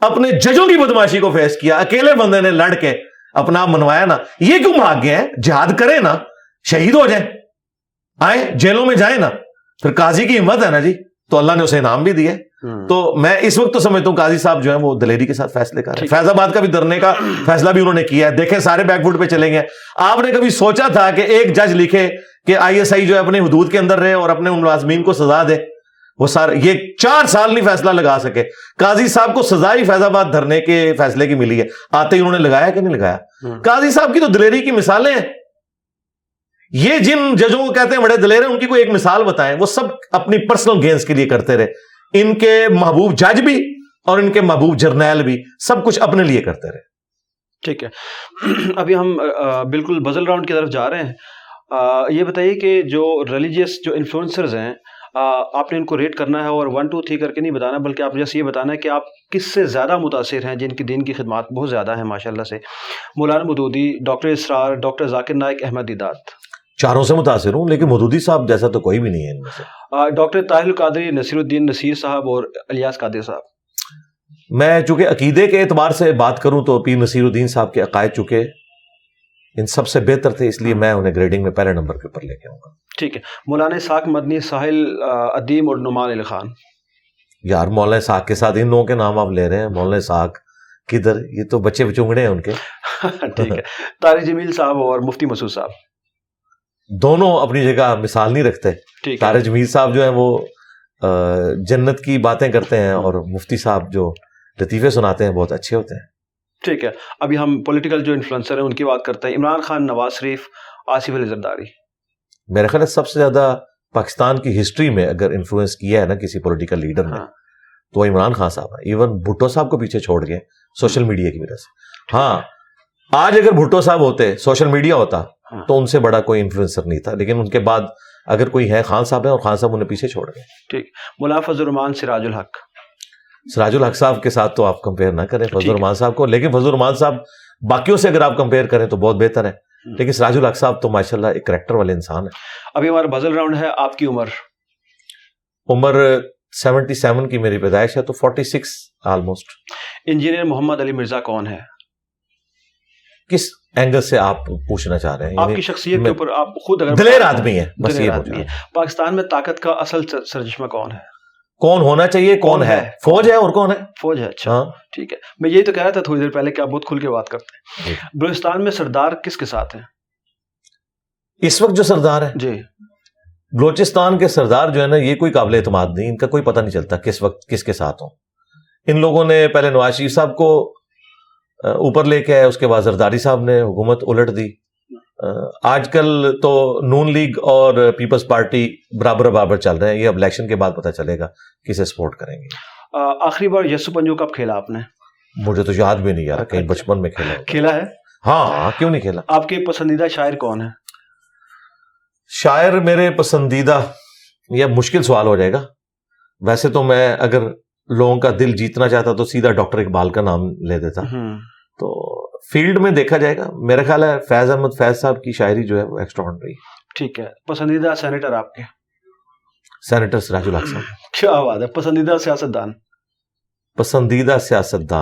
Speaker 2: اپنے ججوں کی بدماشی کو فیس کیا۔ اکیلے بندے نے لڑ کے اپنا آپ منوایا نا۔ یہ کیوں بھاگ گئے ہیں؟ جہاد کریں نا۔ شہید ہو جائیں۔ آئے جیلوں میں جائیں نا۔ پھر قاضی کی ہمت ہے نا جی۔ تو اللہ نے اسے انعام بھی دیا۔ تو میں اس وقت تو سمجھتا ہوں قاضی صاحب جو ہیں وہ دلیری کے ساتھ فیصلے کر رہے ہیں۔ فیض آباد کا بھی دھرنے کا فیصلہ بھی انہوں نے کیا ہے۔ دیکھیں سارے بیک فوٹ پہ چلیں گے آپ نے کبھی سوچا تھا کہ ایک جج لکھے کہ آئی ایس آئی جو ہے اپنے حدود کے اندر رہے اور اپنے ان ملازمین کو سزا دے؟ وہ سارے یہ چار سال نہیں فیصلہ لگا سکے۔ قاضی صاحب کو سزا ہی فیض آباد دھرنے کے فیصلے کی ملی ہے۔ آتے ہی انہوں نے لگایا کہ نہیں لگایا؟
Speaker 1: ہوں۔
Speaker 2: قاضی صاحب کی تو دلیری کی مثالیں ہیں۔ یہ جن ججوں کو کہتے ہیں بڑے دلیر ہیں ان کی کوئی ایک مثال بتائیں۔ وہ سب اپنی پرسنل گینز کے لیے کرتے رہے۔ ان کے محبوب جج بھی اور ان کے محبوب جرنیل بھی سب کچھ اپنے لیے کرتے رہے۔
Speaker 1: ٹھیک ہے۔ ابھی ہم بالکل بزل راؤنڈ کی طرف جا رہے ہیں۔ یہ بتائیے کہ جو ریلیجیس جو انفلوئنسرز ہیں آپ نے ان کو ریٹ کرنا ہے اور ون ٹو تھری کر کے نہیں بتانا، بلکہ آپ جیسے یہ بتانا ہے کہ آپ کس سے زیادہ متاثر ہیں، جن کی دین کی خدمات بہت زیادہ ہیں ماشاء اللہ سے۔ مولانا مدودی ڈاکٹر اسرار، ڈاکٹر ذاکر نائک، احمد دیدات
Speaker 2: چاروں سے متاثر ہوں لیکن مدودی صاحب جیسا تو کوئی بھی نہیں ہے ان میں سے۔
Speaker 1: ڈاکٹر طاہر القادری نصیر الدین نصیر صاحب اور الیاس قادر صاحب۔
Speaker 2: میں چونکہ عقیدے کے اعتبار سے بات کروں تو پیر نصیر الدین صاحب کے عقائد چکے ان سب سے بہتر تھے اس لیے میں انہیں گریڈنگ میں پہلے نمبر کے اوپر لے کے آؤں گا۔
Speaker 1: ٹھیک ہے۔ مولانا ساک مدنی ساحل ادیم اور نعمان علی خان۔
Speaker 2: یار مولانا ساک کے ساتھ ان لوگوں کے نام آپ لے رہے ہیں مولانا ساک کدھر؟ یہ تو بچے بچونگڑے ہیں ان کے۔
Speaker 1: ٹھیک ہے۔ طارق جمیل صاحب اور مفتی مسعود صاحب۔
Speaker 2: دونوں اپنی جگہ مثال نہیں رکھتے۔ تارے جمیل صاحب جو ہیں وہ جنت کی باتیں کرتے ہیں اور مفتی صاحب جو لطیفے سناتے ہیں بہت اچھے ہوتے ہیں۔
Speaker 1: ٹھیک ہے۔ ابھی ہم پولیٹیکل جو انفلوئنسر ہیں ان کی بات کرتے ہیں۔ عمران خان نواز شریف آصف علی زرداری۔
Speaker 2: میرے خیال ہے سب سے زیادہ پاکستان کی ہسٹری میں اگر انفلوئنس کیا ہے نا کسی پولیٹیکل لیڈر نے
Speaker 1: ہاں۔
Speaker 2: تو وہ عمران خان صاحب ہیں۔ ایون بھٹو صاحب کو پیچھے چھوڑ گئے سوشل میڈیا کی وجہ سے۔ ہاں آج اگر بھٹو صاحب ہوتے سوشل میڈیا ہوتا۔ تو ان سے بڑا کوئی انفلوئنسر نہیں تھا لیکن ان کے بعد اگر کوئی ہے خان صاحب ہیں اور خان صاحب انہیں پیچھے چھوڑ گئے۔
Speaker 1: مولانا فضل الرحمان سراج الحق۔
Speaker 2: سراج الحق صاحب کے ساتھ تو آپ کمپیئر نہ کریں
Speaker 1: ٹھیک
Speaker 2: فضل
Speaker 1: ہے۔
Speaker 2: الرحمان صاحب کو لیکن فضل الرحمان صاحب باقیوں سے اگر آپ کمپیئر کریں تو بہت بہتر ہے۔ لیکن سراج الحق صاحب تو ماشاء اللہ ایک کریکٹر والے انسان ہیں۔
Speaker 1: ابھی ہمارا بزل راؤنڈ ہے آپ کی عمر؟
Speaker 2: عمر سیونٹی سیون کی میری پیدائش ہے تو forty six almost
Speaker 1: engineer Muhammad Ali Mirza کون ہے؟
Speaker 2: کس اینگل سے آپ پوچھنا چاہ رہے ہیں
Speaker 1: آپ کی
Speaker 2: یعنی
Speaker 1: شخصیت کے اوپر آپ خود اگر
Speaker 2: دلیر آدمی ہے بس یہ
Speaker 1: آدمی ہے پاکستان میں طاقت کا اصل سر- سرچشمہ کون ہے؟
Speaker 2: کون ہونا چاہیے کون ہے؟ فوج ہے اور کون ہے؟
Speaker 1: فوج ہے اچھا۔
Speaker 2: ہاں۔
Speaker 1: ٹھیک ہے۔ میں یہی تو کہہ رہا تھا تھوڑی دیر پہلے کہ آپ بہت کھل کے بات کرتے ہیں۔
Speaker 2: جی۔
Speaker 1: بلوچستان میں سردار کس کے ساتھ ہیں؟
Speaker 2: اس وقت جو سردار ہے
Speaker 1: جی۔
Speaker 2: بلوچستان کے سردار جو ہے نا یہ کوئی قابل اعتماد نہیں ان کا کوئی پتہ نہیں چلتا کس وقت کس کے ساتھ ہوں۔ ان لوگوں نے پہلے نواز شریف صاحب کو اوپر لے کے آئے اس کے بعد زرداری صاحب نے حکومت الٹ دی۔ آج کل تو نون لیگ اور پیپلز پارٹی برابر برابر چل رہے ہیں یہ اب الیکشن کے بعد پتہ چلے گا کسے سپورٹ کریں گے۔
Speaker 1: آخری بار یسو پنجو کب کھیلا آپ نے؟
Speaker 2: مجھے تو یاد بھی نہیں یار کہیں بچپن میں کھیلا۔
Speaker 1: کھیلا ہے؟
Speaker 2: ہاں ہاں کیوں نہیں کھیلا؟
Speaker 1: آپ کے پسندیدہ شاعر کون ہے
Speaker 2: شاعر میرے پسندیدہ یہ مشکل سوال ہو جائے گا۔ ویسے تو میں اگر لوگوں کا دل جیتنا چاہتا تو سیدھا ڈاکٹر اقبال کا نام لے دیتا۔ تو فیلڈ میں دیکھا جائے گا۔ میرا خیال ہے فیض احمد فیض صاحب کی شاعری جو ہے وہ ایکسٹرا
Speaker 1: ٹھیک ہے۔ پسندیدہ سینیٹر آپ کے؟
Speaker 2: سینیٹر سراج الحق صاحب۔
Speaker 1: کیا بات ہے؟ پسندیدہ سیاست دان
Speaker 2: پسندیدہ سیاست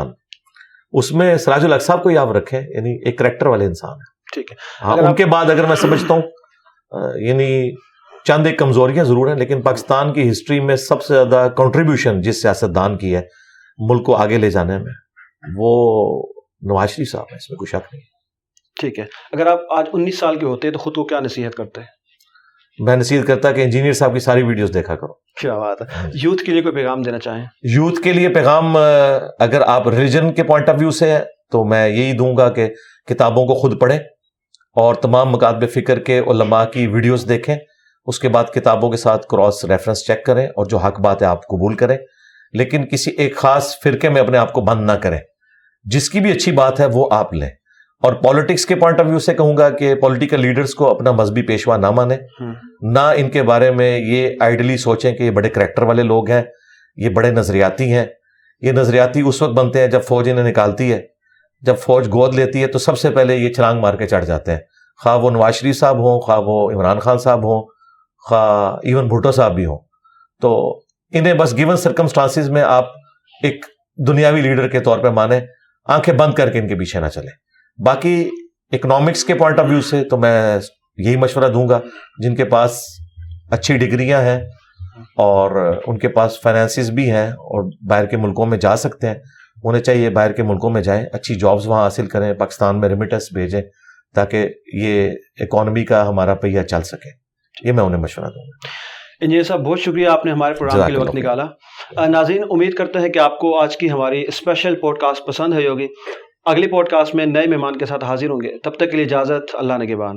Speaker 2: اس میں سراج الحق صاحب کو آپ رکھیں یعنی ایک کریکٹر والے انسان ہیں
Speaker 1: ٹھیک ہے۔
Speaker 2: ہاں ان کے بعد اگر میں سمجھتا ہوں یعنی چند ایک کمزوریاں ضرور ہیں لیکن پاکستان کی ہسٹری میں سب سے زیادہ کنٹریبیوشن جس سیاست دان کی ہے ملک کو آگے لے جانے میں وہ نواز شریف صاحب ہیں اس میں کوئی شک نہیں۔
Speaker 1: ٹھیک ہے۔ اگر آپ آج انیس سال کے ہوتے تو خود کو کیا نصیحت کرتے
Speaker 2: میں نصیحت کرتا کہ انجینئر صاحب کی ساری ویڈیوز دیکھا کرو۔
Speaker 1: کیا بات ہے۔ یوتھ کے لیے کوئی پیغام دینا چاہیں؟
Speaker 2: یوتھ کے لیے پیغام اگر آپ ریلیجن کے پوائنٹ آف ویو سے ہیں تو میں یہی دوں گا کہ کتابوں کو خود پڑھیں اور تمام مکاتب فکر کے علماء کی ویڈیوز دیکھیں۔ اس کے بعد کتابوں کے ساتھ کراس ریفرنس چیک کریں اور جو حق بات ہے آپ قبول کریں۔ لیکن کسی ایک خاص فرقے میں اپنے آپ کو بند نہ کریں۔ جس کی بھی اچھی بات ہے وہ آپ لیں۔ اور پالیٹکس کے پوائنٹ آف ویو سے کہوں گا کہ پولیٹیکل لیڈرز کو اپنا مذہبی پیشوا نہ مانیں۔ نہ ان کے بارے میں یہ آئیڈلی سوچیں کہ یہ بڑے کریکٹر والے لوگ ہیں یہ بڑے نظریاتی ہیں۔ یہ نظریاتی اس وقت بنتے ہیں جب فوج انہیں نکالتی ہے۔ جب فوج گود لیتی ہے تو سب سے پہلے یہ چھلانگ مار کے چڑھ جاتے ہیں۔ خواہ وہ نواز شریف صاحب ہوں خواہ وہ عمران خان صاحب ہوں خواہ ایون بھٹو صاحب بھی ہوں۔ تو انہیں بس گیون سرکمسٹانسز میں آپ ایک دنیاوی لیڈر کے طور پہ مانیں۔ آنکھیں بند کر کے ان کے پیچھے نہ چلیں۔ باقی اکنامکس کے پوائنٹ آف ویو سے تو میں یہی مشورہ دوں گا جن کے پاس اچھی ڈگریاں ہیں اور ان کے پاس فائنینسز بھی ہیں اور باہر کے ملکوں میں جا سکتے ہیں۔ انہیں چاہیے باہر کے ملکوں میں جائیں، اچھی جابز وہاں حاصل کریں، پاکستان میں ریمیٹنس بھیجیں تاکہ یہ اکانومی کا ہمارا پہیہ چل سکے۔ یہ میں انہیں مشورہ دوں گا۔
Speaker 1: انجینئر صاحب بہت شکریہ آپ نے ہمارے پروگرام کے لیے وقت نکالا۔ ناظرین امید کرتے ہیں کہ آپ کو آج کی ہماری اسپیشل پوڈ کاسٹ پسند ہوئی ہوگی۔ اگلی پوڈ کاسٹ میں نئے مہمان کے ساتھ حاضر ہوں گے۔ تب تک کے لیے اجازت اللہ نگبان